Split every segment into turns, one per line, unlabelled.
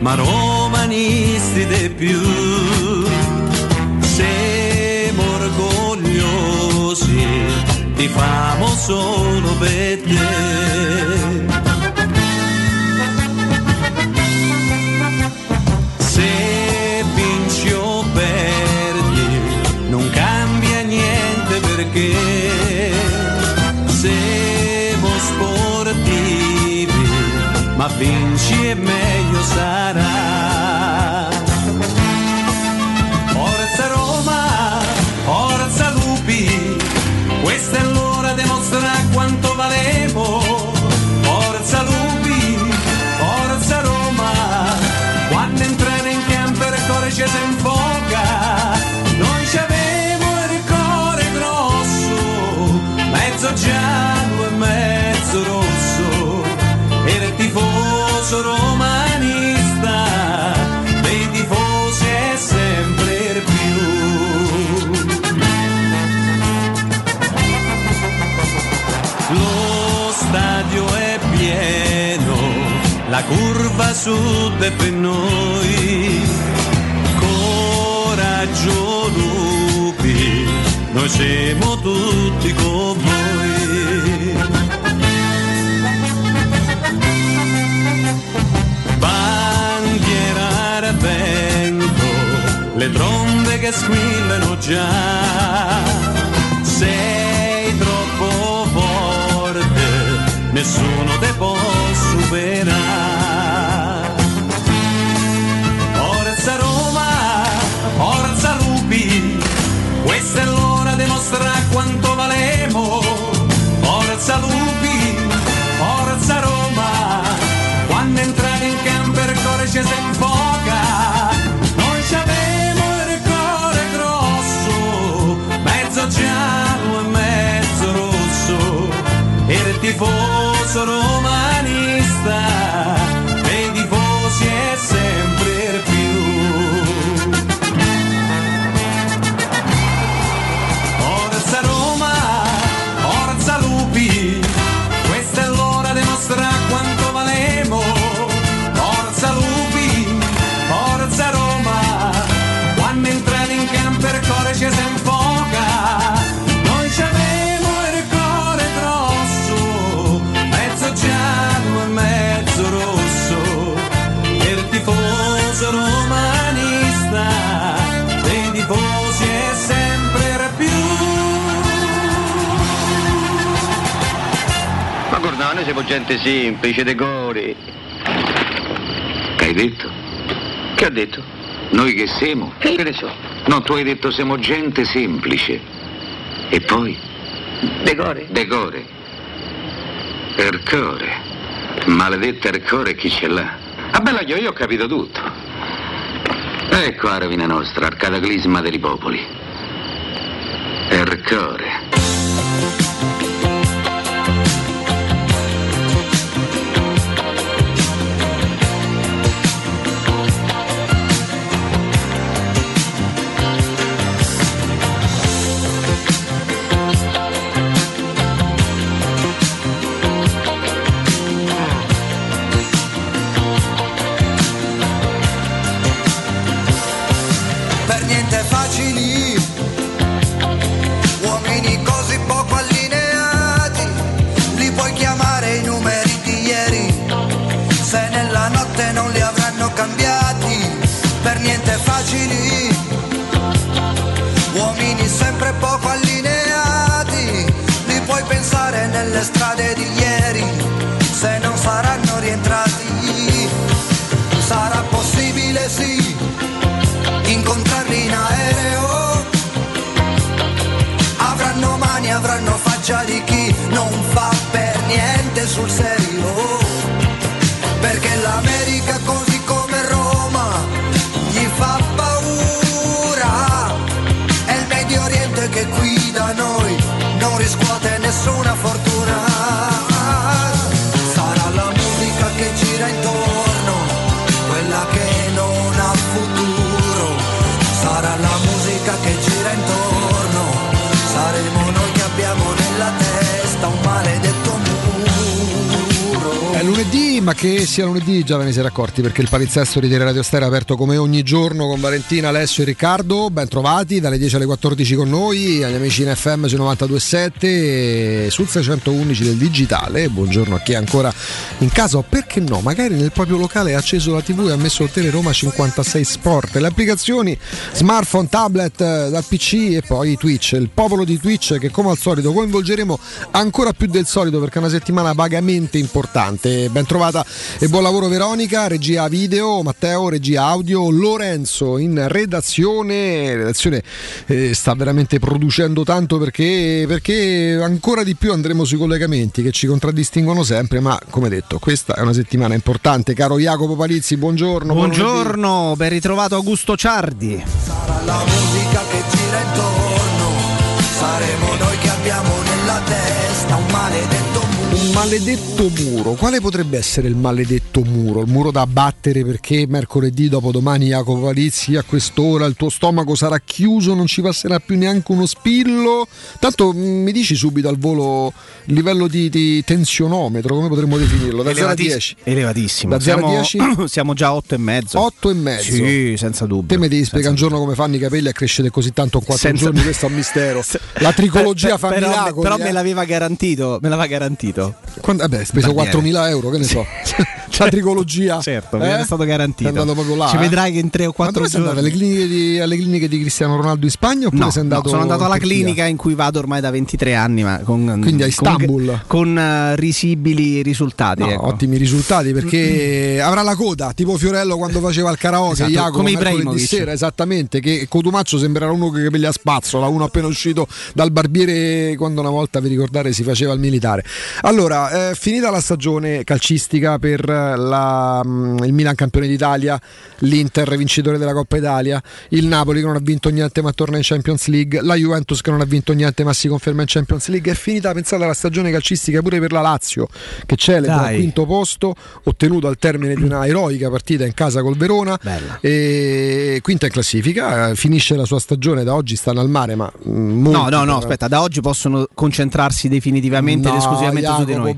ma romanisti di più. Siamo orgogliosi, ti famo solo per te. Se vinci o perdi, non cambia niente perché siamo sportivi, ma vinci e meglio sarà. Forza Roma, forza Lupi, questa è l'ora di mostrare quanto valemo. Forza Lupi, forza Roma, quando entrare in campo il cuore ci si infoca. Noi ci avevo il cuore grosso, mezzo giallo e mezzo rosso, era il tifoso romanista, la curva sud è per noi. Coraggio lupi, noi siamo tutti con voi. Bandiera al vento, le trombe che squillano già. Sei troppo forte, nessuno te può superare. Forza Roma, forza Lupi, questa è l'ora di mostrare quanto valemo. Forza Lupi, forza Roma, quando entrare in campo il cuore ci si infoca. Noi ci abbiamo il cuore grosso, mezzo giallo e mezzo rosso, il tifoso romanista, dei
siamo gente semplice, decori. Che hai detto? Che ho detto? Noi che siamo? Che ne so? No, tu hai detto siamo gente semplice. E poi? Decore. Decore. Ercore. Maledetta Ercore chi ce l'ha? Ah bella io, io ho capito tutto. Ecco la rovina nostra, al cataclisma dei popoli. Ercore.
Ma che sia lunedì già ve ne siete accorti perché il palinsesto di Radio Stereo è aperto come ogni giorno con Valentina, Alessio e Riccardo. Ben trovati dalle 10 alle 14 con noi, agli amici in FM su 92.7 e sul 611 del digitale. Buongiorno a chi è ancora in casa o perché no, magari nel proprio locale ha acceso la TV e ha messo il Tele Roma 56 Sport, le applicazioni smartphone, tablet, eh, dal PC e poi Twitch, il popolo di Twitch che come al solito coinvolgeremo ancora più del solito perché è una settimana vagamente importante. Ben trovata e buon lavoro Veronica, regia video, Matteo, regia audio, Lorenzo in redazione. Redazione eh, sta veramente producendo tanto perché, perché ancora di più andremo sui collegamenti che ci contraddistinguono sempre, ma come detto questa è una settimana importante. Caro Jacopo Palizzi, buongiorno.
Buongiorno, ben ritrovato Augusto Ciardi.
Sarà la musica che gira intorno, saremo noi che abbiamo nella testa un maledetto
maledetto muro. Quale potrebbe essere il maledetto muro? Il muro da battere perché mercoledì dopodomani Jacopo Palizzi a quest'ora il tuo stomaco sarà chiuso, non ci passerà più neanche uno spillo. Tanto mm, mi dici subito al volo il livello di, di tensionometro, come potremmo definirlo? Da 0 a 10.
Elevatissimo.
Da 0
siamo,
a 10?
siamo già a 8 e mezzo.
8 e mezzo.
Sì, senza dubbio.
Te mi devi spiegare un giorno come fanno i capelli a crescere così tanto in 4 senza... giorni, questo è un mistero. La tricologia fa
però,
miracoli.
Però
eh.
me l'aveva garantito, me l'aveva garantito.
Quando, vabbè, speso 4.000 euro, che ne so. La tricologia.
Certo, mi era stato garantito.
È andato proprio là.
Ci
eh?
vedrai che in 3 o 4
giorni. Ma alle cliniche, di, alle cliniche di Cristiano Ronaldo in Spagna oppure
no,
sei andato
no, sono andato alla clinica in cui vado ormai da 23 anni, ma con,
Quindi a Istanbul.
Con, con uh, risibili risultati.
No,
ecco.
Ottimi risultati perché avrà la coda, tipo Fiorello quando faceva il karaoke,
esatto,
Jacopo,
come
mercoledì sera, esattamente, che Cotumaccio sembrerà uno che capelli a spazzola, uno appena uscito dal barbiere quando una volta, vi ricordate, si faceva il militare. Allora, eh, finita la stagione calcistica per la, mm, il Milan campione d'Italia, l'Inter vincitore della Coppa Italia, il Napoli che non ha vinto niente ma torna in Champions League, la Juventus che non ha vinto niente ma si conferma in Champions League. È finita, pensate, la stagione calcistica pure per la Lazio che celebra il quinto posto ottenuto al termine di una eroica partita in casa col Verona. E quinta in classifica, finisce la sua stagione, da oggi stanno al mare, ma
no, no, no, aspetta, da oggi possono concentrarsi definitivamente
no,
ed esclusivamente
Jacopo,
su di noi.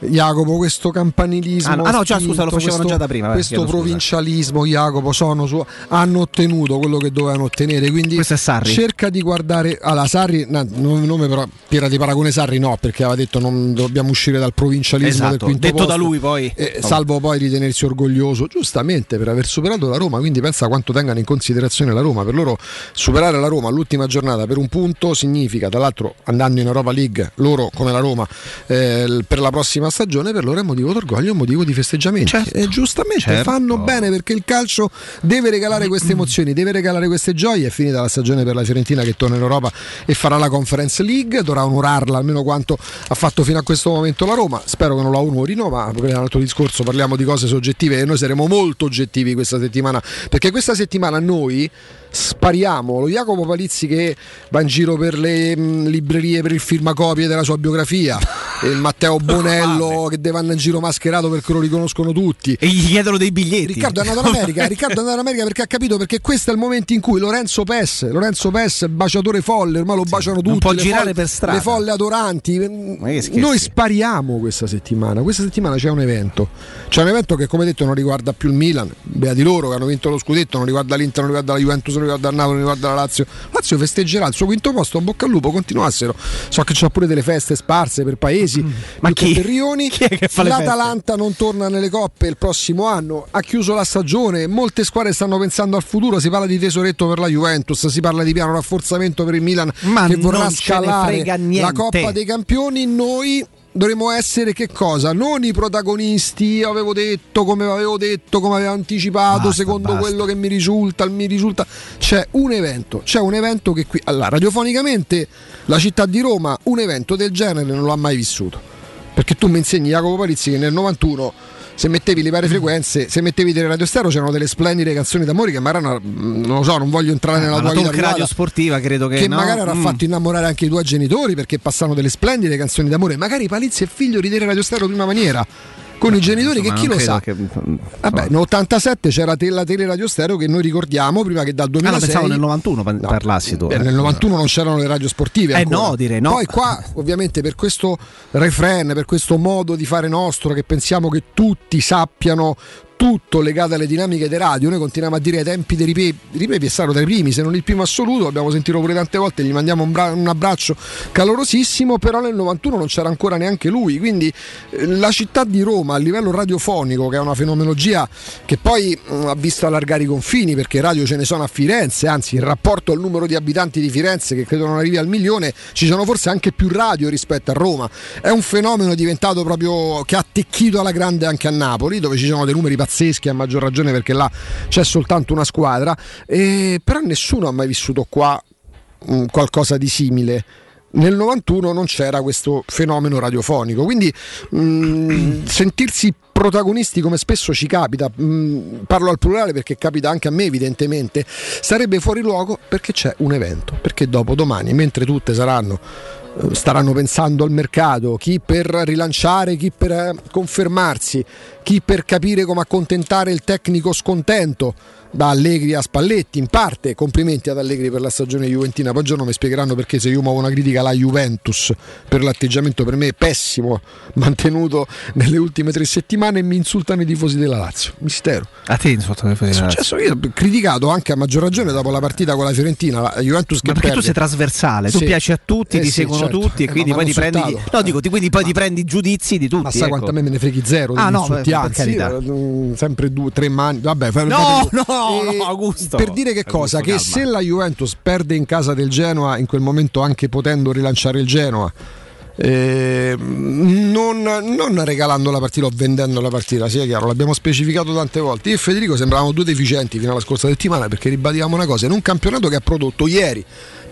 Jacopo, questo campanilismo.
Ah no, ah, no già scusa, lo facevano
questo,
già da prima.
Questo provincialismo, Jacopo, sono su, hanno ottenuto quello che dovevano ottenere. Quindi cerca di guardare. Allora, Sarri, no, nome però, Piera di Paragone Sarri, no, perché aveva detto non dobbiamo uscire dal provincialismo
esatto,
del quinto
detto
posto,
da lui poi.
Eh, salvo poi ritenersi orgoglioso, giustamente per aver superato la Roma. Quindi pensa quanto tengano in considerazione la Roma. Per loro superare la Roma all'ultima giornata per un punto significa, tra l'altro, andando in Europa League, loro come la Roma, eh, per la prossima stagione, per loro è motivo d'orgoglio, un motivo di festeggiamento.
Certo.
E giustamente
certo.
fanno bene perché il calcio deve regalare queste emozioni, deve regalare queste gioie. È finita la stagione per la Fiorentina che torna in Europa e farà la Conference League, dovrà onorarla almeno quanto ha fatto fino a questo momento la Roma. Spero che non la onorino, ma per un altro discorso parliamo di cose soggettive e noi saremo molto oggettivi questa settimana perché questa settimana noi spariamo. Lo Jacopo Palizzi che va in giro per le mh, librerie per il firmacopie della sua biografia. Il Matteo Bonello che deve andare in giro mascherato perché lo riconoscono tutti.
E gli chiedono dei biglietti.
Riccardo è andato in America Riccardo è andato in America perché ha capito perché questo è il momento in cui Lorenzo Pes Lorenzo Pes baciatore folle ormai lo baciano tutti
può
le
girare
folle,
per strada.
le folle adoranti. Noi spariamo questa settimana. Questa settimana c'è un evento. C'è un evento che come detto non riguarda più il Milan beati loro che hanno vinto lo scudetto non riguarda l'Inter non riguarda la Juventus riguarda il Napoli non riguarda la Lazio. Lazio festeggerà il suo quinto posto bocca al lupo continuassero. So che c'è pure delle feste sparse per paesi.
Mm. ma chi,
terrioni
chi è che fa
l'Atalanta non torna nelle coppe il prossimo anno. Ha chiuso la stagione. Molte squadre stanno pensando al futuro. Si parla di tesoretto per la Juventus si parla di piano rafforzamento per il Milan
ma
che vorrà scalare la
Coppa
dei Campioni. Noi dovremmo essere che cosa? Non i protagonisti, io avevo detto, come avevo detto, come avevo anticipato,
basta,
secondo
basta.
quello che mi risulta, mi risulta. C'è un evento, c'è un evento che qui, allora, radiofonicamente la città di Roma un evento del genere non l'ha mai vissuto. Perché tu mi insegni Jacopo Palizzi che nel 91 se mettevi le varie frequenze, se mettevi delle radio stereo c'erano delle splendide canzoni d'amore che magari erano, non lo so, non voglio entrare nella
Ah,
tua vita
talk radio sportiva credo che,
che
no?
magari avrà
Mm.
fatto innamorare anche i tuoi genitori perché passano delle splendide canzoni d'amore. Magari Palizzi e figlio ridere Radio Stereo di una maniera. Con i genitori
Insomma,
che chi lo sa.
che-
Vabbè, nell'87 c'era te- la teleradio stereo che noi ricordiamo prima che dal
Ah, no,
2006
pensavo nel 91 pa-
No,
parlassi tu. eh.
nel 91 non c'erano le radio sportive.
Eh,
ancora.
no, direi no.
Poi qua, ovviamente, per questo refrain, per questo modo di fare nostro, che pensiamo che tutti sappiano tutto legato alle dinamiche di radio. Noi continuiamo a dire ai tempi dei ripevi, ripevi è stato tra i primi, se non il primo assoluto. Abbiamo sentito pure tante volte, gli mandiamo un, bra- un abbraccio calorosissimo. Però nel 91 non c'era ancora neanche lui. Quindi eh, la città di Roma a livello radiofonico, che è una fenomenologia che poi mh, ha visto allargare i confini, perché radio ce ne sono a Firenze, anzi, in rapporto al numero di abitanti di Firenze, che credo non arrivi al milione, ci sono forse anche più radio rispetto a Roma. È un fenomeno diventato proprio che ha attecchito alla grande anche a Napoli, dove ci sono dei numeri pazzeschi, a maggior ragione perché là c'è soltanto una squadra. E, però nessuno ha mai vissuto qua mh, qualcosa di simile. Nel 91 non c'era questo fenomeno radiofonico, quindi mh, sentirsi protagonisti come spesso ci capita, mh, parlo al plurale perché capita anche a me evidentemente, sarebbe fuori luogo perché c'è un evento, perché dopo domani, mentre tutte saranno eh, staranno pensando al mercato, chi per rilanciare, chi per eh, confermarsi, chi per capire come accontentare il tecnico scontento da Allegri a Spalletti in parte complimenti ad Allegri per la stagione juventina poi giorno mi spiegheranno perché se io muovo una critica alla Juventus per l'atteggiamento per me pessimo mantenuto nelle ultime tre settimane e mi insultano i tifosi della Lazio mistero
A te sotto che fai
è successo io ho criticato anche a maggior ragione dopo la partita con la Fiorentina la Juventus che
Ma perché tu
perde.
sei trasversale, tu
Sì.
piaci a tutti,
Eh
ti
sì,
seguono
certo.
tutti e
Eh,
quindi
ma
poi ti prendi, no, dico, ti- quindi poi ti prendi i giudizi di tutti.
ma sai
ecco.
quanto a me me ne freghi zero
Ah, no,
insulti,
per
anzi,
carità.
mm, sempre due, tre mani vabbè
No,
fai-
no, no, Augusto.
per dire che cosa
Augusto,
che
calma.
se la Juventus perde in casa del Genoa in quel momento anche potendo rilanciare il Genoa eh, non, non regalando la partita o vendendo la partita, sia chiaro, l'abbiamo specificato tante volte. Io e Federico sembravamo due deficienti fino alla scorsa settimana perché ribadivamo una cosa: in un campionato che ha prodotto ieri,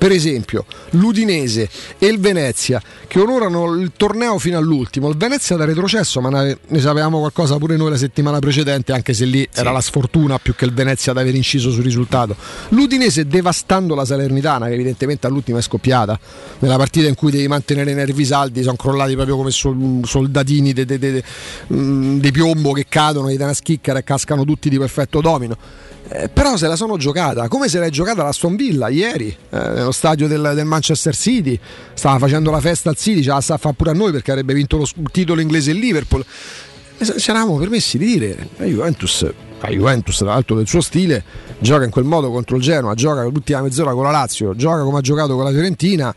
per esempio, l'Udinese e il Venezia che onorano il torneo fino all'ultimo. Il Venezia da retrocesso, ma ne sapevamo qualcosa pure noi la settimana precedente, anche se lì era la sfortuna più che il Venezia ad aver inciso sul risultato. L'Udinese devastando la Salernitana, che evidentemente all'ultima è scoppiata, nella partita in cui devi mantenere i nervi saldi, sono crollati proprio come sol- soldatini mm, di piombo che cadono, gli dà una schiccara e cascano tutti di perfetto domino. Eh, però se la sono giocata come se l'è giocata la Stone Villa ieri eh, nello stadio del, del Manchester City. Stava facendo la festa al City ce la sta a fare pure a noi perché avrebbe vinto lo s- titolo inglese il Liverpool. Ci eravamo permessi di dire la Juventus la Juventus tra l'altro del suo stile gioca in quel modo contro il Genoa gioca l'ultima mezz'ora con la Lazio gioca come ha giocato con la Fiorentina.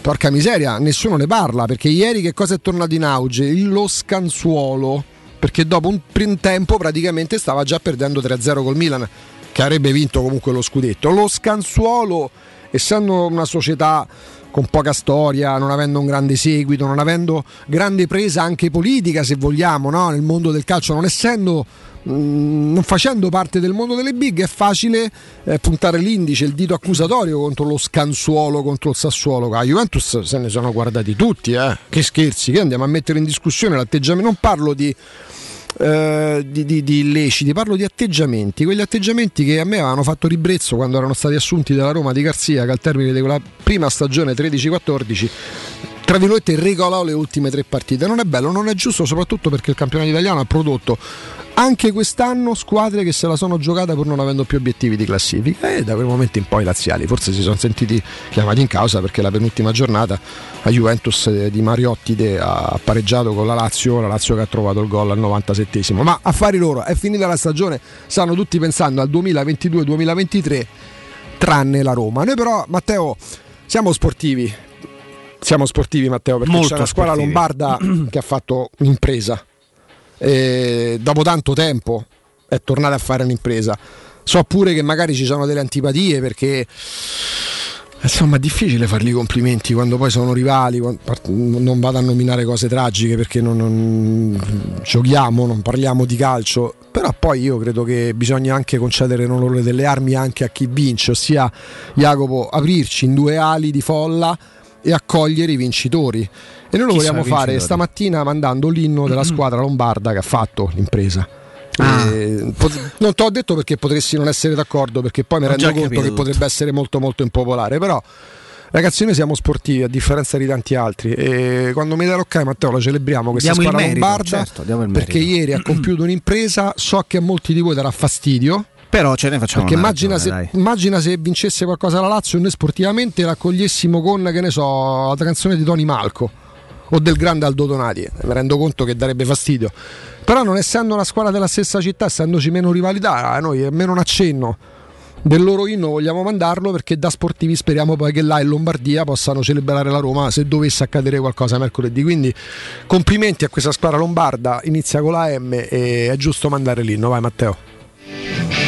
Porca miseria, nessuno ne parla perché ieri che cosa è tornato in auge? Lo scansuolo, perché dopo un prim tempo praticamente stava già perdendo 3-0 col Milan, che avrebbe vinto comunque lo scudetto. Lo scansuolo, essendo una società con poca storia, non avendo un grande seguito, non avendo grande presa anche politica, se vogliamo, no? nel mondo del calcio, non essendo mm, non facendo parte del mondo delle big è facile eh, puntare l'indice, il dito accusatorio contro lo scansuolo, contro il Sassuolo. A Juventus se ne sono guardati tutti, eh. che scherzi, che andiamo a mettere in discussione l'atteggiamento. Non parlo di, eh, di, di- di illeciti, parlo di atteggiamenti, quegli atteggiamenti che a me avevano fatto ribrezzo quando erano stati assunti dalla Roma di Garzia, che al termine di quella prima stagione 13-14 tra virgolette regolò le ultime tre partite. Non è bello, non è giusto, soprattutto perché il campionato italiano ha prodotto anche quest'anno squadre che se la sono giocata pur non avendo più obiettivi di classifica e da quel momento in poi i laziali forse si sono sentiti chiamati in causa perché la penultima giornata a Juventus eh, di Mariotti de- ha pareggiato con la Lazio, la Lazio che ha trovato il gol al 97esimo. Ma affari loro, è finita la stagione, stanno tutti pensando al 2022-2023 tranne la Roma. Noi però Matteo siamo sportivi, siamo sportivi Matteo perché
Molto
c'è una squadra lombarda che ha fatto un'impresa e dopo tanto tempo è tornata a fare un'impresa. So pure che magari ci sono delle antipatie perché insomma è difficile fargli i complimenti quando poi sono rivali non vado a nominare cose tragiche perché non, non- giochiamo non parliamo di calcio. Però poi io credo che bisogna anche concedere l'onore delle armi anche a chi vince ossia Jacopo aprirci in due ali di folla e accogliere i vincitori e noi lo
Chi
vogliamo fare
vincitori?
stamattina mandando l'inno della squadra lombarda che ha fatto l'impresa
Ah.
Eh, pot- non te l'ho detto perché potresti non essere d'accordo perché poi mi
Ho
rendo conto che
tutto.
potrebbe essere molto molto impopolare però Ragazzi, noi siamo sportivi a differenza di tanti altri e quando mi dai l'ok, Matteo, la celebriamo questa
Diamo
squadra
merito,
lombarda
certo,
perché ieri ha compiuto un'impresa. So che a molti di voi darà fastidio.
Però ce ne facciamo
Perché immagina
ragione,
se, immagina se vincesse qualcosa la Lazio e noi sportivamente l'accogliessimo con, che ne so, la canzone di Tony Malco o del grande Aldo Donati. Mi rendo conto che darebbe fastidio. Però non essendo una squadra della stessa città, essendoci meno rivalità, a noi almeno un accenno del loro inno vogliamo mandarlo perché da sportivi speriamo poi che là in Lombardia possano celebrare la Roma se dovesse accadere qualcosa mercoledì. Quindi complimenti a questa squadra lombarda, inizia con la M e è giusto mandare l'inno. Vai Matteo.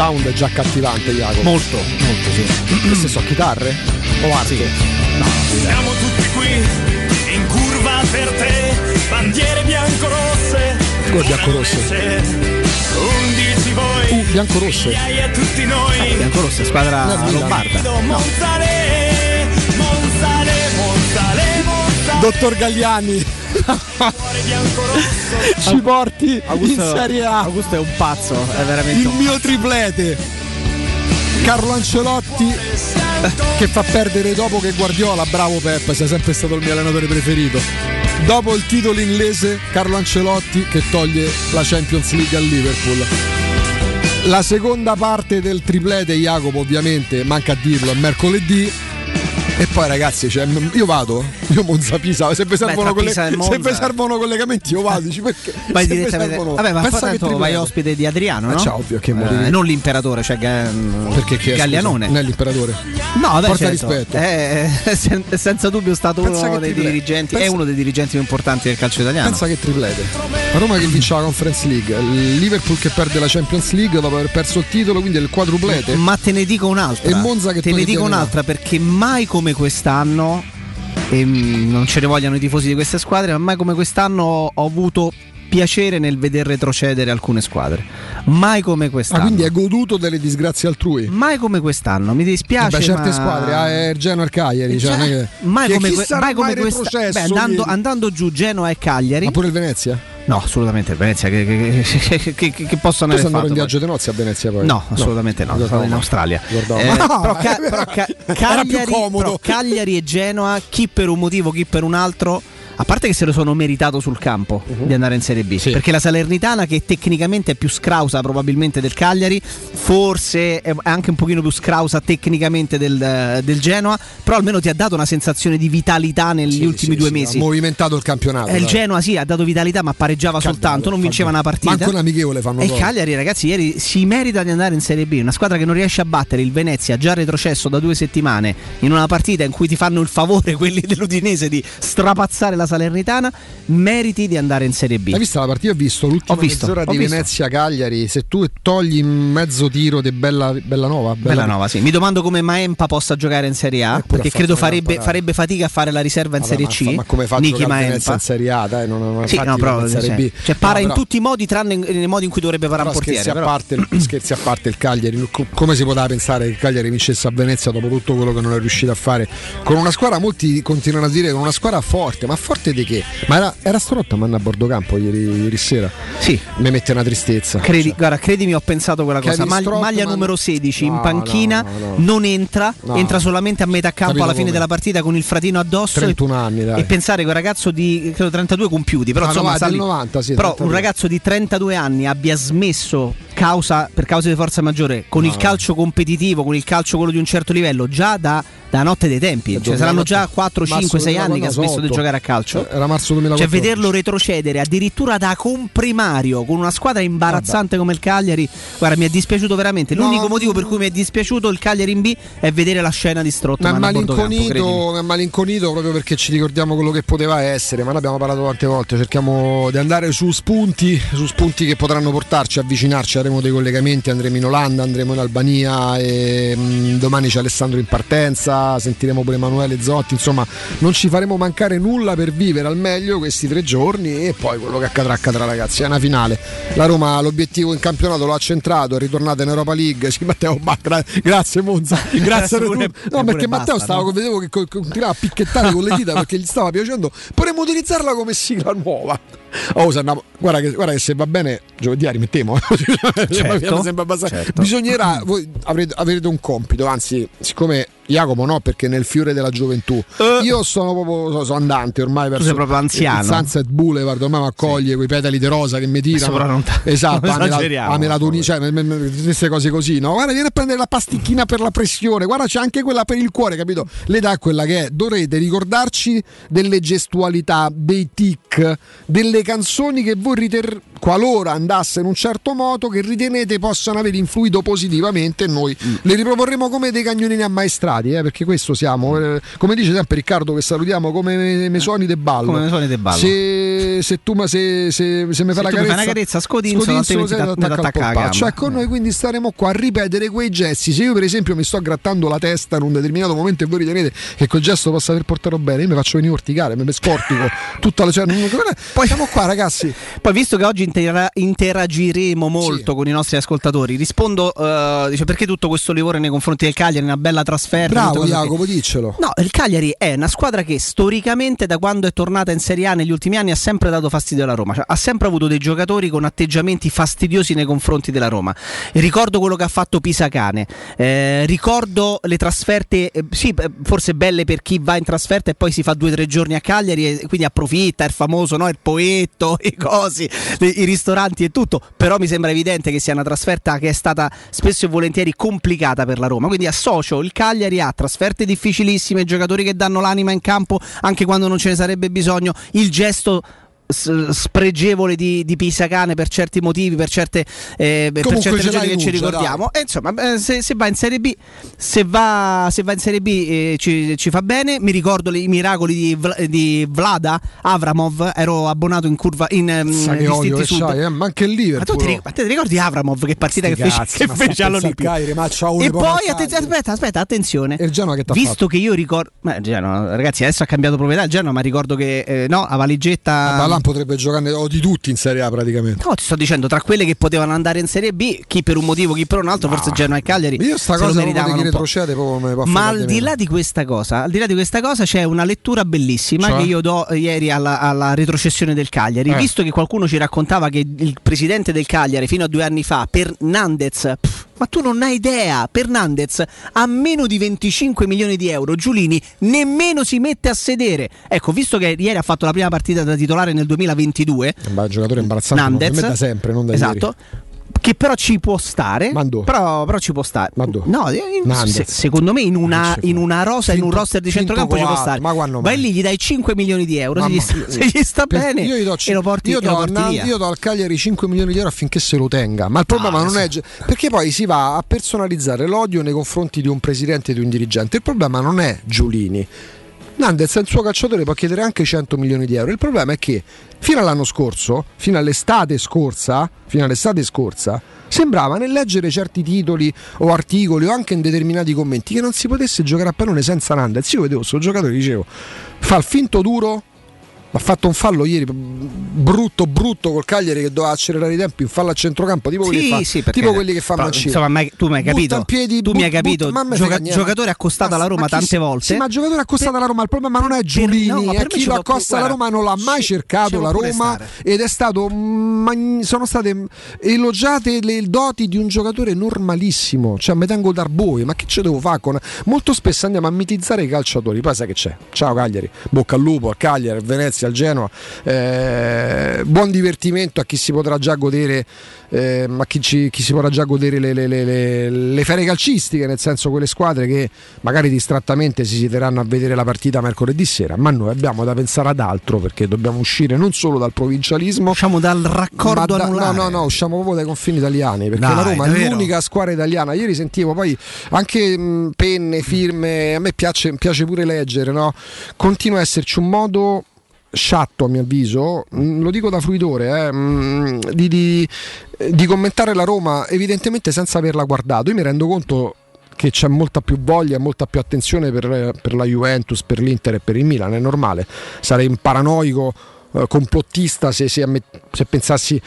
Sound è già accattivante, Jacopo.
Molto, molto sì.
Queste sono chitarre? O arte?
Siamo tutti qui in curva per te, bandiere bianco-rosse.
Come bianco-rosse?
11 voi,
Uh, bianco-rosse.
migliaia a tutti noi.
Bianco rossa, squadra
No,
lombarda.
Monzale, Monzale, Monzale, Monzale,
Dottor
bianco-rosso.
Ci porti in
Augusto,
Serie A
Augusto è un pazzo, è veramente
il mio triplete. Carlo Ancelotti che fa perdere dopo che Guardiola, bravo Pep, sei sempre stato il mio allenatore preferito. Dopo il titolo inglese, Carlo Ancelotti che toglie la Champions League al Liverpool. La seconda parte del triplete, Jacopo, ovviamente, manca a dirlo, è mercoledì. E poi ragazzi, cioè, io vado, io Monza Pisa, se vi servono, colle- servono collegamenti io vado, perché?
Vai direttamente.
servono-
Vabbè, ma
pensa
tanto vai ospite di Adriano,
Eh,
no?
c'è ovvio, che motivi.
Eh, non l'imperatore, cioè
Perché chi è,
Gallianone.
scusa? Non è l'imperatore.
No, vabbè,
Porta
certo.
rispetto.
È sen- senza dubbio stato
Pensa
uno dei
triplete.
dirigenti, è
Pensa-
uno dei dirigenti più importanti del calcio italiano.
Pensa che triplete. La Roma che vince la Conference League, il Liverpool che perde la Champions League dopo aver perso il titolo, quindi è il quadruplete.
Ma te ne dico un'altra.
E Monza che
te ne dico un'altra perché mai come quest'anno, e mm, non ce ne vogliano i tifosi di queste squadre, ma mai come quest'anno ho avuto piacere nel veder retrocedere alcune squadre. Mai come
Ah,
quest'anno.
quindi hai goduto delle disgrazie altrui.
Mai come quest'anno, mi dispiace.
Beh, certe
ma-
squadre, ah, è Genoa e Cagliari. Cioè, è che-
mai
che
come, mai come
mai
questa
retrocesso
beh, andando, andando giù Genoa e Cagliari
Ma pure il Venezia?
no assolutamente il Venezia che, che, che, che- che possono fatto
in
poi?
viaggio di nozze a Venezia poi?
No, assolutamente no,
Ricordavo
sono in. Australia. Eh, però, ca- però ca-
Era
Cagliari,
più comodo.
però Cagliari e Genoa, chi per un motivo, chi per un altro. A parte che se lo sono meritato sul campo di andare in Serie B.
Sì.
perché la Salernitana, che tecnicamente è più scrausa probabilmente del Cagliari, forse è anche un pochino più scrausa tecnicamente del, del Genoa, però almeno ti ha dato una sensazione di vitalità negli
Sì,
ultimi
sì,
due mesi.
Ha movimentato il campionato.
Eh, il. Genoa sì, ha dato vitalità, ma pareggiava
Cagliari,
soltanto, non vinceva una partita.
Manco un amichevole fanno
E
gol.
Cagliari, ragazzi, ieri si merita di andare in Serie B. Una squadra che non riesce a battere il Venezia, già retrocesso da due settimane, in una partita in cui ti fanno il favore quelli dell'Udinese di strapazzare la Salernitana, meriti di andare in Serie B.
Hai visto la partita? Ho visto l'ultima
Ho visto,
mezz'ora
ho
di
visto.
Venezia-Cagliari. Se tu togli mezzo tiro di Bella, Bellanova,
Bella nova, sì. Mi domando come Maempa possa giocare in Serie A, perché credo farebbe, farebbe fatica a fare la riserva in
Vabbè,
Serie
ma
C.
Ma come fa a
Niki
giocare Venezia in Serie A? Dai, non, non
Sì, no, però
in Serie
sì.
B.
Cioè, para
No,
in
però-
tutti i modi, tranne nei modi in cui dovrebbe fare un portiere.
scherzi, a parte, scherzi a parte il Cagliari, co- come si poteva pensare che il Cagliari vincesse a Venezia dopo tutto quello che non è riuscito a fare? Con una squadra, molti continuano a dire con una squadra forte, ma forte di che? Ma era, era Strotta manna a bordo campo ieri, ieri sera.
Sì.
Mi mette una tristezza.
Credi,
Cioè,
guarda, credimi, ho pensato quella cosa. Mag- maglia numero 16 in
No,
panchina,
no, no.
non entra, entra solamente a metà campo
Capito
alla fine
come?
della partita con il fratino addosso.
31
e,
anni, dai.
e pensare che un ragazzo di credo 32 compiuti, però
Ah,
insomma, lì.
90, sì,
però
32.
un ragazzo di 32 anni abbia smesso causa, per causa di forza maggiore con il calcio competitivo, con il calcio quello di un certo livello, già da, da notte dei tempi. Cioè, saranno già 4, 5, 6 anni che ha smesso di giocare a calcio.
Era marzo 2014.
Cioè, vederlo retrocedere addirittura da comprimario con una squadra imbarazzante come il Cagliari, guarda, mi è dispiaciuto veramente.
No,
L'unico motivo
mm.
per cui mi è dispiaciuto il Cagliari in B è vedere la scena di
Mi è
Strottman a bordo campo, credimi.
malinconito, mi è malinconito proprio perché ci ricordiamo quello che poteva essere, ma ne abbiamo parlato tante volte. Cerchiamo di andare su spunti, su spunti che potranno portarci, avvicinarci. Avremo dei collegamenti, andremo in Olanda, andremo in Albania. E, mm, domani c'è Alessandro in partenza. Sentiremo pure Emanuele Zotti, insomma non ci faremo mancare nulla per vivere al meglio questi tre giorni e poi quello che accadrà accadrà ragazzi, è una finale. La Roma l'obiettivo in campionato lo ha centrato, è ritornata in Europa League, sì, Matteo, ba- gra- grazie Monza, grazie a tutti. No perché Matteo
basta,
stava,
no?
vedevo che co- continuava a picchettare con le dita perché gli stava piacendo, potremmo utilizzarla come sigla nuova. Oh, andiamo- guarda, che, guarda che se va bene giovedì la rimettiamo.
Certo, certo.
Bisognerà, voi avrete, avrete un compito, anzi, siccome Jacopo no, perché nel fiore della gioventù. Io sono proprio so- sono andante ormai verso
sei proprio anziano.
il Sunset Boulevard, ormai mi accoglie quei petali di rosa che mi tirano. esatto, la melatonina, cioè queste cose così, no? Guarda, vieni a prendere la pasticchina per la pressione, guarda, c'è anche quella per il cuore, capito? Le dà quella che è. Dovrete ricordarci delle gestualità, dei tic, delle canzoni che voi riter- qualora andasse in un certo modo che ritenete possano aver influito positivamente noi
Mm.
le riproporremo come dei cagnolini ammaestrati eh, perché questo siamo eh, come dice sempre Riccardo che salutiamo come mesoni de ballo
Come Mesoni de ballo.
se, se tu ma se, se, se mi fai la
mi fai
carezza
carezza, scodinzo, altrimenti
sai,
ti
attacca
gamba.
Ecco, noi quindi staremo qua a ripetere quei gesti. Se io, per esempio, mi sto grattando la testa in un determinato momento e voi ritenete che quel gesto possa aver portato bene, io mi faccio venire urticare, mi mi scortico tutta la cioè, non- Poi siamo qua, ragazzi.
Poi, visto che oggi intera- interagiremo molto
Sì.
con i nostri ascoltatori, rispondo: eh, dice perché tutto questo livore nei confronti del Cagliari? Una bella trasferta.
Bravo,
cose che-
Jacopo, diccelo.
No, il Cagliari è una squadra che storicamente da quando è tornata in Serie A negli ultimi anni ha sempre dato fastidio alla Roma, cioè, ha sempre avuto dei giocatori con atteggiamenti fastidiosi nei confronti della Roma. Ricordo quello che ha fatto Pisacane, eh, ricordo le trasferte, eh, sì, eh, forse belle per chi va in trasferta e poi si fa due o tre giorni a Cagliari e quindi approfitta, è il famoso, no? il poetto, i cosi, i ristoranti e tutto, però mi sembra evidente che sia una trasferta che è stata spesso e volentieri complicata per la Roma, quindi associo il Cagliari a trasferte difficilissime, giocatori che danno l'anima in campo anche quando non ce ne sarebbe bisogno, il gesto spregevole di, di Pisacane per certi motivi, per certe, eh, per certe ragioni che
in
ci ricordiamo. E insomma, eh, se, se va in Serie B, se va, se va in Serie B eh, ci, ci fa bene. Mi ricordo i miracoli di, Vla- di Vlada Avramov, ero abbonato in curva in
che
Sud.
c'hai, eh, ma anche il
Ma tu ti, ma te ti ricordi Avramov che partita che fece,
cazzi,
che fece
sta
all'Olimpico?
a Cagliari, ma c'ha uno
E poi
al
atten-
Cagliari.
aspetta, aspetta, attenzione.
E il Genoa che t'ha
Visto
fatto?
che io ricordo, ma il Genoa, ragazzi, adesso ha cambiato proprietà il Genoa, ma ricordo che eh, no, a valigetta
Balan potrebbe giocare o di tutti in Serie A praticamente.
No, ti sto dicendo tra quelle che potevano andare in Serie B, chi per un motivo, chi per un altro, forse Genoa e Cagliari.
Io sta cosa
un po'.
retrocede proprio
Ma al
di
di
meno.
là di questa cosa, al di là di questa cosa c'è una lettura bellissima
Cioè?
che io do eh, ieri alla, alla retrocessione del Cagliari.
Eh.
Visto che qualcuno ci raccontava che il presidente del Cagliari fino a due anni fa, per Nandez, pff, ma tu non hai idea, per Nandez a meno di 25 milioni di euro, Giulini nemmeno si mette a sedere. Ecco, visto che ieri ha fatto la prima partita da titolare nel 2022,
Ma un giocatore imbarazzante
Nandez,
da sempre, non da
esatto. Che però ci può stare.
Ma dove?
Però, però ci può stare.
Ma dove?
No, in-
Nandez.
se- secondo me in una, in una rosa, in un roster di centrocampo ci può stare.
ma quando
Vai lì, gli dai 5 milioni di euro. Se gli, se gli sta bene,
io gli do,
e lo porti,
io
e lo
do,
porti
a Nan-
via.
io do al Cagliari 5 milioni di euro affinché se lo tenga. Ma il problema
Ah,
non è. ge- Perché poi si va a personalizzare l'odio nei confronti di un presidente e di un dirigente. Il problema non è Giulini. Nandez un suo calciatore, può chiedere anche 100 milioni di euro. Il problema è che fino all'anno scorso, fino all'estate scorsa, fino all'estate scorsa, sembrava nel leggere certi titoli o articoli o anche in determinati commenti che non si potesse giocare a pallone senza Nandez. Io vedevo questo giocatore e dicevo, fa il finto duro, ha fatto un fallo ieri brutto brutto col Cagliari che doveva accelerare i tempi, un fallo a centrocampo tipo, quelli, che fa,
sì,
tipo quelli che fa
però,
Mancini.
Insomma, mai- tu mi hai capito.
piedi,
tu mi hai
but-
capito.
but- me
gioca- giocatore accostato alla
Ma-
Roma
ma chi
tante
si-
volte.
Sì, ma giocatore accostato alla Roma. Il problema non è Giulini,
no,
è chi lo accosta alla Roma non l'ha mai cercato la Roma ed è stato magn- sono state elogiate le doti di un giocatore normalissimo. Cioè, mi tengo d'arboi, ma che ce devo fare con molto spesso andiamo a mitizzare i calciatori. Poi sai che c'è? Ciao Cagliari, bocca al lupo, al Cagliari, al Venezia, al Genoa. Eh, buon divertimento a chi si potrà già godere, eh, a chi, ci- chi si potrà già godere le, le, le, le- le ferie calcistiche, nel senso quelle squadre che magari distrattamente si siederanno a vedere la partita mercoledì sera. Ma noi abbiamo da pensare ad altro perché dobbiamo uscire non solo dal provincialismo.
Usciamo dal raccordo
da-
anulare.
no, no, no, usciamo proprio dai confini italiani perché
Dai,
la Roma è l'unica squadra italiana. Ieri sentivo poi anche mh, penne, firme, a me piace, piace pure leggere, no? Continua a esserci un modo sciatto a mio avviso, mh, lo dico da fruitore, eh, mh, di, di- di commentare la Roma evidentemente senza averla guardato. Io mi rendo conto perché c'è molta più voglia, molta più attenzione per, per la Juventus, per l'Inter e per il Milan, è normale. Sarei un paranoico eh, complottista se, se, se pensassi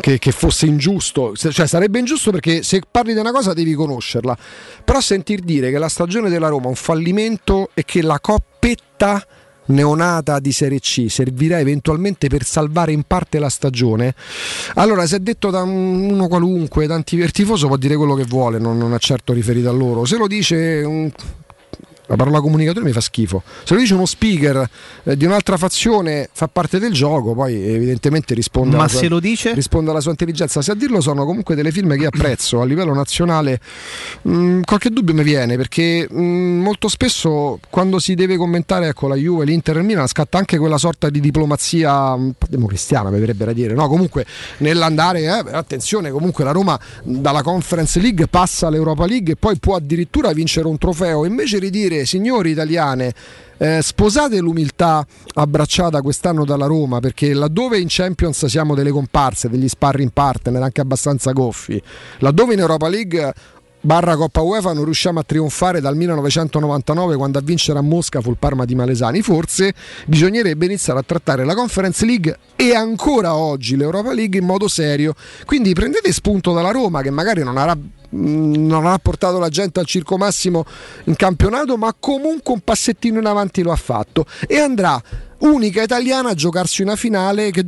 che, che fosse ingiusto, cioè sarebbe ingiusto perché se parli di una cosa devi conoscerla, però sentir dire che la stagione della Roma è un fallimento e che la coppetta neonata di Serie C servirà eventualmente per salvare in parte la stagione. Allora, se è detto da un- uno qualunque, un tif- tifoso può dire quello che vuole, non, non è certo riferito a loro. Se lo dice un la parola comunicatore mi fa schifo. Se lo dice uno speaker eh, di un'altra fazione fa parte del gioco, poi evidentemente risponde,
Ma
alla sua,
se lo dice?
risponde alla sua intelligenza. Se a dirlo sono comunque delle firme che apprezzo a livello nazionale, mh, qualche dubbio mi viene perché mh, molto spesso quando si deve commentare ecco, la Juve, l'Inter e il Milan scatta anche quella sorta di diplomazia un po' democristiana, mi verrebbe da dire. No, comunque nell'andare, eh, attenzione, comunque la Roma dalla Conference League passa all'Europa League e poi può addirittura vincere un trofeo. Invece di dire signori italiane, eh, sposate l'umiltà abbracciata quest'anno dalla Roma perché laddove in Champions siamo delle comparse, degli sparring partner anche abbastanza goffi, laddove in Europa League barra Coppa UEFA non riusciamo a trionfare dal 1999 quando a vincere a Mosca fu il Parma di Malesani, forse bisognerebbe iniziare a trattare la Conference League e ancora oggi l'Europa League in modo serio. Quindi prendete spunto dalla Roma che magari non avrà non ha portato la gente al circo massimo in campionato, ma comunque un passettino in avanti lo ha fatto e andrà unica italiana a giocarsi una finale che-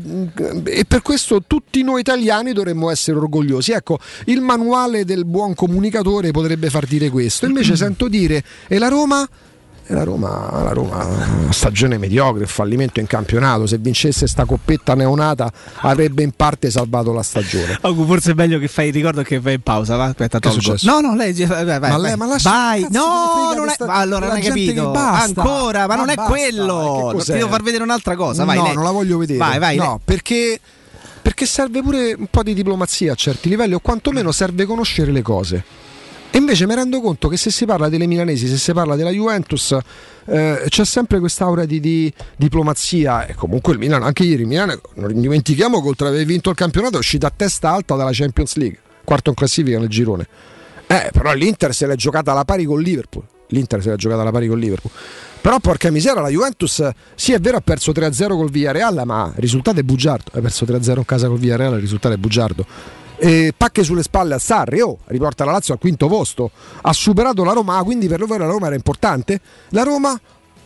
e per questo tutti noi italiani dovremmo essere orgogliosi. Ecco, il manuale del buon comunicatore potrebbe far dire questo. Invece sento dire e la Roma la Roma, la Roma, una stagione mediocre, fallimento in campionato. Se vincesse sta coppetta neonata avrebbe in parte salvato la stagione.
Ogu, forse è meglio che fai il ricordo che vai in pausa. Va? Aspetta, tolgo. No, no, lei vai, vai,
Ma
vai.
lei- ma lascia-
vai. No, non è. ma allora non hai capito. Ancora, ma,
Ma
non è
basta,
quello. Ti devo far vedere un'altra cosa. Vai,
no,
lei.
non la voglio vedere.
Vai, vai.
No,
lei.
perché, perché serve pure un po' di diplomazia a certi livelli, o quantomeno serve conoscere le cose. E invece mi rendo conto che se si parla delle milanesi, se si parla della Juventus, eh, c'è sempre quest'aura di, di diplomazia. E comunque il Milan, anche ieri, il non dimentichiamo che oltre ad aver vinto il campionato è uscita a testa alta dalla Champions League, quarto in classifica nel girone. Eh, però l'Inter se l'è giocata alla pari con Liverpool. L'Inter se l'è giocata alla pari con Liverpool. Però porca misera, la Juventus sì è vero ha perso 3-0 col Villarreal, ma il risultato è bugiardo. Ha perso 3-0 in casa col Villarreal, il risultato è bugiardo. E pacche sulle spalle a Sarri, oh, riporta la Lazio al quinto posto. Ha superato la Roma, ah, quindi per loro la Roma era importante. La Roma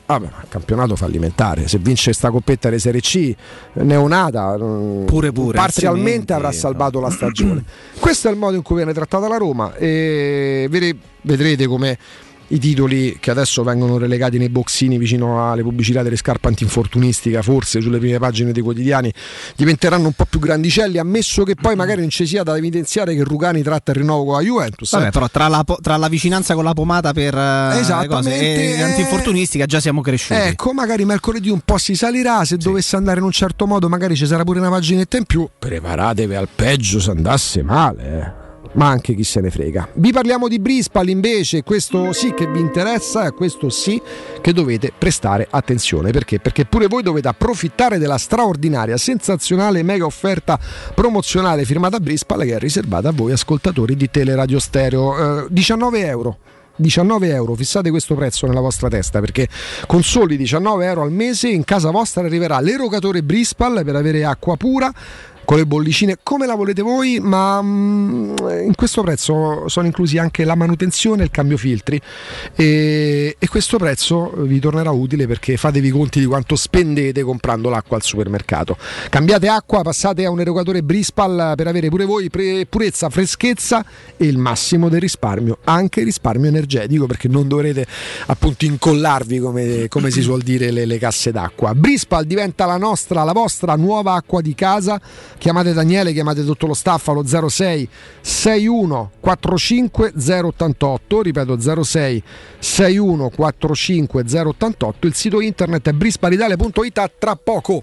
Vabbè, ma campionato fallimentare. Se vince sta coppetta di Serie C, neonata, mm,
Pure, pure,
parzialmente avrà
no.
salvato la stagione. Questo è il modo in cui viene trattata la Roma e vedrete come i titoli che adesso vengono relegati nei boxini vicino alle pubblicità delle scarpe antinfortunistica, forse sulle prime pagine dei quotidiani, diventeranno un po' più grandicelli, ammesso che poi magari non ci sia da evidenziare che Rugani tratta il rinnovo con la Juventus.
Vabbè,
eh.
però tra la, tra la vicinanza con la pomata per eh, cose e
eh.
antinfortunistica già siamo cresciuti.
Ecco, magari mercoledì un po' si salirà, se dovesse andare in un certo modo magari ci sarà pure una paginetta in più. Preparatevi al peggio se andasse male. eh. Ma anche chi se ne frega. Vi parliamo di Brispal invece, questo sì che vi interessa a questo sì che dovete prestare attenzione. Perché? Perché pure voi dovete approfittare della straordinaria, sensazionale mega offerta promozionale firmata Brispal che è riservata a voi ascoltatori di Teleradio Stereo. Eh, 19 euro. 19 euro, fissate questo prezzo nella vostra testa perché con soli 19 euro al mese in casa vostra arriverà l'erogatore Brispal per avere acqua pura con le bollicine come la volete voi, ma mm, in questo prezzo sono inclusi anche la manutenzione e il cambio filtri e, e questo prezzo vi tornerà utile perché fatevi conti di quanto spendete comprando l'acqua al supermercato. Cambiate acqua, passate a un erogatore Brispal per avere pure voi pre- purezza, freschezza e il massimo del risparmio, anche risparmio energetico perché non dovrete appunto incollarvi come, come si suol dire le, le casse d'acqua. Brispal diventa la nostra, la vostra nuova acqua di casa chiamate Daniele, chiamate tutto lo staff allo 06 61 45 088, ripeto 06 61 45 088, il sito internet è brispalitalia.it a tra poco.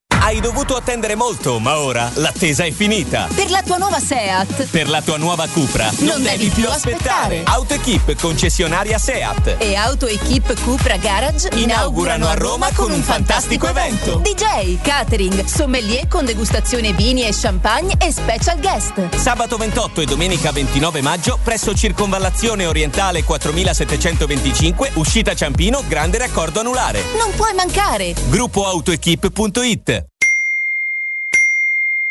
Hai dovuto attendere molto, ma ora l'attesa è finita.
Per la tua nuova SEAT.
Per la tua nuova Cupra
Non devi più aspettare.
AutoEquip concessionaria SEAT.
E Auto Equip Cupra Garage
Inaugurano a Roma con un fantastico evento.
DJ, catering, sommelier con degustazione vini e champagne e special guest.
Sabato 28 e domenica 29 maggio presso Circonvallazione Orientale 4725, uscita Ciampino, grande raccordo anulare.
Non puoi mancare.
Gruppoautoequip.it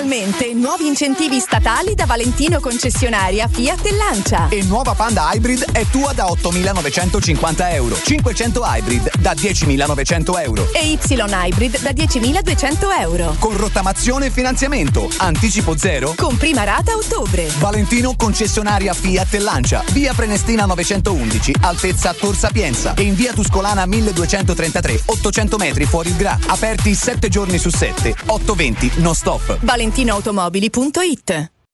Finalmente nuovi incentivi statali da Valentino concessionaria Fiat e Lancia.
E nuova Panda Hybrid è tua da 8.950 euro. 500 Hybrid da 10.900 euro.
E Y Hybrid da 10.200 euro.
Con rottamazione e finanziamento. Anticipo zero.
Con prima rata a ottobre.
Valentino concessionaria Fiat e Lancia. Via Prenestina 911, altezza Tor Sapienza. E in via Tuscolana 1233, 800 metri fuori il Gra. Aperti 7 giorni su 7. 820 non stop.
ValentinoAutomobili.it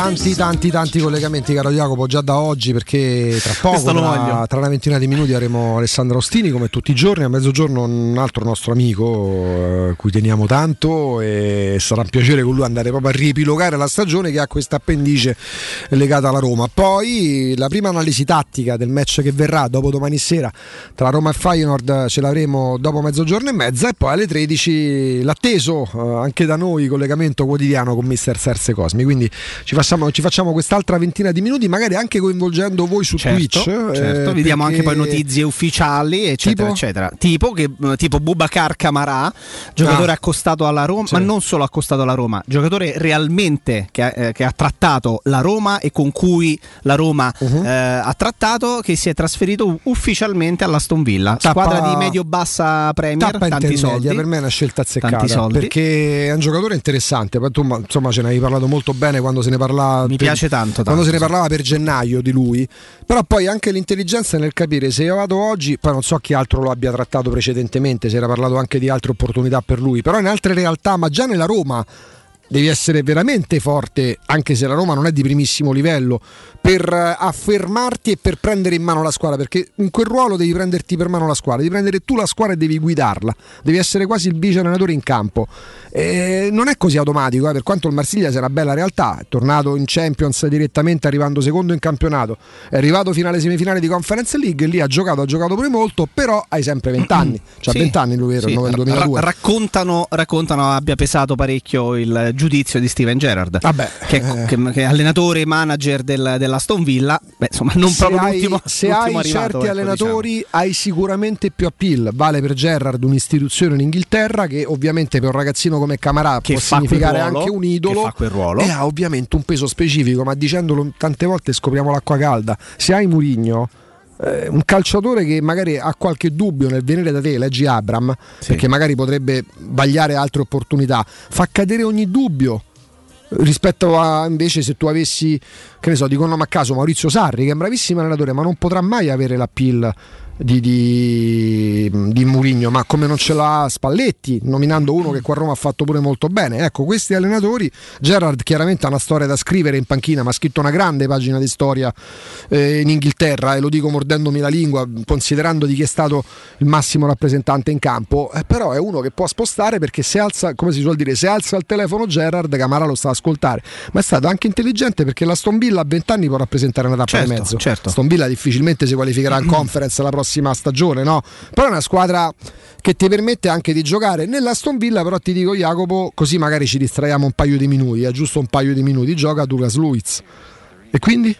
Tanti, tanti, tanti collegamenti, caro Jacopo, già da oggi perché tra poco, tra, tra una ventina di minuti avremo Alessandro Ostini come tutti i giorni, a mezzogiorno un altro nostro amico eh, cui teniamo tanto e sarà un piacere con lui andare proprio a riepilogare la stagione che ha questa appendice legata alla Roma. Poi la prima analisi tattica del match che verrà dopo domani sera tra Roma e Feyenoord ce l'avremo dopo mezzogiorno e mezza e poi alle 13 l'atteso eh, anche da noi collegamento quotidiano con Mister Serse Cosmi, quindi ci facciamo, ci facciamo quest'altra ventina di minuti magari anche coinvolgendo voi su
Certo,
Twitch.
certo.
eh,
vi diamo anche poi notizie ufficiali, eccetera,
Tipo?
eccetera. Tipo, che, eh, tipo Bubacar Camarà, giocatore
Ah.
accostato alla Roma,
Sì.
ma non solo accostato alla Roma, giocatore realmente che ha, eh, che ha trattato la Roma e con cui la Roma
Uh-huh.
eh, ha trattato, che si è trasferito ufficialmente all'Aston Villa,
Tappa-
squadra di medio-bassa Premier,
Tappa
tanti soldi.
per me è una scelta azzeccata perché è un giocatore interessante. Tu ma, insomma ce ne avevi parlato molto bene quando se ne parlava.
Mi piace tanto,
Quando
tanto,
se ne parlava per gennaio di lui, però poi anche l'intelligenza nel capire se io vado oggi, poi non so chi altro lo abbia trattato precedentemente, si era parlato anche di altre opportunità per lui, però in altre realtà, ma già nella Roma devi essere veramente forte, anche se la Roma non è di primissimo livello, per eh, affermarti e per prendere in mano la squadra, perché in quel ruolo devi prenderti per mano la squadra, devi prendere tu la squadra e devi guidarla, devi essere quasi il vice allenatore in campo. E non è così automatico, eh, per quanto il Marsiglia sia una bella realtà, è tornato in Champions direttamente arrivando secondo in campionato, è arrivato fino alle semifinali di Conference League, lì ha giocato, ha giocato pure molto, però hai sempre 20 anni, cioè
Sì,
20 anni lui era
sì,
nel
ra-
2002.
raccontano, raccontano abbia pesato parecchio il giudizio di Steven Gerrard, che, che- che è allenatore e manager del, dell'Aston Villa. Beh, insomma, non
se
proprio
hai,
l'ultimo,
se
l'ultimo
hai
arrivato,
certi
ecco,
allenatori hai sicuramente più appeal vale per Gerrard un'istituzione in Inghilterra che ovviamente per un ragazzino come Camarà
Che
può significare
ruolo,
anche un idolo
che fa quel ruolo.
e ha ovviamente un peso specifico ma dicendolo tante volte scopriamo l'acqua calda se hai Murigno eh, un calciatore che magari ha qualche dubbio nel venire da te, leggi Abram, perché magari potrebbe vagliare altre opportunità, fa cadere ogni dubbio rispetto a invece se tu avessi che ne so dico un nome a caso Maurizio Sarri che è un bravissimo allenatore ma non potrà mai avere l'appeal di, di, di Murigno ma come non ce l'ha Spalletti nominando uno che qua a Roma ha fatto pure molto bene. Ecco questi allenatori Gerard chiaramente ha una storia da scrivere in panchina ma ha scritto una grande pagina di storia eh, in Inghilterra e lo dico mordendomi la lingua considerando di chi è stato il massimo rappresentante in campo. Eh, però è uno che può spostare perché se alza come si suol dire se alza il telefono Gerard Camara lo sta a ascoltare. Ma è stato anche intelligente perché la Aston Villa a 20 anni può rappresentare una tappa
Certo,
e mezzo.
certo.
Aston Villa difficilmente si qualificherà in conference la prossima stagione no? però è una squadra che ti permette anche di giocare nell'Aston Villa però ti dico Jacopo così magari ci distraiamo un paio di minuti è giusto un paio di minuti gioca Douglas Luiz e quindi?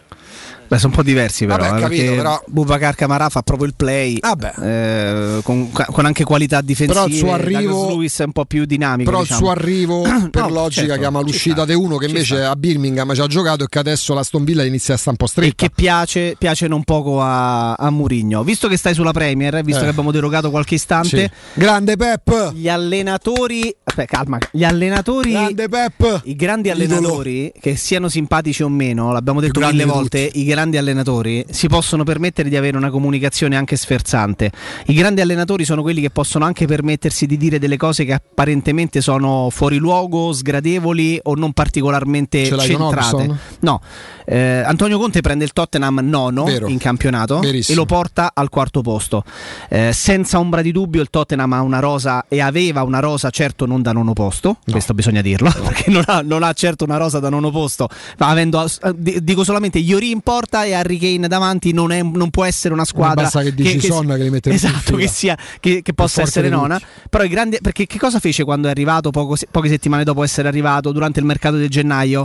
Beh, sono un po' diversi però,
Vabbè,
eh,
capito, però-
Boubacar Camarà fa proprio il play eh, con, con anche qualità difensive.
Però il suo arrivo-
Lewis è un po' più dinamico.
Però
diciamo.
il suo arrivo per
No,
logica
certo,
chiama
ci
l'uscita di uno che invece
sta.
a Birmingham ci ha giocato e che adesso l'Aston Villa inizia a stare un po'
e
stretta.
che piace, piace non poco a, a Murigno. Visto che stai sulla Premier, eh, visto
Eh.
che abbiamo derogato qualche istante,
Sì. Grande Pep!
gli allenatori. Aspetta, calma. Gli allenatori.
Grande Pep!
I grandi
Idolo.
allenatori, che siano simpatici o meno, l'abbiamo detto mille volte, i grandi grandi allenatori si possono permettere di avere una comunicazione anche sferzante. I grandi allenatori sono quelli che possono anche permettersi di dire delle cose che apparentemente sono fuori luogo, sgradevoli o non particolarmente
Ce
centrate. No, eh, Antonio Conte prende il Tottenham nono
Vero.
in campionato
Verissimo.
e lo porta al quarto posto. Eh, senza ombra di dubbio il Tottenham ha una rosa e aveva una rosa certo non da nono posto, questo bisogna dirlo, perché non ha, non ha certo una rosa da nono posto, ma avendo, eh, di- dico solamente Iori in porta e Harry Kane davanti non, è- non può essere una squadra
basta che dici Son che li mette
esatto, che, sia, che, che possa essere nona, però i grandi, perché che cosa fece quando è arrivato poco poche settimane dopo essere arrivato durante il mercato di gennaio?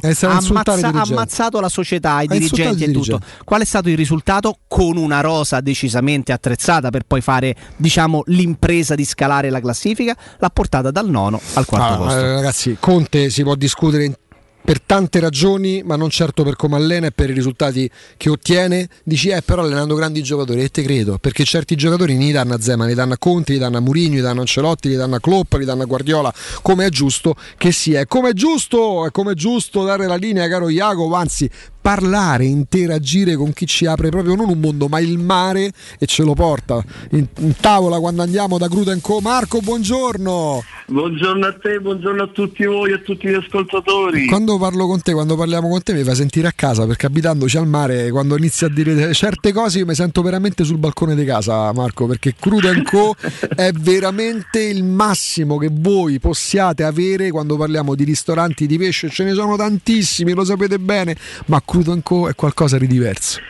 ha
dirigenti.
ammazzato la società, i dirigenti e tutto. Qual è stato il risultato? Con una rosa decisamente attrezzata per poi fare, diciamo, l'impresa di scalare la classifica, l'ha portata dal nono al quarto
Ah,
posto.
ragazzi, Conte si può discutere in- per tante ragioni, ma non certo per come allena e per i risultati che ottiene. Dici, eh, però allenando grandi giocatori, e te credo, perché certi giocatori ne danno a Zema, ne danno a Conte, li danno a Mourinho, li danno a Ancelotti, li danno a Klopp, li danno a Guardiola, come è giusto che sia. E come è giusto, è come è giusto dare la linea, caro Jacopo, anzi parlare, interagire con chi ci apre proprio non un mondo, ma il mare e ce lo porta in, in tavola quando andiamo da Crudo Co. Marco, buongiorno.
Buongiorno a te, buongiorno a tutti voi e a tutti gli ascoltatori.
Quando parlo con te, quando parliamo con te, mi fai sentire a casa perché abitandoci al mare, quando inizi a dire certe cose, io mi sento veramente sul balcone di casa, Marco. Perché Crudo Co è veramente il massimo che voi possiate avere quando parliamo di ristoranti di pesce. Ce ne sono tantissimi, lo sapete bene, ma Crudo Co è qualcosa di diverso.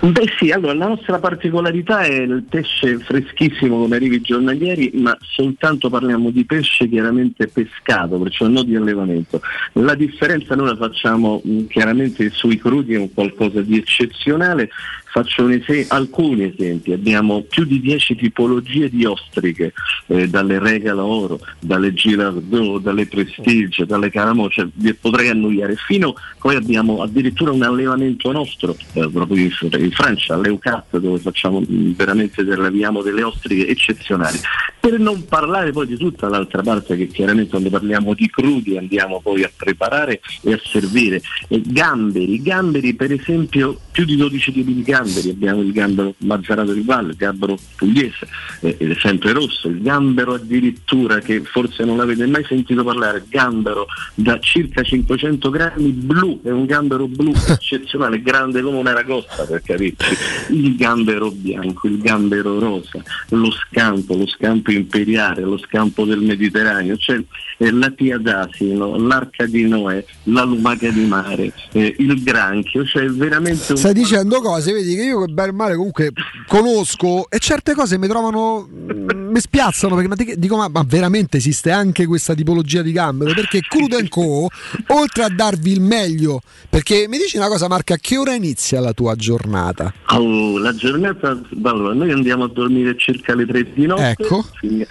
Beh sì, allora la nostra particolarità è il pesce freschissimo come arrivi giornalieri, ma soltanto parliamo di pesce chiaramente pescato, perciò non di allevamento. La differenza noi la facciamo mh, chiaramente sui crudi, è un qualcosa di eccezionale. Faccio ese- alcuni esempi, abbiamo più di 10 tipologie di ostriche, eh, dalle regala oro, dalle girardot, dalle prestige, dalle caramo, cioè potrei annoiare, fino poi abbiamo addirittura un allevamento nostro, eh, proprio in, in Francia, all'Eucat, dove facciamo mh, veramente deriviamo delle ostriche eccezionali. Per non parlare poi di tutta l'altra parte che chiaramente quando parliamo di crudi andiamo poi a preparare e a servire. Eh, gamberi, gamberi per esempio più di 12 tipi di gamberi, abbiamo il gambero mazzarato di valle, il gambero pugliese, eh, sempre rosso, il gambero addirittura che forse non l'avete mai sentito parlare, gambero da circa 500 grammi blu, è un gambero blu eccezionale, grande come una ragosta per capirci, il gambero bianco, il gambero rosa, lo scampo, lo scampo imperiale, lo scampo del Mediterraneo, cioè eh, la pia d'asino, l'arca di Noè, la lumaca di mare, eh, il granchio, cioè veramente un
Stai dicendo cose, vedi che io o male comunque conosco e certe cose mi trovano, mi spiazzano perché ma ti- dico ma, ma veramente esiste anche questa tipologia di gambero? Perché Crudo Co, oltre a darvi il meglio, perché mi dici una cosa Marca, a che ora inizia la tua giornata?
Oh, la giornata, allora, noi andiamo a dormire circa alle 3 di notte.
Ecco.
Quindi,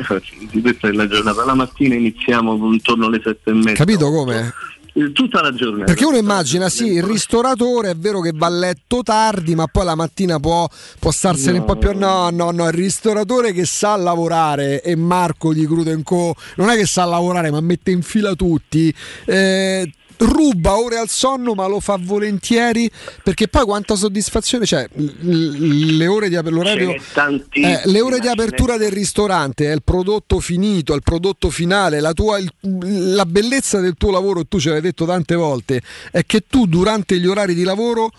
Questa è la giornata. La mattina iniziamo intorno alle 7 e mezza.
Capito come?
Tutta la giornata.
Perché uno immagina, sì, il ristoratore è vero che va a letto tardi, ma poi la mattina può, può starsene un po' più. No, no, no, il ristoratore che sa lavorare e Marco di Crudo Co non è che sa lavorare, ma mette in fila tutti. eh, ruba ore al sonno ma lo fa volentieri perché poi quanta soddisfazione c'è l- le ore di eh, le ore di apertura del ristorante è il prodotto finito, è il prodotto finale, la, tua, il- la bellezza del tuo lavoro, tu ce l'hai detto tante volte, è che tu durante gli orari di lavoro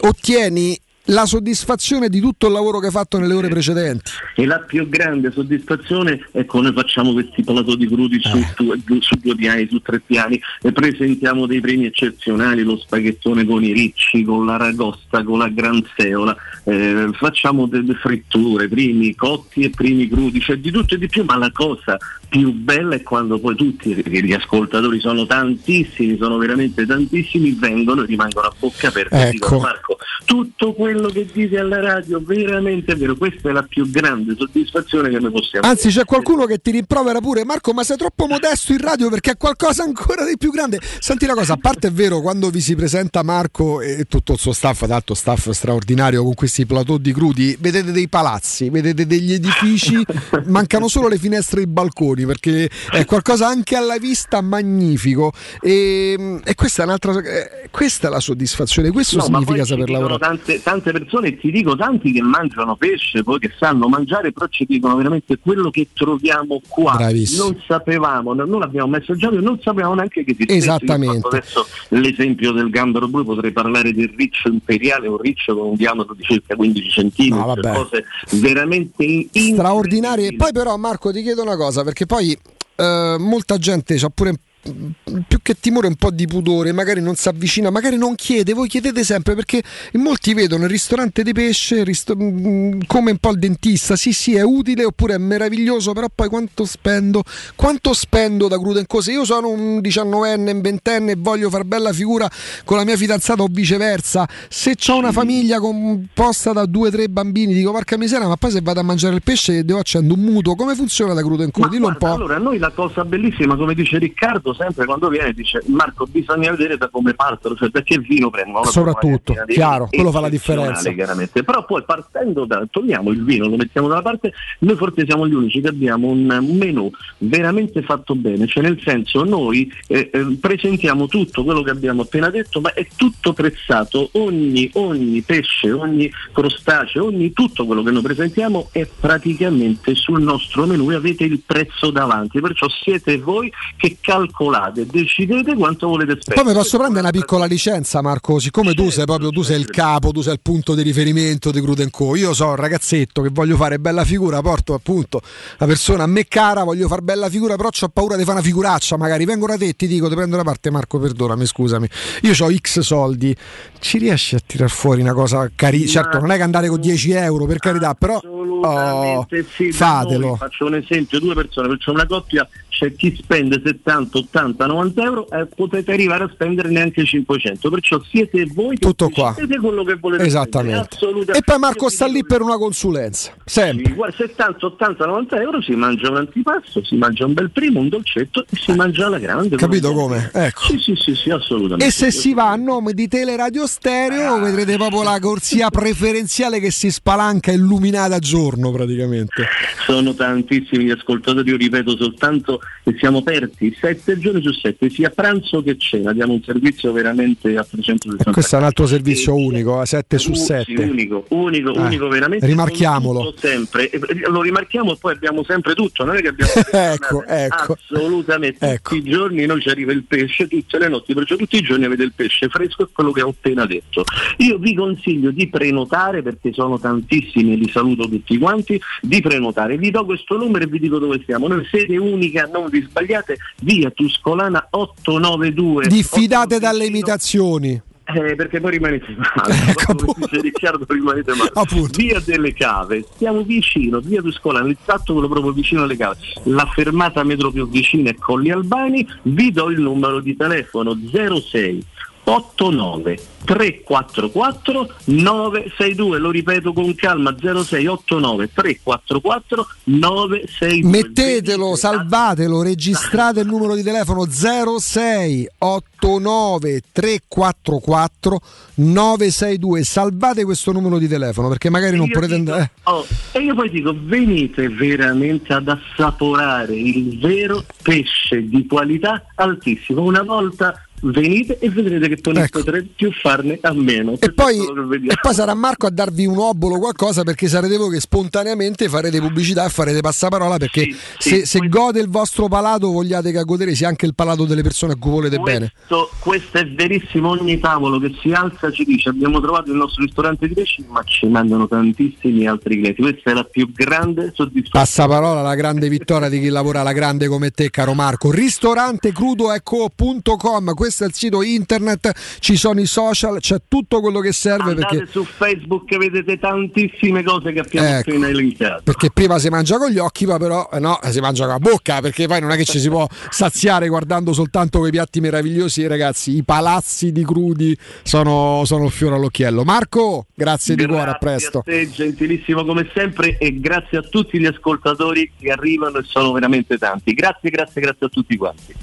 ottieni la soddisfazione di tutto il lavoro che hai fatto nelle ore precedenti.
E la più grande soddisfazione è quando noi facciamo questi plato di crudi su,
Eh.
su- su due piani, su tre piani e presentiamo dei premi eccezionali, lo spaghettone con i ricci, con la ragosta, con la granzeola, eh, facciamo delle fritture, primi cotti e primi crudi, cioè di tutto e di più, ma la cosa più bella è quando poi tutti, perché gli ascoltatori sono tantissimi, sono veramente tantissimi, vengono e rimangono a bocca aperta e
Ecco.
dicono Marco, tutto quello che dici alla radio veramente è vero, questa è la più grande soddisfazione che noi possiamo
Anzi, c'è qualcuno che ti rimprovera pure Marco, ma sei troppo modesto in radio perché è qualcosa ancora di più grande. Senti una cosa, a parte è vero, quando vi si presenta Marco e tutto il suo staff, tanto staff straordinario con questi plateau di crudi, vedete dei palazzi, vedete degli edifici, mancano solo le finestre e i balconi perché è qualcosa anche alla vista magnifico. E, e questa è un'altra eh, questa è la soddisfazione, questo
No,
significa saper lavorare.
Tante, tante persone, e ti dico tanti che mangiano pesce, poi che sanno mangiare, però ci dicono veramente quello che troviamo qua.
Bravissimo.
Non sapevamo, non l'abbiamo messo già, non sapevamo neanche che esistesse.
Esattamente.
Adesso l'esempio del gambero blu, potrei parlare del riccio imperiale, un riccio con un diametro di circa 15 cm,
No,
cose veramente in-
straordinarie. E poi però Marco ti chiedo una cosa, perché poi eh, molta gente ha pure più che timore un po' di pudore, magari non si avvicina, magari non chiede, voi chiedete sempre perché molti vedono il ristorante di pesce risto- mm, come un po' il dentista, sì sì è utile oppure è meraviglioso, però poi quanto spendo, quanto spendo da crudo in cose? Io sono un diciannovenne, un ventenne e voglio far bella figura con la mia fidanzata o viceversa, se ho una famiglia composta da due o tre bambini dico porca miseria, ma poi se vado a mangiare il pesce devo accendere un mutuo, come funziona da crudo in
Ma
co? Dillo un
guarda,
po'.
Allora, a noi la cosa bellissima, come dice Riccardo, sempre quando viene dice Marco bisogna vedere da come partono, cioè da che vino prendono.
Soprattutto, chiaro, quello fa la differenza.
Chiaramente. Però poi partendo da, togliamo il vino, lo mettiamo da una parte, noi forse siamo gli unici che abbiamo un menù veramente fatto bene, cioè nel senso noi eh, eh, presentiamo tutto quello che abbiamo appena detto, ma è tutto prezzato, ogni, ogni pesce, ogni crostaceo, ogni tutto quello che noi presentiamo è praticamente sul nostro menù e avete il prezzo davanti, perciò siete voi che calcolate, decidete quanto volete spendere.
Poi mi posso prendere una piccola licenza, Marco. Siccome tu sei proprio tu sei il capo, tu sei il punto di riferimento di Crude Co. Io sono un ragazzetto che voglio fare bella figura, porto appunto la persona a me cara, voglio fare bella figura, però ho paura di fare una figuraccia. Magari vengo da te, ti dico, ti prendo da parte, Marco, perdonami, scusami. Io ho X soldi, ci riesci a tirar fuori una cosa carina? Certo, non è che andare con 10 euro, per carità, però oh,
sì,
fatelo.
noi, faccio un esempio, due persone, perciò una coppia c'è chi spende 70, 80, 90 euro e potete arrivare a spendere neanche 500, perciò siete voi che
Tutto qua.
decidete quello che volete
Esattamente. E poi Marco sta lì per una consulenza. Sempre.
Sì, guarda, 70, 80, 90 euro si mangia un antipasto, si mangia un bel primo, un dolcetto e si mangia alla grande.
Capito come? Ecco.
Sì, sì, sì, sì, assolutamente.
E se si va a nome di Teleradio Stereo, vedrete proprio la corsia preferenziale che si spalanca illuminata a giorno praticamente.
Sono tantissimi gli ascoltatori, io ripeto soltanto che siamo aperti sette giorni su sette, sia pranzo che cena, diamo un servizio veramente a 360
Questo è un altro servizio unico, a 7 su
Uh, sì,
7.
unico, unico,
Eh,
unico veramente.
rimarchiamolo.
Sempre. E- e Lo rimarchiamo e poi abbiamo sempre tutto, non è che abbiamo
ecco, ecco.
assolutamente tutti i giorni noi ci arriva il pesce, tutte le notti, perciò tutti i giorni avete il pesce fresco e quello che ho appena detto. Io vi consiglio di prenotare perché sono tantissimi e li saluto tutti quanti, di prenotare. Vi do questo numero e vi dico dove siamo. Noi sede unica, non vi sbagliate, via Tuscolana 892.
Diffidate dalle imitazioni.
Eh, perché poi rimanete male,
Ecco,
dice Riccardo rimanete male. Via delle cave, stiamo vicino, via Tuscolana, il tratto quello proprio vicino alle cave. La fermata metro più vicina è Colli Albani, vi do il numero di telefono 06 89 344 962, lo ripeto con calma 0689 344 962.
Mettetelo, salvatelo, registrate il numero di telefono 0689 344 962. Salvate questo numero di telefono perché magari non potete
dico-
andare.
oh, e io poi dico, venite veramente ad assaporare il vero pesce di qualità altissima. Una volta venite e vedrete che poi non potrete più farne a meno.
E poi, e poi sarà Marco a darvi un obolo qualcosa perché sarete voi che spontaneamente farete pubblicità e farete passaparola perché se, se gode il vostro palato vogliate che a godere sia anche il palato delle persone a cui volete bene.
Questo, questo è verissimo, ogni tavolo che si alza ci dice abbiamo trovato il nostro ristorante di pesce, ma ci mandano tantissimi altri clienti. Questa è la più grande soddisfazione.
Passaparola, la grande vittoria di chi lavora alla grande come te, caro Marco. Ristorantecrudoeco.com, è il sito internet, ci sono i social, c'è tutto quello che serve
Andate
perché,
su Facebook vedete tantissime cose che abbiamo
Ecco.
appena elencato.
perché prima si mangia con gli occhi, ma però eh, no, si mangia con la bocca, perché poi non è che ci si può saziare guardando soltanto quei piatti meravigliosi, ragazzi, i palazzi di crudi sono, sono il fiore all'occhiello. Marco, grazie di cuore, a presto.
a te, gentilissimo come sempre e grazie a tutti gli ascoltatori che arrivano e sono veramente tanti. Grazie, grazie, grazie a tutti quanti.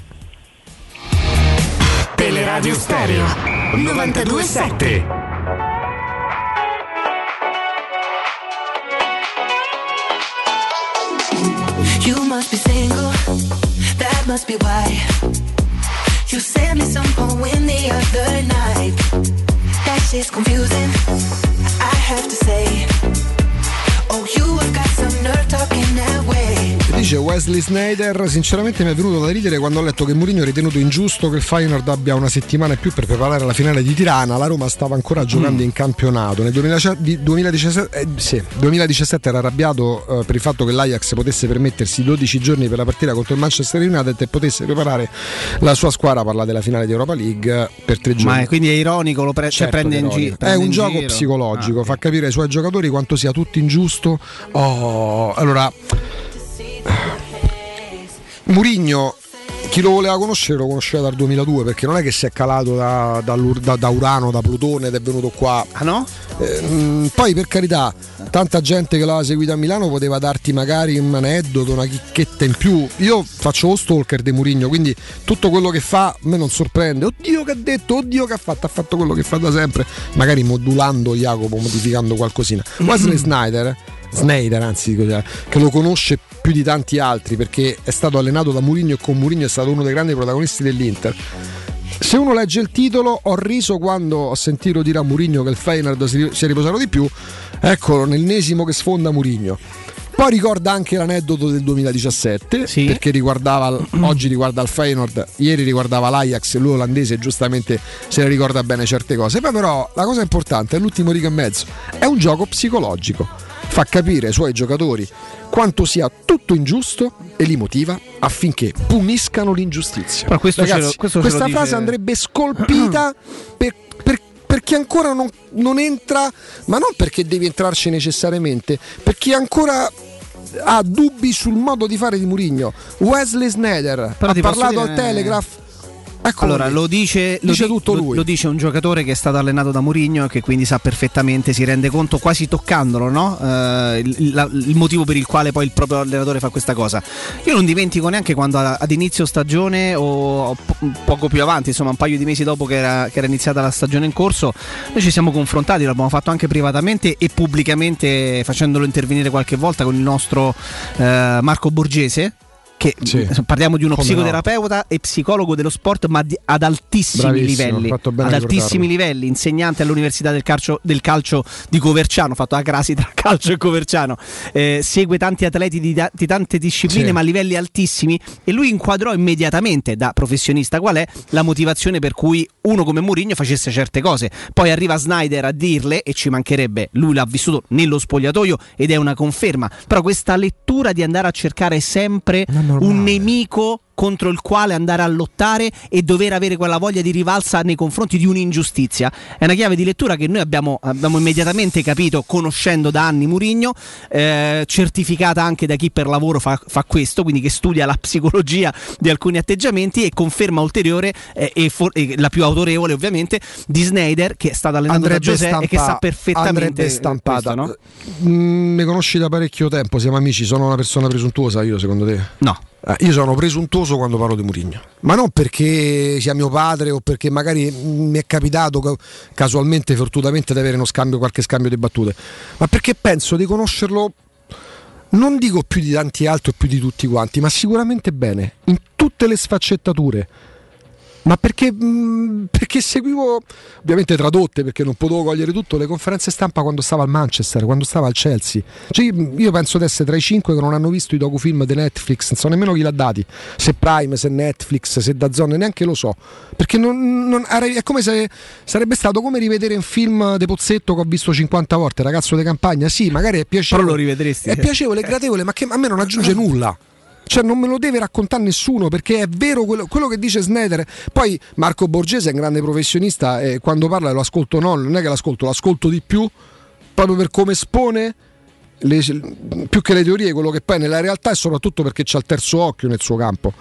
Teleradio Stereo 927.
You must be single, that must be why. You sent me some poem the other night. That shit's confusing, I have to say. Oh, you have got some nerve talking that way.
Dice Wesley Snyder, sinceramente mi è venuto da ridere quando ho letto che Mourinho ha ritenuto ingiusto che il Feyenoord abbia una settimana in più per preparare la finale di Tirana, la Roma stava ancora giocando in campionato. Nel 2000 di- 2017, eh, sì, 2017 era arrabbiato eh, per il fatto che l'Ajax potesse permettersi 12 giorni per la partita contro il Manchester United e potesse preparare la sua squadra, parla della finale di Europa League, per tre giorni.
Ma è- quindi è ironico, lo pre- cioè
Certo
prende in giro.
È un gioco
giro.
psicologico,
Ah,
fa capire ai suoi giocatori quanto sia tutto ingiusto. Oh, allora, Murigno, chi lo voleva conoscere lo conosceva dal 2002 perché non è che si è calato da, dall'Ur- da- da Urano, da Plutone ed è venuto qua.
Ah no?
poi per carità, tanta gente che l'aveva seguito a Milano poteva darti magari un aneddoto, una chicchetta in più. Io faccio lo stalker di Murigno, quindi tutto quello che fa a me non sorprende. Oddio che ha detto, oddio che ha fatto, ha fatto quello che fa da sempre, magari modulando Jacopo, modificando qualcosina. Wesley Snyder, Snyder anzi, eh, che lo conosce più di tanti altri perché è stato allenato da Murigno e con Murigno è stato uno dei grandi protagonisti dell'Inter. Se uno legge il titolo, ho riso quando ho sentito dire a Murigno che il Feyenoord si, è riposato di più. Eccolo, nell'ennesimo che sfonda Murigno. Poi ricorda anche l'aneddoto del 2017, perché riguardava, oggi riguarda il Feyenoord, ieri riguardava l'Ajax, lui olandese giustamente se ne ricorda bene certe cose. Poi però la cosa importante è l'ultimo riga e mezzo, è un gioco psicologico, fa capire ai suoi giocatori quanto sia tutto ingiusto e li motiva affinché puniscano l'ingiustizia. Ragazzi,
lo
questa
dice-
frase andrebbe scolpita per, per- per chi ancora non, non entra, ma non perché devi entrarci necessariamente, per chi ancora ha dubbi sul modo di fare di Murigno. Wesley Snyder ha parlato
dire-
al Telegraph. Eccolo
Allora, lo dice, lo
Dice
di-
tutto
lo-
lui.
lo dice un giocatore che è stato allenato da Mourinho e che quindi sa perfettamente, si rende conto quasi toccandolo, no? Eh, il, la- il motivo per il quale poi il proprio allenatore fa questa cosa. Io non dimentico neanche quando a- ad inizio stagione o po- poco più avanti, insomma un paio di mesi dopo che era, che era iniziata la stagione in corso, noi ci siamo confrontati, l'abbiamo fatto anche privatamente e pubblicamente facendolo intervenire qualche volta con il nostro eh, Marco Borgese. Che insomma, parliamo di uno
Come
psicoterapeuta e psicologo dello sport, ma di- ad altissimi
Bravissimo,
livelli. Ad
a
altissimi livelli, insegnante all'Università del calcio, del calcio di Coverciano, fatto la crasi tra calcio e Coverciano. Eh, segue tanti atleti di, di tante discipline,
Sì.
ma a livelli altissimi. E lui inquadrò immediatamente, da professionista qual è, la motivazione per cui uno come Mourinho facesse certe cose. Poi arriva Snyder a dirle, e ci mancherebbe, lui l'ha vissuto nello spogliatoio ed è una conferma. Però questa lettura di andare a cercare sempre un nemico contro il quale andare a lottare e dover avere quella voglia di rivalsa nei confronti di un'ingiustizia. È una chiave di lettura che noi abbiamo, abbiamo immediatamente capito conoscendo da anni Murigno, eh, certificata anche da chi per lavoro fa, fa questo, quindi che studia la psicologia di alcuni atteggiamenti e conferma ulteriore eh, e, for- e la più autorevole ovviamente di Snyder che è stato allenato da Giuseppe e che sa
stampa-
perfettamente
stampata.
questo, no?
Mm, mi conosci da parecchio tempo, siamo amici, sono una persona presuntuosa io secondo te?
No.
Eh, io sono presuntuoso quando parlo di Murigno, ma non perché sia mio padre o perché magari mi è capitato ca- casualmente, fortunatamente, di avere scambio, qualche scambio di battute, ma perché penso di conoscerlo, non dico più di tanti altri o più di tutti quanti, ma sicuramente bene, in tutte le sfaccettature. Ma perché, mh, perché seguivo, ovviamente tradotte perché non potevo cogliere tutto, le conferenze stampa quando stava al Manchester, quando stava al Chelsea. Cioè, io- io penso di essere tra i cinque che non hanno visto i docufilm di Netflix, non so nemmeno chi l'ha dati, se Prime, se Netflix, se da zone, neanche lo so. Perché non- non- è come se sarebbe stato come rivedere un film di Pozzetto che ho visto 50 volte, ragazzo di campagna. Sì, magari è piacevole.
Però lo rivedresti.
È piacevole, è gradevole, ma che a me non aggiunge nulla. Cioè non me lo deve raccontare nessuno perché è vero quello, quello che dice Snyder. Poi Marco Borgese è un grande professionista e quando parla lo ascolto no, non è che l'ascolto, l'ascolto di più proprio per come espone le- più che le teorie, quello che poi nella realtà è soprattutto perché c'ha il terzo occhio nel suo campo.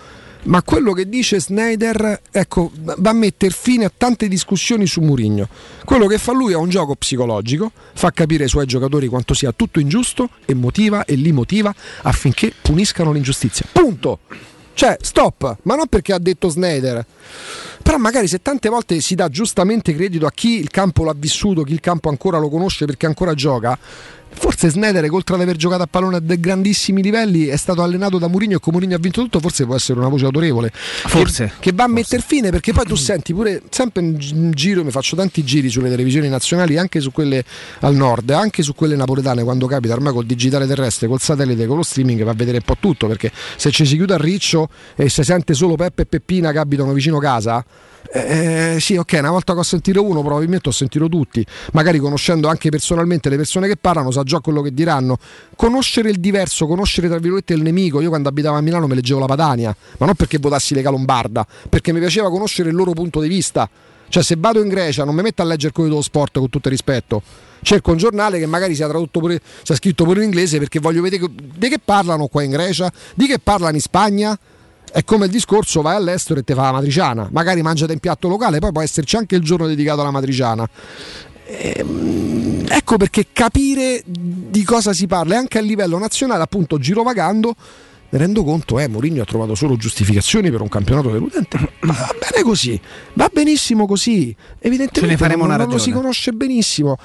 Ma quello che dice Snyder ecco, va a mettere fine a tante discussioni su Mourinho. Quello che fa lui è un gioco psicologico, fa capire ai suoi giocatori quanto sia tutto ingiusto e motiva e li motiva affinché puniscano l'ingiustizia. Punto! Cioè, stop, ma non perché ha detto Snyder. Però magari se tante volte si dà giustamente credito a chi il campo l'ha vissuto, chi il campo ancora lo conosce perché ancora gioca, forse Snyder, oltre ad aver giocato a pallone a grandissimi livelli, è stato allenato da Mourinho e con Mourinho ha vinto tutto, forse può essere una voce autorevole.
Forse.
Che, che va a mettere fine, perché poi tu senti pure, sempre in giro, mi faccio tanti giri sulle televisioni nazionali, anche su quelle al nord, anche su quelle napoletane, quando capita, ormai col digitale terrestre, col satellite, con lo streaming, va a vedere un po' tutto, perché se ci si chiude a riccio e si sente solo Peppe e Peppina che abitano vicino casa, eh, sì, ok, una volta che ho sentito uno, probabilmente ho sentito tutti. Magari conoscendo anche personalmente le persone che parlano, sa già quello che diranno. Conoscere il diverso, conoscere tra virgolette il nemico. Io quando abitavo a Milano me leggevo la Padania, ma non perché votassi Lega Lombarda, perché mi piaceva conoscere il loro punto di vista. Cioè, se vado in Grecia, non mi metto a leggere quello dello sport con tutto il rispetto. Cerco un giornale che magari sia tradotto pure, sia scritto pure in inglese perché voglio vedere di che parlano qua in Grecia, di che parlano in Spagna. È come il discorso, vai all'estero e te fa la matriciana. Magari mangiate in piatto locale, poi può esserci anche il giorno dedicato alla matriciana. Ehm, ecco perché capire di cosa si parla e anche a livello nazionale, appunto, girovagando, mi rendo conto, eh, Mourinho ha trovato solo giustificazioni per un campionato deludente. Ma va bene così, va benissimo così. Evidentemente
Ce ne faremo
non,
una
non lo si conosce benissimo.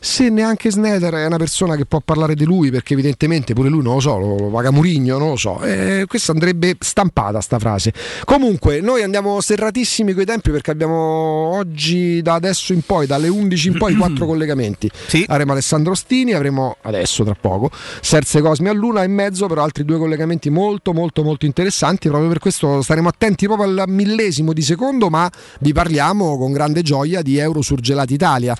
Se neanche Snyder è una persona che può parlare di lui, perché evidentemente pure lui non lo so, lo, lo paga Murigno, non lo so. Eh, questa andrebbe stampata sta frase. Comunque, noi andiamo serratissimi coi tempi perché abbiamo oggi, da adesso in poi, dalle 11 in poi, quattro collegamenti. Avremo Alessandro Stini, avremo adesso tra poco Serse Cosmi all'una e mezzo, però altri due collegamenti molto molto molto interessanti. Proprio per questo staremo attenti proprio al millesimo di secondo, ma vi parliamo con grande gioia di Euro Surgelati Italia.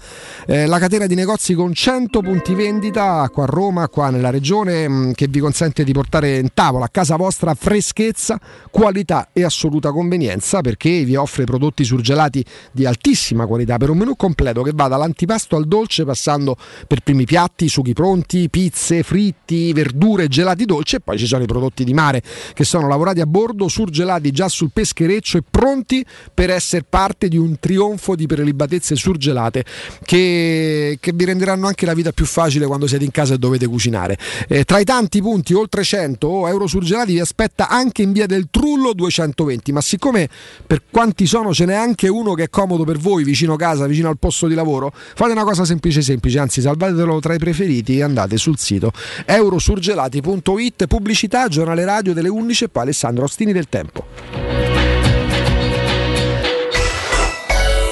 Eh, la catena di negozi con 100 punti vendita qua a Roma, qua nella regione, mh, che vi consente di portare in tavola a casa vostra freschezza, qualità e assoluta convenienza perché vi offre prodotti surgelati di altissima qualità per un menù completo che va dall'antipasto al dolce passando per primi piatti, sughi pronti, pizze, fritti, verdure, gelati dolci e poi ci sono i prodotti di mare che sono lavorati a bordo, surgelati già sul peschereccio e pronti per essere parte di un trionfo di prelibatezze surgelate che, che vi renderanno anche la vita più facile quando siete in casa e dovete cucinare. Eh, tra i tanti punti, oltre 100 euro surgelati, vi aspetta anche in via del Trullo 220, ma siccome per quanti sono ce n'è anche uno che è comodo per voi, vicino casa, vicino al posto di lavoro, fate una cosa semplice semplice, anzi salvatelo tra i preferiti e andate sul sito eurosurgelati.it, pubblicità, giornale radio delle 11 e poi Alessandro Ostini del Tempo.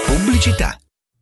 Pubblicità.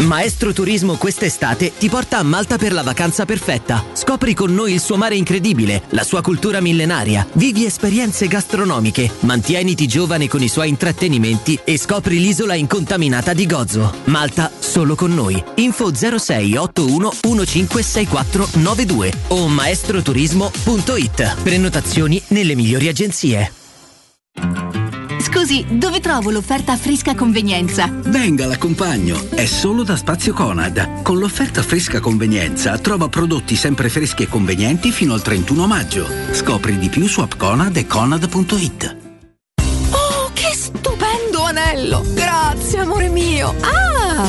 Maestro Turismo quest'estate ti porta a Malta per la vacanza perfetta. Scopri con noi il suo mare incredibile, la sua cultura millenaria, vivi esperienze gastronomiche, mantieniti giovane con i suoi intrattenimenti e scopri l'isola incontaminata di Gozo. Malta solo con noi. Info 06 81 156492 o maestroturismo.it. Prenotazioni nelle migliori agenzie.
Scusi, dove trovo l'offerta fresca convenienza?
Venga, l'accompagno. È solo da Spazio Conad. Con l'offerta fresca convenienza trova prodotti sempre freschi e convenienti fino al 31 maggio. Scopri di più su appconad e conad.it.
Oh, che stupendo anello! Grazie, amore mio! Ah,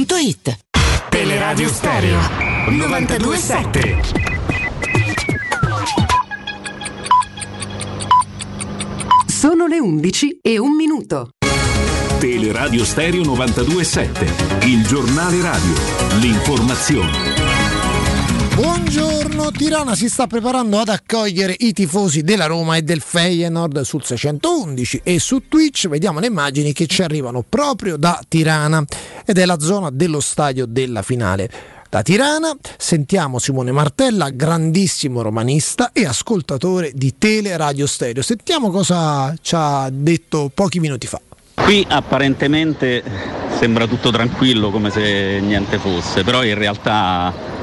otticasalvagente.it.
Teleradio Stereo 927.
Sono le 11 e un minuto.
Teleradio Stereo 927, il giornale radio, l'informazione.
Buongiorno, Tirana si sta preparando ad accogliere i tifosi della Roma e del Feyenoord sul 611 e su Twitch vediamo le immagini che ci arrivano proprio da Tirana ed è la zona dello stadio della finale. Da Tirana sentiamo Simone Martella, grandissimo romanista e ascoltatore di Tele Radio Stereo. Sentiamo cosa ci ha detto pochi minuti fa.
Qui apparentemente sembra tutto tranquillo come se niente fosse, però in realtà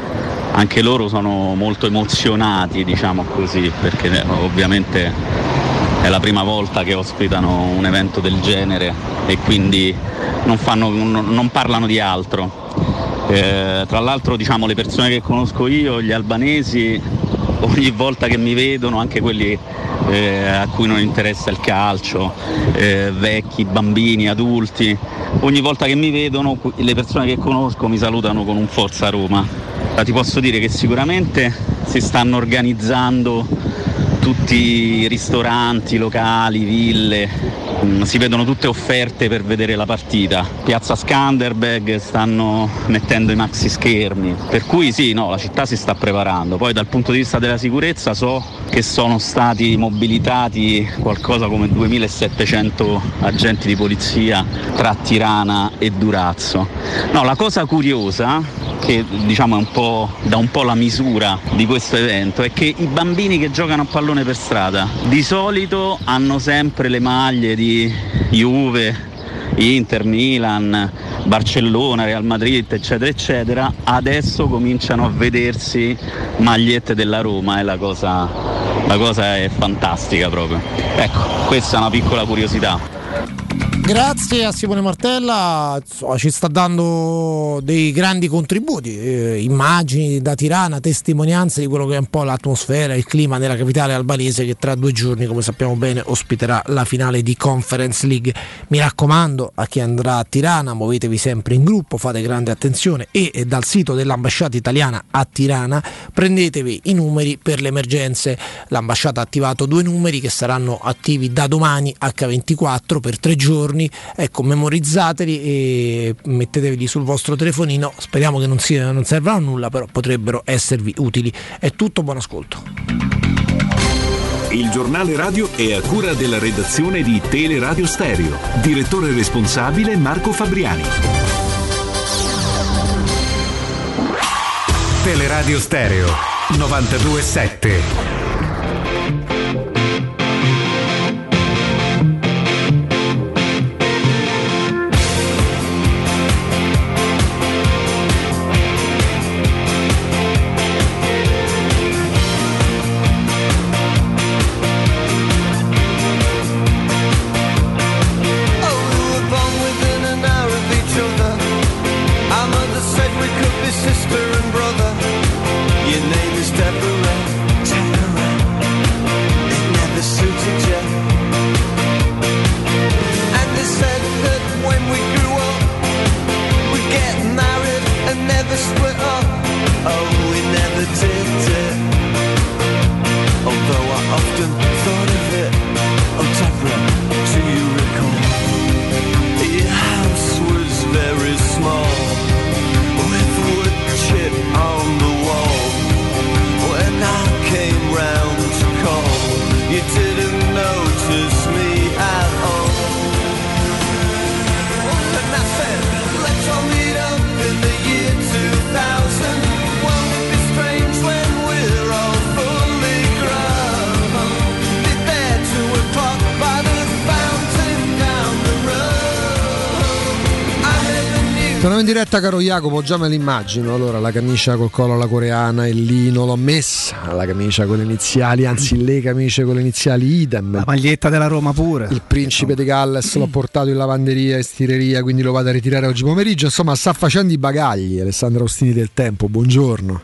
anche loro sono molto emozionati, diciamo così, perché eh, ovviamente è la prima volta che ospitano un evento del genere e quindi non, fanno- non- parlano di altro. Eh, tra l'altro diciamo le persone che conosco io, gli albanesi, ogni volta che mi vedono, anche quelli eh, a cui non interessa il calcio, eh, vecchi, bambini, adulti, ogni volta che mi vedono le persone che conosco mi salutano con un Forza Roma. Ti posso dire che sicuramente si stanno organizzando tutti i ristoranti, locali, ville mm, si vedono tutte offerte per vedere la partita. Piazza Skanderbeg stanno mettendo i maxi schermi, per cui sì, no, la città si sta preparando. Poi dal punto di vista della sicurezza so che sono stati mobilitati qualcosa come 2700 agenti di polizia tra Tirana e Durazzo. No, la cosa curiosa che diciamo un dà un po' la misura di questo evento è che i bambini che giocano a pallone per strada di solito hanno sempre le maglie di Juve, Inter, Milan, Barcellona, Real Madrid, eccetera, eccetera, adesso cominciano a vedersi magliette della Roma e la cosa, la cosa è fantastica proprio. Ecco, questa è una piccola curiosità.
Grazie a Simone Martella, insomma, ci sta dando dei grandi contributi, eh, immagini da Tirana, testimonianze di quello che è un po' l'atmosfera, il clima nella capitale albanese che tra due giorni, come sappiamo bene, ospiterà la finale di Conference League. Mi raccomando a chi andrà a Tirana, muovetevi sempre in gruppo, fate grande attenzione e, e dal sito dell'ambasciata italiana a Tirana prendetevi i numeri per le emergenze. L'ambasciata ha attivato due numeri che saranno attivi da domani H24 per tre giorni ecco memorizzateli e mettetevi sul vostro telefonino speriamo che non, sia, non servano a nulla però potrebbero esservi utili è tutto buon ascolto
Il giornale radio è a cura della redazione di Teleradio Stereo. Direttore responsabile Marco Fabriani.
Teleradio Stereo 927.
Torniamo in diretta caro Jacopo, già me l'immagino. Allora la camicia col collo alla coreana, il lino l'ho messa, la camicia con le iniziali, anzi le camicie con le iniziali idem.
La maglietta della Roma pure.
Il principe di Galles l'ho portato in lavanderia e stireria, quindi lo vado a ritirare oggi pomeriggio. Insomma, sta facendo i bagagli Alessandro Ostini del Tempo. Buongiorno.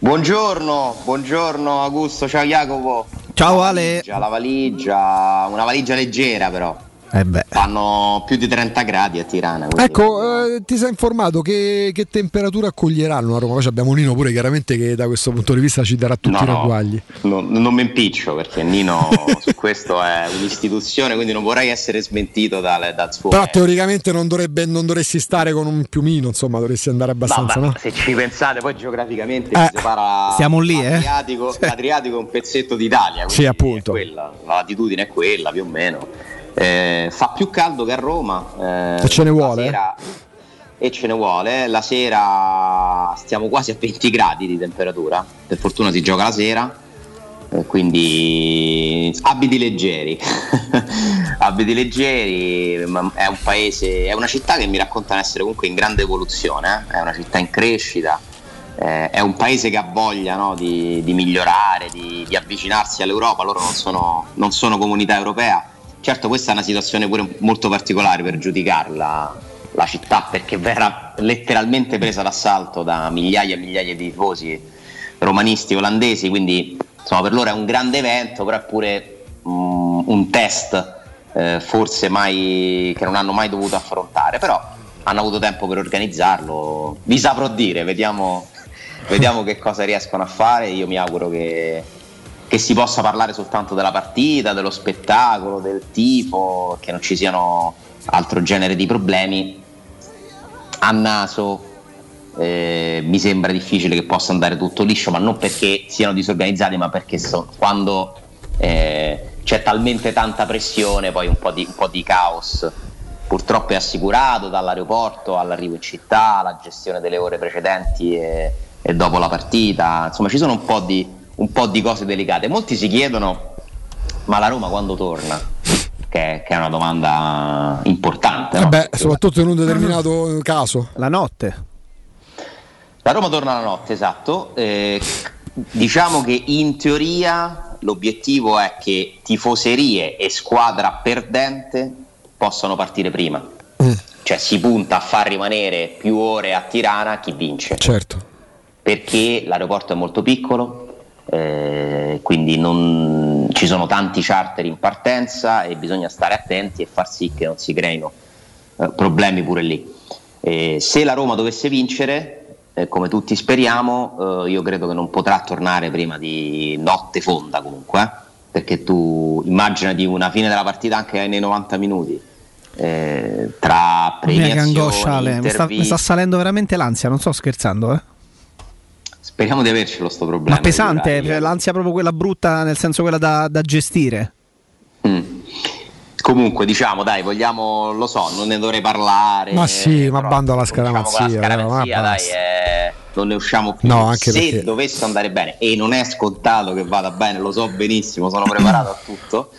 Buongiorno, buongiorno Augusto, ciao Jacopo.
Ciao
La
Ale.
valigia, La valigia, una valigia leggera però.
Eh.
Fanno più di 30 gradi a Tirana. quindi-
Ecco, eh, ti sei informato che, che temperatura accoglieranno a Roma? Poi abbiamo Nino pure chiaramente che da questo punto di vista ci darà tutti
No,
i
no.
ragguagli.
Non, non mi impiccio perché Nino su questo è un'istituzione, quindi non vorrei essere smentito dal, dal suo.
Però teoricamente non, dovrebbe, non dovresti stare con un piumino, insomma, dovresti andare abbastanza,
Vabbè,
no?
Se ci pensate, poi geograficamente
Eh,
si separa
siamo lì, eh?
l'Adriatico, l'Adriatico è un pezzetto d'Italia.
Sì, appunto.
è quella, la latitudine è quella più o meno. Eh, fa più caldo che a Roma. eh,
E ce ne vuole?
sera- e ce ne vuole. La sera stiamo quasi a 20 gradi di temperatura. Per fortuna si gioca la sera. eh, Quindi abiti leggeri, abiti leggeri, è un paese, è una città che mi raccontano essere comunque in grande evoluzione, eh, è una città in crescita, eh, è un paese che ha voglia no, di, di migliorare, di, di avvicinarsi all'Europa, loro non sono, non sono comunità europea. Certo questa è una situazione pure molto particolare per giudicarla la città perché verrà letteralmente presa d'assalto da migliaia e migliaia di tifosi romanisti olandesi, quindi insomma per loro è un grande evento, però è pure mm, un test eh, forse mai, che non hanno mai dovuto affrontare, però hanno avuto tempo per organizzarlo, vi saprò dire, vediamo, vediamo che cosa riescono a fare, io mi auguro che, che si possa parlare soltanto della partita, dello spettacolo, del tifo, che non ci siano altro genere di problemi, a naso eh, mi sembra difficile che possa andare tutto liscio, ma non perché siano disorganizzati, ma perché so- quando eh, c'è talmente tanta pressione, poi un po' di, un po' di caos purtroppo è assicurato dall'aeroporto all'arrivo in città, la gestione delle ore precedenti e, e dopo la partita, insomma ci sono un po, di, un po' di cose delicate. Molti si chiedono, ma la Roma quando torna? Che, che è una domanda importante. no?
Vabbè, soprattutto in un determinato caso.
La notte.
La Roma torna la notte, esatto. Eh, diciamo che in teoria l'obiettivo è che tifoserie e squadra perdente possano partire prima. Cioè si punta a far rimanere più ore a Tirana chi vince.
Certo.
Perché l'aeroporto è molto piccolo, eh, quindi non- ci sono tanti charter in partenza e bisogna stare attenti e far sì che non si creino eh, problemi pure lì. Eh, se la Roma dovesse vincere, eh, come tutti speriamo, eh, io credo che non potrà tornare prima di notte fonda comunque, perché tu immaginati una fine della partita anche nei 90 minuti. eh, tra
Mia che
premiazioni,
angoscia, Ale. Mi sta, mi sta salendo veramente l'ansia, non sto scherzando, eh.
Speriamo di avercelo sto problema
Ma pesante, cioè, l'ansia proprio quella brutta, nel senso quella da, da gestire.
Comunque, diciamo, dai, vogliamo, lo so, non ne dovrei parlare.
Ma sì, ma bando alla
cominciamo con la
scaramazia. però, ma
scaramazia, dai, eh, non ne usciamo più.
No, anche
Se
perché-
dovesse andare bene, e non è scontato che vada bene, lo so benissimo, sono preparato a tutto.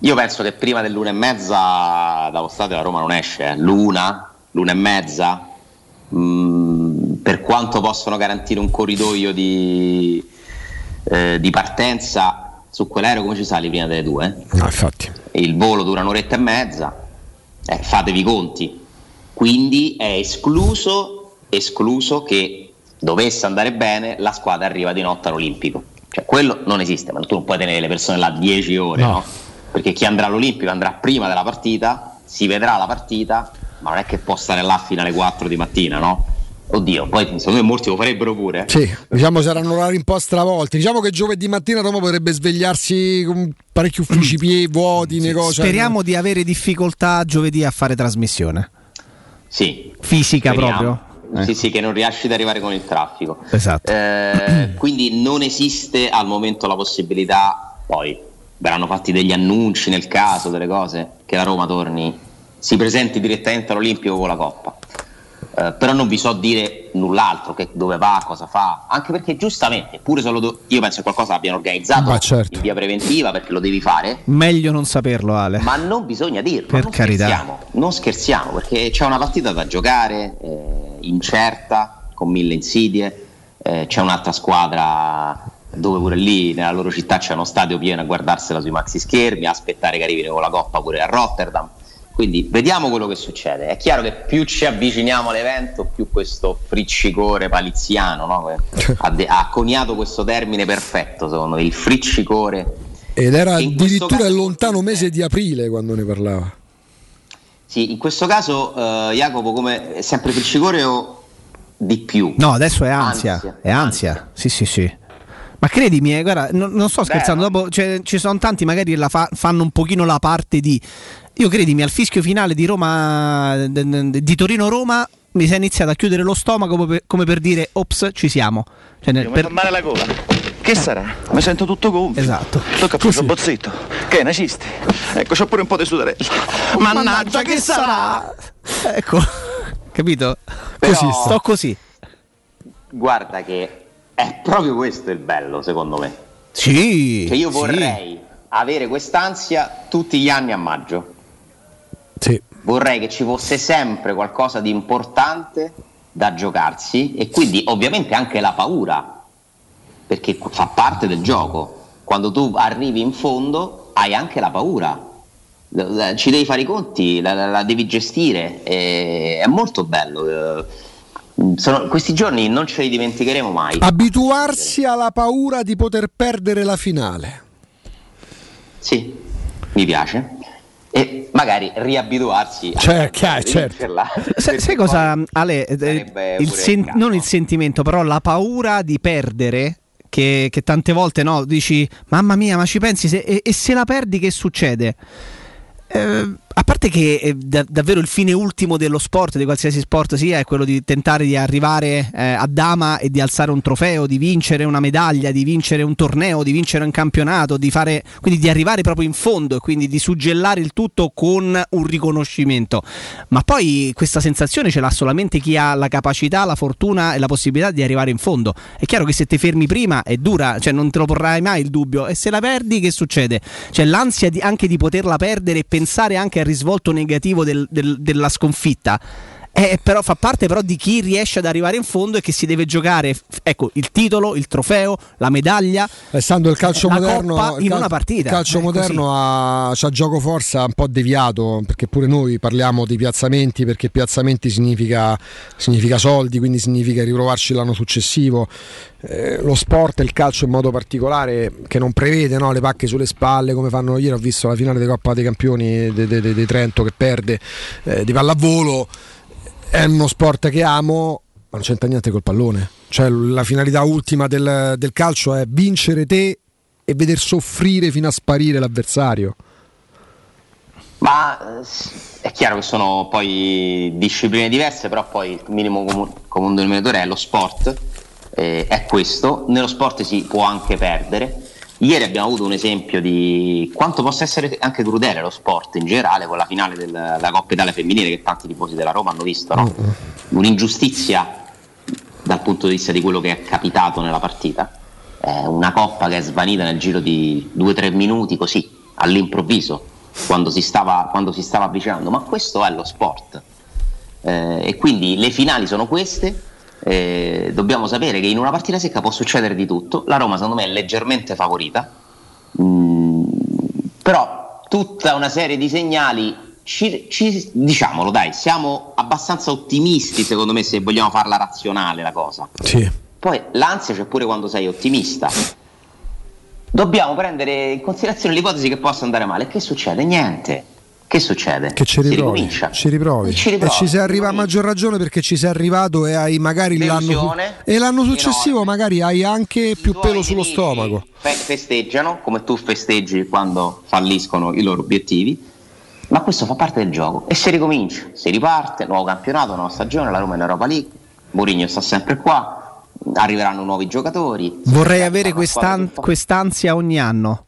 Io penso che prima dell'una e mezza dallo stadio la Roma non esce, eh. l'una, l'una e mezza, mm, per quanto possono garantire un corridoio di, eh, di partenza, su quell'aereo come ci sali prima delle due?
No, infatti.
il volo dura un'oretta e mezza, eh, fatevi i conti. Quindi è escluso, escluso che dovesse andare bene la squadra arriva di notte all'Olimpico. Cioè quello non esiste, ma tu non puoi tenere le persone là 10 ore,
No.
no? Perché chi andrà all'Olimpico andrà prima della partita, si vedrà la partita, ma non è che può stare là fino alle 4 di mattina, no? Oddio, poi secondo me molti lo farebbero pure.
Sì, diciamo saranno orari un po' stravolti. Diciamo che giovedì mattina Roma potrebbe svegliarsi con parecchi uffici pie- vuoti, negozi.
Speriamo di avere difficoltà giovedì a fare trasmissione.
Sì.
Fisica
Speriamo.
proprio.
Sì, sì, che non riesci ad arrivare con il traffico.
Esatto.
Eh, quindi non esiste al momento la possibilità, poi verranno fatti degli annunci nel caso, delle cose, che la Roma torni, si presenti direttamente all'Olimpico con la Coppa. Eh, però non vi so dire null'altro, che dove va, cosa fa, anche perché giustamente, pure se lo do- io penso che qualcosa abbiano organizzato
certo.
in via preventiva perché lo devi fare,
Meglio non saperlo, Ale.
ma non bisogna dirlo.
Per
non
carità.
Scherziamo, non scherziamo perché c'è una partita da giocare, eh, incerta, con mille insidie. eh, c'è un'altra squadra dove pure lì nella loro città c'è uno stadio pieno a guardarsela sui maxi schermi, a aspettare che arrivino con la coppa pure a Rotterdam. Quindi vediamo quello che succede. È chiaro che più ci avviciniamo all'evento, più questo friccicore paliziano no? che ha, de- ha coniato questo termine perfetto, secondo me, il friccicore
Ed era addirittura
caso
il lontano mese di aprile quando ne parlava.
Sì, in questo caso, eh, Jacopo, come è sempre friccicore o di più?
No, adesso è ansia.
Ansia.
È ansia. Sì, sì, sì. Ma credimi, eh, guarda, non, non sto scherzando. Dopo cioè, ci sono tanti magari la fa- fanno un pochino la parte di. Io credimi, al fischio finale di Roma, di Torino-Roma, mi si è iniziato a chiudere lo stomaco come per, come per dire, ops, ci siamo. Cioè, nel-
Mi
per-
fa male la gola. Che sarà? Mi sento tutto gonfio.
Esatto.
Tocca più bozzito. Che è una cisti? Ecco, c'ho pure un po' di sudarella. Mannaggia, che sarà?
Ecco, capito?
Però-
Così, sto così.
Guarda che è proprio questo il bello, secondo me.
Sì.
Cioè io
sì.
vorrei avere quest'ansia tutti gli anni a maggio.
Sì.
Vorrei che ci fosse sempre qualcosa di importante da giocarsi e quindi ovviamente anche la paura, perché fa parte del gioco. Quando tu arrivi in fondo hai anche la paura. Ci devi fare i conti, la, la- la devi gestire, e- è molto bello. eh. Sono- questi giorni non ce li dimenticheremo mai.
Abituarsi alla paura di poter perdere la finale.
Sì, mi piace. E magari riabituarsi a
Cioè, chiaro, certo.
Sai, sai cosa, Ale? eh, il sen- non il sentimento, però la paura di perdere che, che tante volte no, dici mamma mia, ma ci pensi se, e, e se la perdi che succede? Eh, a parte che eh, da- davvero il fine ultimo dello sport, di qualsiasi sport sia, è quello di tentare di arrivare eh, a dama e di alzare un trofeo, di vincere una medaglia, di vincere un torneo, di vincere un campionato, di fare, quindi di arrivare proprio in fondo e quindi di suggellare il tutto con un riconoscimento. Ma poi questa sensazione ce l'ha solamente chi ha la capacità, la fortuna e la possibilità di arrivare in fondo. È chiaro che se ti fermi prima è dura, cioè non te lo porrai mai il dubbio. E se la perdi, che succede? C'è l'ansia di- anche di poterla perdere e pensare anche al risvolto negativo del- del- della sconfitta. Eh, però fa parte però di chi riesce ad arrivare in fondo e che si deve giocare ecco, il titolo, il trofeo, la medaglia.
Essendo il calcio moderno,
coppa in
cal-
una partita.
il calcio
così.
moderno ha, c'ha gioco forza un po' deviato perché pure noi parliamo di piazzamenti perché piazzamenti significa, significa soldi, quindi significa riprovarci l'anno successivo. Eh, lo sport e il calcio in modo particolare che non prevede no, le pacche sulle spalle come fanno ieri ho visto la finale di Coppa dei Campioni di de, de- de Trento che perde eh, di pallavolo è uno sport che amo ma non c'entra niente col pallone cioè la finalità ultima del, del calcio è vincere te e veder soffrire fino a sparire l'avversario
Ma eh, è chiaro che sono poi discipline diverse, però poi il minimo comu- comune denominatore è lo sport, eh, è questo. Nello sport si può anche perdere. Ieri abbiamo avuto un esempio di quanto possa essere anche crudele lo sport in generale con la finale del- della Coppa Italia femminile che tanti tifosi della Roma hanno visto, no? un'ingiustizia dal punto di vista di quello che è capitato nella partita. È una coppa che è svanita nel giro di 2-3 minuti così, all'improvviso, quando si stava, quando si stava avvicinando. Ma questo è lo sport. Eh, e quindi le finali sono queste. Eh, dobbiamo sapere che in una partita secca può succedere di tutto. La Roma, secondo me, è leggermente favorita. Mm, però tutta una serie di segnali. Ci, ci- diciamolo dai, siamo abbastanza ottimisti secondo me se vogliamo farla razionale la cosa.
Sì.
Poi l'ansia c'è pure quando sei ottimista. Dobbiamo prendere in considerazione l'ipotesi che possa andare male. Che succede? Niente. Che succede?
Che ci
Si
riprovi, ci riprovi.
Ci riprovi,
e ci sei arrivato a maggior ragione perché ci sei arrivato e hai magari l'anno, e l'anno successivo magari hai anche più pelo sullo stomaco.
Fe- festeggiano come tu festeggi quando falliscono i loro obiettivi. Ma questo fa parte del gioco e si ricomincia, si riparte, nuovo campionato, nuova stagione, la Roma in Europa League, Mourinho sta sempre qua, arriveranno nuovi giocatori.
Vorrei avere quest'an- quest'ansia ogni anno.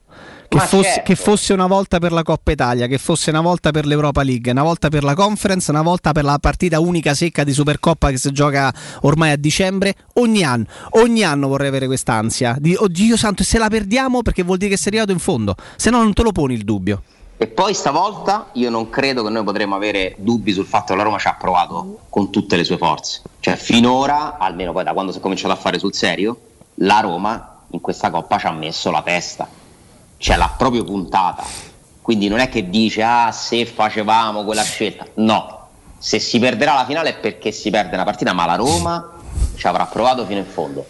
Che fosse,
certo.
che fosse una volta per la Coppa Italia, che fosse una volta per l'Europa League, una volta per la Conference, una volta per la partita unica secca di Supercoppa che si gioca ormai a dicembre. Ogni anno, ogni anno vorrei avere quest'ansia di oddio santo, e se la perdiamo perché vuol dire che sei arrivato in fondo, se no non te lo poni il dubbio.
E poi stavolta io non credo che noi potremo avere dubbi sul fatto che la Roma ci ha provato con tutte le sue forze. Cioè finora, almeno poi da quando si è cominciato a fare sul serio, la Roma in questa coppa ci ha messo la testa. Cioè l'ha proprio puntata. Quindi non è che dice ah se facevamo quella scelta. No. Se si perderà la finale è perché si perde una partita, ma la Roma ci avrà provato fino in fondo.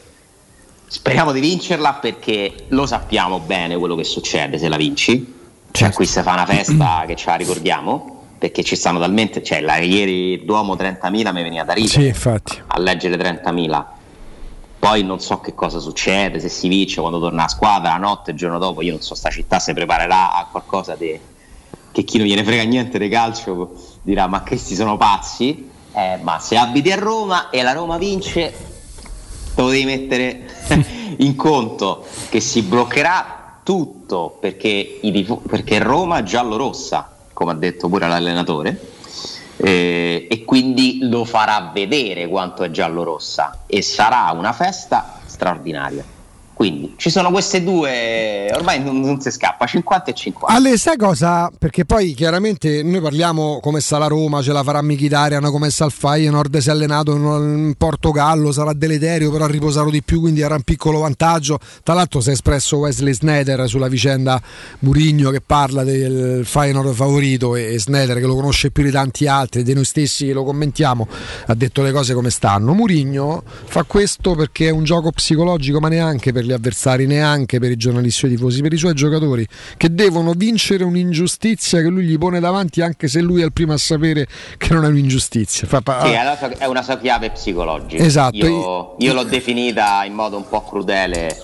Speriamo di vincerla perché lo sappiamo bene quello che succede se la vinci. Cioè, qui si fa una festa che ce la ricordiamo perché ci stanno talmente. Cioè, la, ieri Duomo 30.000 mi veniva da ridere
Sì,
a leggere 30.000. Poi non so che cosa succede, se si vince quando torna a squadra, la notte, il giorno dopo, io non so, sta città si preparerà a qualcosa di- che chi non gliene frega niente di calcio dirà ma questi sono pazzi, Eh, ma se abiti a Roma e la Roma vince, te lo devi mettere in conto che si bloccherà tutto perché, i perché Roma è giallo-rossa, come ha detto pure l'allenatore, eh, e quindi lo farà vedere quanto è giallo-rossa e sarà una festa straordinaria. Quindi ci sono queste due, ormai non, non si scappa, 50 e 50.
Ale, sai cosa? Perché poi chiaramente noi parliamo come sta la Roma, ce la farà Mkhitaryan, come sta il Feyenoord, si è allenato in, Portogallo, sarà deleterio, però ha riposato di più, quindi era un piccolo vantaggio. Tra l'altro si è espresso Wesley Sneder sulla vicenda Murigno che parla del Feyenoord favorito e, Sneder che lo conosce più di tanti altri, di noi stessi che lo commentiamo, ha detto le cose come stanno. Murigno fa questo perché è un gioco psicologico, ma neanche per gli avversari, neanche per i giornalisti o i tifosi, per i suoi giocatori che devono vincere un'ingiustizia che lui gli pone davanti, anche se lui è il primo a sapere che non è un'ingiustizia. Fa pa-
Sì, è una sua- è una sua chiave psicologica.
Esatto,
Io, io l'ho definita in modo un po' crudele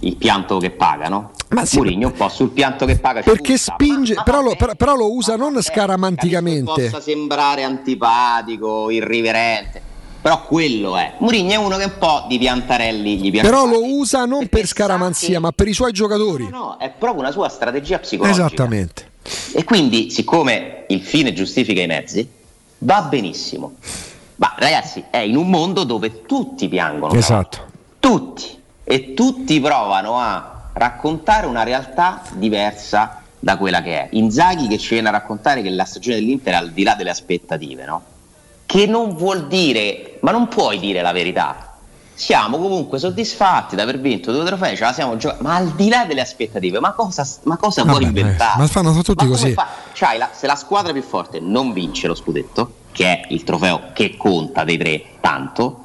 il pianto che paga, no? Mourinho un po' sul pianto che paga.
Perché
punta,
spinge, però lo, però- però lo usa non scaramanticamente.
possa sembrare antipatico, irriverente. Però quello è. Mourinho è uno che un po' di piantarelli gli piace.
Però lo usa non per scaramanzia, ma per i suoi giocatori.
No, è proprio una sua strategia psicologica.
Esattamente.
E quindi, siccome il fine giustifica i mezzi, va benissimo. Ma ragazzi, è in un mondo dove tutti piangono.
Esatto.
Tutti. E tutti provano a raccontare una realtà diversa da quella che è. Inzaghi che ci viene a raccontare che la stagione dell'Inter è al di là delle aspettative, no? Che non vuol dire, ma non puoi dire la verità. Siamo comunque soddisfatti di aver vinto due trofei, ce la siamo giocati, ma al di là delle aspettative, ma cosa, ma cosa
Vabbè,
vuoi inventare?
ma fanno tutti
Ma
così.
fa- C'hai la- se la squadra più forte non vince lo scudetto, che è il trofeo che conta dei tre tanto,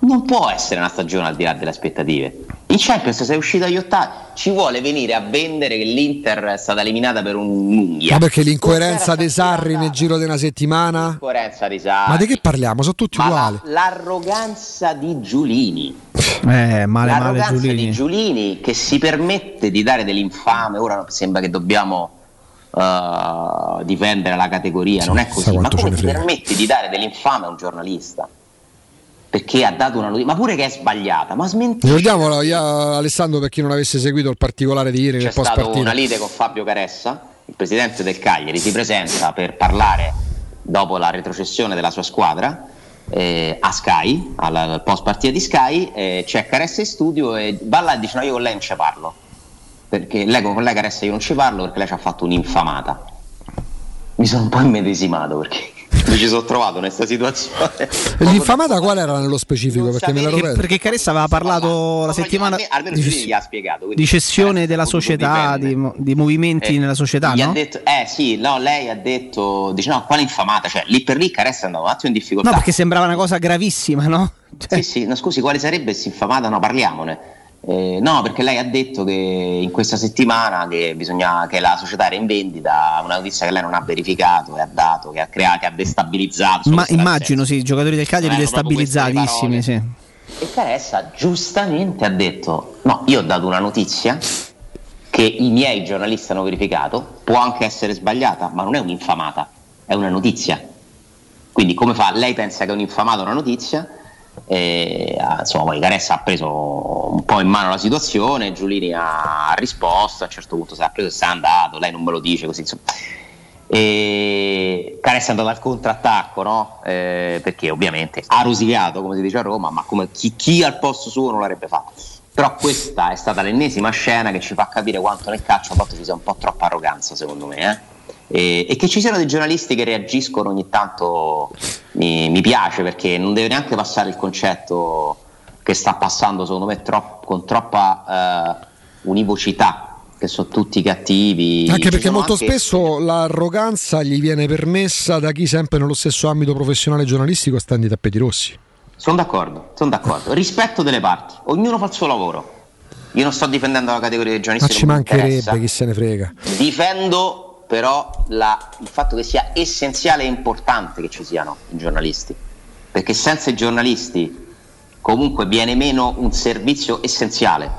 non può essere una stagione al di là delle aspettative. In Champions sei uscito agli ottavi, ci vuole venire a vendere che l'Inter è stata eliminata per un'unghia.
Ma perché l'incoerenza dei Sarri nel giro di una settimana?
Coerenza di Sarri.
Ma di che parliamo? Sono tutti
Ma la-
uguali.
l'arroganza di Giulini.
Eh, male male
l'arroganza
Giulini.
di Giulini che si permette di dare dell'infame. Ora sembra che dobbiamo eh, difendere la categoria, non è così. Ma come ti
frega.
permetti di dare dell'infame a un giornalista? Perché ha dato una notizia, ma pure che è sbagliata, ma smentisce.
Ricordiamolo, Alessandro, per chi non avesse seguito il particolare di ieri
C'è
nel post
stata una lite con Fabio Caressa, il presidente del Cagliari, si presenta per parlare dopo la retrocessione della sua squadra eh, a Sky, al, al post partita di Sky, eh, c'è Caressa in studio e va là e dice no io con lei non ci parlo, perché lei con lei Caressa io non ci parlo perché lei ci ha fatto un'infamata. Mi sono un po' immedesimato perché mi ci sono trovato in questa situazione.
E L'infamata qual era nello specifico? Perché me
Perché, perché Caressa aveva parlato la settimana
almeno
di,
gli ha spiegato. quindi
di cessione della
potuto
società, di, di movimenti
Eh,
nella società,
gli ha
no?
detto, eh sì, no, lei ha detto, dice no, quale infamata, cioè lì per lì Caressa è andato un attimo in difficoltà.
No, perché sembrava una cosa gravissima, no?
Sì, sì, no, scusi, quale sarebbe questa infamata? No, parliamone. Eh, no, perché lei ha detto che in questa settimana che, bisogna, che la società era in vendita, una notizia che lei non ha verificato, che ha dato, che ha creato, che ha destabilizzato.
Ma immagino, sì, i giocatori del Cagliari destabilizzatissimi, sì.
e Caressa giustamente ha detto: No, io ho dato una notizia che i miei giornalisti hanno verificato, può anche essere sbagliata, ma non è un'infamata, è una notizia. Quindi, come fa? Lei pensa che è un'infamata una notizia? E, ah, insomma, poi Caressa ha preso un po' in mano la situazione, Giulini ha risposto, a un certo punto si è preso e se n'è andato, lei non me lo dice così insomma. E Caressa è andato al contrattacco, no? Eh, perché ovviamente ha rosicato, come si dice a Roma, ma chi, chi al posto suo non l'avrebbe fatto. Però questa è stata l'ennesima scena che ci fa capire quanto nel calcio a volte ci sia un po' troppa arroganza, secondo me. eh. E, e che ci siano dei giornalisti che reagiscono ogni tanto mi, mi piace perché non deve neanche passare il concetto che sta passando, secondo me, tro- con troppa eh, univocità, che sono tutti cattivi.
Anche
Ci
perché molto
anche-
spesso l'arroganza gli viene permessa da chi sempre nello stesso ambito professionale giornalistico sta nei tappeti rossi.
Sono d'accordo, sono d'accordo. Rispetto delle parti, ognuno fa il suo lavoro. Io non sto difendendo la categoria dei
Ma
giornalisti.
ci
mi interessa.
mancherebbe, chi se ne frega.
Difendo però la- il fatto che sia essenziale e importante che ci siano i giornalisti, perché senza i giornalisti comunque viene meno un servizio essenziale.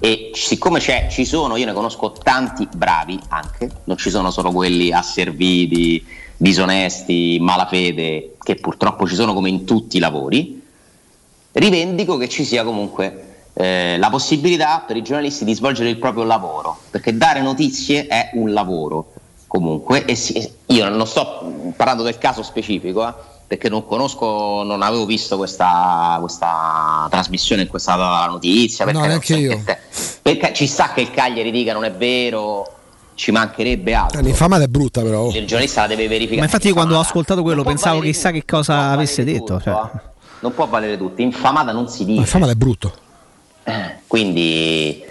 E siccome ci sono, io ne conosco tanti bravi anche, non ci sono solo quelli asserviti, disonesti, malafede, che purtroppo ci sono come in tutti i lavori, rivendico che ci sia comunque eh, la possibilità per i giornalisti di svolgere il proprio lavoro, perché dare notizie è un lavoro comunque. E si- io non sto parlando del caso specifico, eh, perché non conosco, non avevo visto questa, questa trasmissione la notizia.
No,
perché non
neanche
so
io.
te- perché ci sta che il Cagliari dica non è vero, ci mancherebbe altro.
Eh, L'infamata è brutta però.
Il giornalista la deve verificare.
Ma infatti io quando ho ascoltato quello
Non
pensavo chissà che cosa avesse detto. cioè.
Non può valere tutto, infamata non si dice.
L'infamata è brutto.
Quindi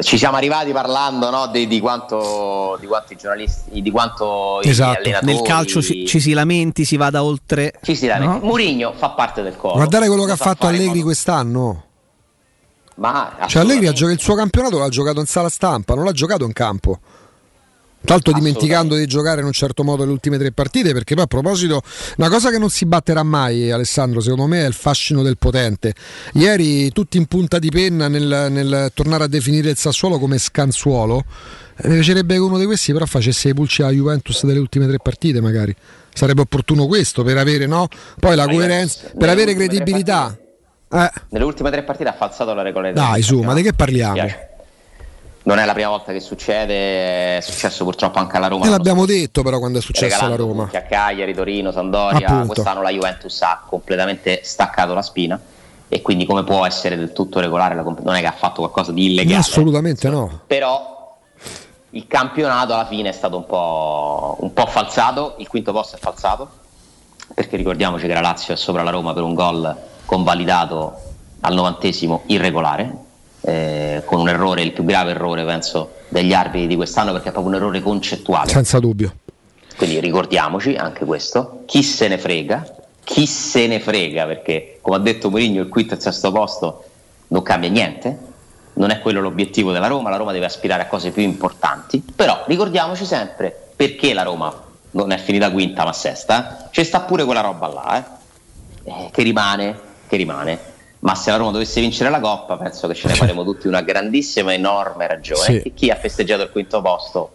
ci siamo arrivati parlando no, di, di quanto, di quanto i giornalisti, di quanto gli
Esatto.
allenatori
Nel calcio ci, ci si lamenti, si vada oltre.
ci si lamenta.
no?
Murigno fa parte del coro.
Guardate quello che ha fatto Allegri
modo-
quest'anno.
Ma
Cioè Allegri ha giocato il suo campionato, l'ha giocato in sala stampa, non l'ha giocato in campo. Tra l'altro dimenticando di giocare in un certo modo le ultime tre partite, perché poi a proposito, una cosa che non si batterà mai, Alessandro, secondo me è il fascino del potente. Ieri tutti in punta di penna nel, nel tornare a definire il Sassuolo come scansuolo. Eh, Mi piacerebbe che uno di questi però facesse i pulci alla Juventus delle ultime tre partite, magari. Sarebbe opportuno questo per avere, no? Poi la coerenza, per avere credibilità. Eh,
Nelle ultime tre partite ha falsato la regolarità.
dai, su, ma di che parliamo?
Non è la prima volta che succede, è successo purtroppo anche alla Roma.
E l'abbiamo detto però quando è successo alla Roma.
a Cagliari, Torino, Sandoria.
Appunto.
Quest'anno la Juventus ha completamente staccato la spina e quindi come può essere del tutto regolare la comp- non è che ha fatto qualcosa di illegale.
Assolutamente no.
Però il campionato alla fine è stato un po', un po' falsato, il quinto posto è falsato, perché ricordiamoci che la Lazio è sopra la Roma per un gol convalidato al novantesimo irregolare, eh, con un errore, il più grave errore penso degli arbitri di quest'anno perché è proprio un errore concettuale.
Senza dubbio.
Quindi ricordiamoci anche questo, chi se ne frega, chi se ne frega? Perché come ha detto Mourinho il quinto e il sesto posto non cambia niente, non è quello l'obiettivo della Roma, la Roma deve aspirare a cose più importanti, però ricordiamoci sempre perché la Roma non è finita quinta ma sesta, c'è sta pure quella roba là, eh, eh, che rimane, che rimane. Ma se la Roma dovesse vincere la Coppa, penso che ce ne faremo tutti una grandissima, enorme ragione.
Sì.
E chi ha festeggiato il quinto posto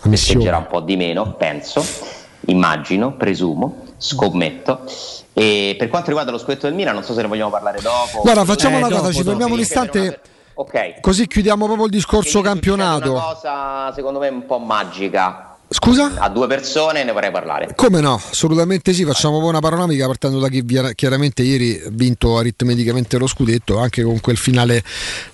festeggerà un po' di meno, penso, immagino, presumo, scommetto. E per quanto riguarda lo scudetto del Milan, non so se ne vogliamo parlare dopo.
Guarda, facciamo
Eh,
una
dopo,
cosa, ci
dopo.
fermiamo un istante,
una- Ok.
così chiudiamo proprio il discorso
Una
campionato.
cosa secondo me un po' magica.
Scusa?
A due persone ne vorrei parlare.
Come no? Assolutamente sì, facciamo una panoramica partendo da chi chiaramente ieri ha vinto aritmeticamente lo scudetto, anche con quel finale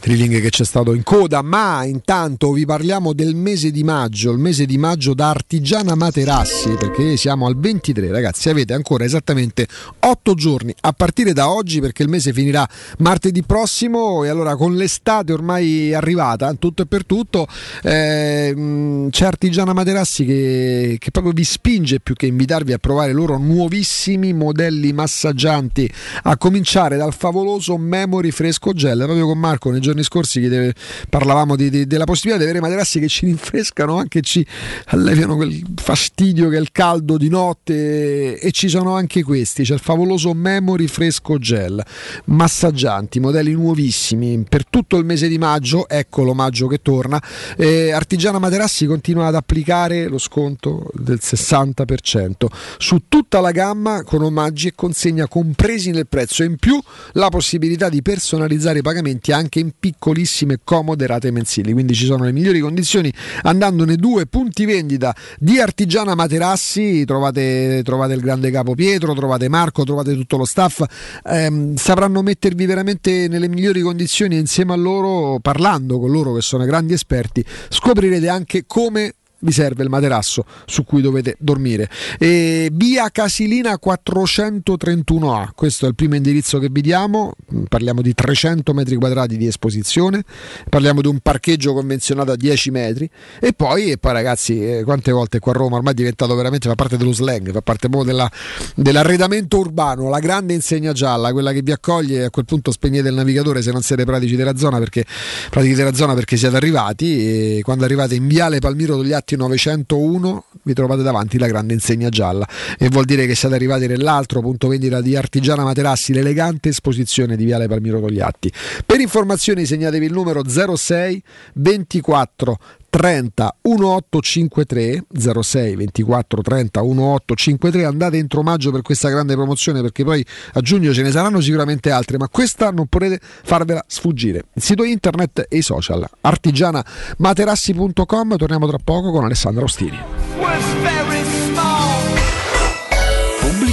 thrilling che c'è stato in coda, ma intanto vi parliamo del mese di maggio, il mese di maggio da Artigiana Materassi, perché siamo al 23, ragazzi, avete ancora esattamente 8 giorni a partire da oggi perché il mese finirà martedì prossimo e allora con l'estate ormai arrivata, tutto e per tutto, eh, c'è Artigiana Materassi che, che proprio vi spinge più che invitarvi a provare i loro nuovissimi modelli massaggianti, a cominciare dal favoloso Memory Fresco Gel. Proprio con Marco nei giorni scorsi deve- parlavamo di- di- della possibilità di avere materassi che ci rinfrescano, anche ci alleviano quel fastidio che è il caldo di notte e ci sono anche questi, c'è il favoloso Memory Fresco Gel, massaggianti, modelli nuovissimi per tutto il mese di maggio, ecco l'omaggio che torna. Eh, Artigiana Materassi continua ad applicare lo sconto del 60% su tutta la gamma con omaggi e consegna compresi nel prezzo. E in più la possibilità di personalizzare i pagamenti anche in piccolissime comode rate mensili. Quindi ci sono le migliori condizioni. Andando nei due punti vendita di Artigiana Materassi, trovate, trovate il grande capo Pietro, trovate Marco, trovate tutto lo staff, ehm, sapranno mettervi veramente nelle migliori condizioni e insieme a loro, parlando con loro che sono grandi esperti, scoprirete anche come vi serve il materasso su cui dovete dormire. E via Casilina 431A, questo è il primo indirizzo che vi diamo, parliamo di 300 metri quadrati di esposizione, parliamo di un parcheggio convenzionato a 10 metri e poi, e poi ragazzi, eh, quante volte qua a Roma ormai è diventato veramente, fa parte dello slang, fa parte proprio della- dell'arredamento urbano, la grande insegna gialla, quella che vi accoglie a quel punto spegnete il navigatore se non siete pratici della zona perché, pratici della zona perché siete arrivati e quando arrivate in Viale Palmiro Togliatti 901 vi trovate davanti la grande insegna gialla e vuol dire che siete arrivati nell'altro punto vendita di Artigiana Materassi, l'elegante esposizione di Viale Palmiro Togliatti. Per informazioni segnatevi il numero 06 24 30 1853 06 24 30 1853 andate entro maggio per questa grande promozione perché poi a giugno ce ne saranno sicuramente altre ma questa non potete farvela sfuggire. Il sito internet e i social. Artigianamaterassi.com torniamo tra poco con Alessandro Ostini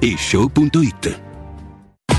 whatishow.it.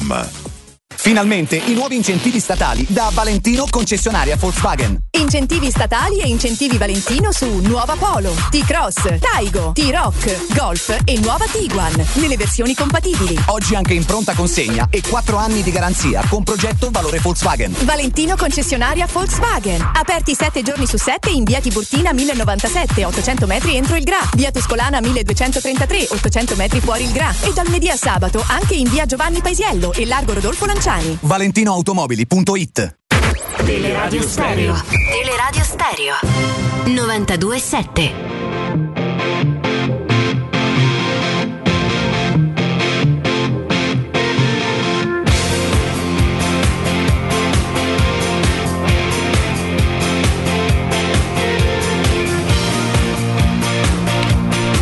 www.radioscoop.com.
Finalmente i nuovi incentivi statali da Valentino concessionaria Volkswagen.
Incentivi statali e incentivi Valentino su Nuova Polo, T-Cross, Taigo, T-Rock, Golf e nuova Tiguan nelle versioni compatibili.
Oggi anche in pronta consegna e 4 anni di garanzia con progetto valore Volkswagen.
Valentino concessionaria Volkswagen. Aperti 7 giorni su 7 in via Tiburtina 1097, 800 metri entro il Gra. Via Tuscolana 1233, 800 metri fuori il Gra. E dal lunedì a sabato anche in via Giovanni Paisiello e largo Rodolfo Lanciani speciali.
ValentinoAutomobili.it
Teleradio Stereo. Teleradio Stereo. 927.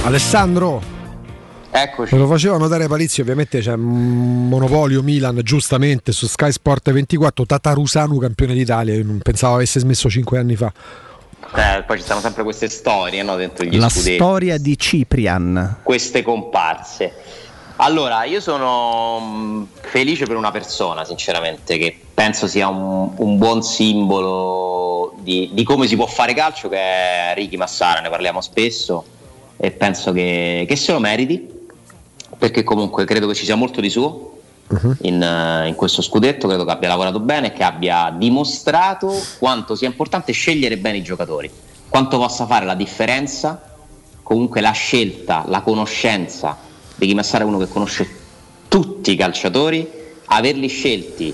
Alessandro
Eccoci.
Me lo faceva notare Palizzi, ovviamente c'è un monopolio Milan, giustamente su Sky Sport 24, Tatarusanu campione d'Italia, io non pensavo avesse smesso 5 anni fa.
Eh, poi ci stanno sempre queste storie no, dentro gli
La
scudetti.
storia di Ciprian.
queste comparse. Allora, io sono mm, felice per una persona, sinceramente, che penso sia un, un buon simbolo di, di come si può fare calcio, che è Ricky Massara, ne parliamo spesso e penso che, che se lo meriti, perché comunque credo che ci sia molto di suo in, eh, in questo scudetto, credo che abbia lavorato bene e che abbia dimostrato quanto sia importante scegliere bene i giocatori, quanto possa fare la differenza comunque la scelta, la conoscenza di Chi Massara è uno che conosce tutti i calciatori, averli scelti,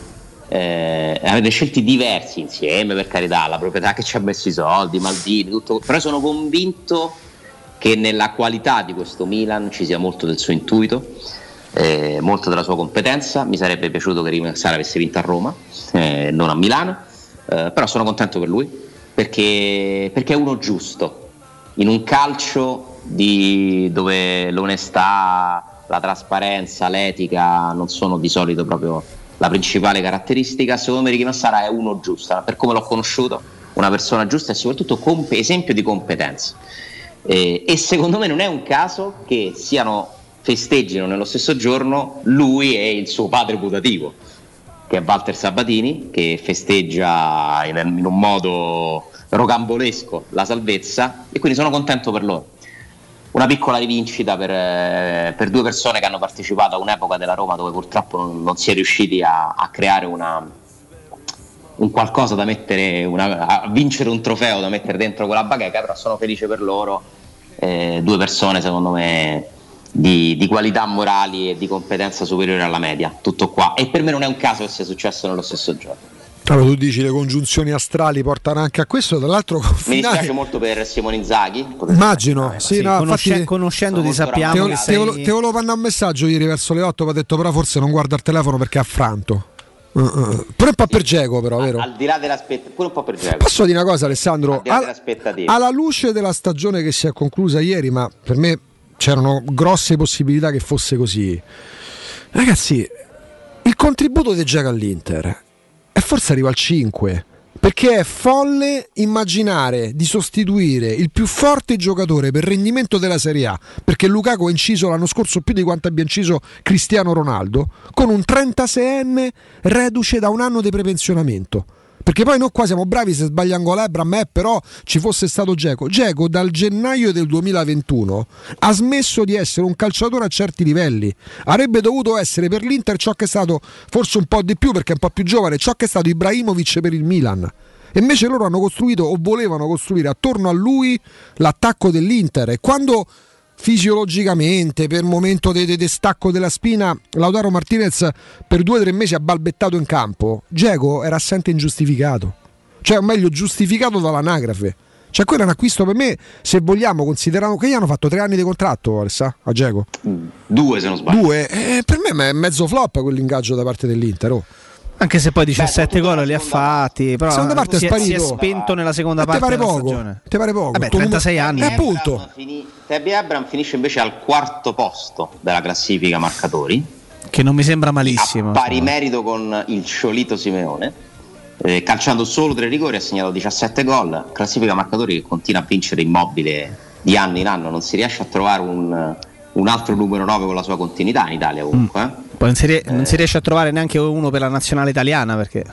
eh, averli scelti diversi insieme, per carità, la proprietà che ci ha messo i soldi, Maldini, tutto, però sono convinto che nella qualità di questo Milan ci sia molto del suo intuito, eh, molto della sua competenza. Mi sarebbe piaciuto che Rimassara avesse vinto a Roma, eh, non a Milano, eh, però sono contento per lui perché, perché è uno giusto in un calcio dove l'onestà, la trasparenza, l'etica non sono di solito proprio la principale caratteristica, secondo me Ricky Massara è uno giusto, per come l'ho conosciuto, una persona giusta e soprattutto comp- esempio di competenza. Eh, e secondo me non è un caso che siano festeggino nello stesso giorno lui e il suo padre putativo, che è Walter Sabatini, che festeggia in, in un modo rocambolesco la salvezza e quindi sono contento per loro. Una piccola rivincita per, eh, per due persone che hanno partecipato a un'epoca della Roma dove purtroppo non, non si è riusciti a, a creare una, un qualcosa da mettere, una- a vincere un trofeo da mettere dentro quella bacheca, però sono felice per loro, eh, due persone secondo me di, di qualità morali e di competenza superiore alla media, tutto qua. E per me non è un caso che sia successo nello stesso giorno.
Allora, tu dici le congiunzioni astrali portano anche a questo, tra l'altro
Mi
finale-
dispiace molto per Simone Inzaghi.
Immagino, sì, no,
conosce-
infatti-
conoscendoti sappiamo
Te, te,
sei...
volevo- te volevo mandare un messaggio ieri verso le 8, mi ha detto però forse non guarda il telefono perché è affranto. Uh, uh. Pure un po' per Geco però, vero?
Al di là delle aspettative, pure un po' per Gego.
Posso dire una cosa Alessandro?
Al di là
Al-
delle aspettative.
alla luce della stagione che si è conclusa ieri, ma per me c'erano grosse possibilità che fosse così. Ragazzi, il contributo di Geco all'Inter e forse arriva al 5. Perché è folle immaginare di sostituire il più forte giocatore per rendimento della Serie A, perché Lukaku ha inciso l'anno scorso più di quanto abbia inciso Cristiano Ronaldo, con un 36enne reduce da un anno di prepensionamento. Perché poi noi qua siamo bravi se sbagliamo gol Ebram, eh, però ci fosse stato Geco. Geco dal gennaio del 2021 ha smesso di essere un calciatore a certi livelli. Avrebbe dovuto essere per l'Inter ciò che è stato, forse un po' di più perché è un po' più giovane, ciò che è stato Ibrahimovic per il Milan. E invece loro hanno costruito o volevano costruire attorno a lui l'attacco dell'Inter. E quando fisiologicamente, per momento di stacco della spina, Lautaro Martinez per due o tre mesi ha balbettato in campo, Geco era assente ingiustificato. Cioè, o meglio, giustificato dall'anagrafe. Cioè, quello è un acquisto per me, se vogliamo, considerando che gli hanno fatto tre anni di contratto, Alessà, a Geco.
Due se non sbaglio.
Due, eh, per me è mezzo flop quell'ingaggio da parte dell'Inter. oh.
Anche se poi 17 gol li ha fatti, però
Seconda parte è
si,
sparito.
si è spento nella seconda
te
parte
pare
della
poco?
stagione.
Te pare poco?
Vabbè,
Tu-
36 anni.
E appunto.
Tebby Abram finisce invece al quarto posto della classifica marcatori,
Che non mi sembra malissimo.
pari merito con il Ciolito Simeone. eh, calciando solo tre rigori ha segnato 17 gol, classifica marcatori che continua a vincere immobile di anno in anno, non si riesce a trovare un, un altro numero 9 con la sua continuità in Italia comunque. eh.
Poi non si, rie- non si riesce a trovare neanche uno per la nazionale italiana perché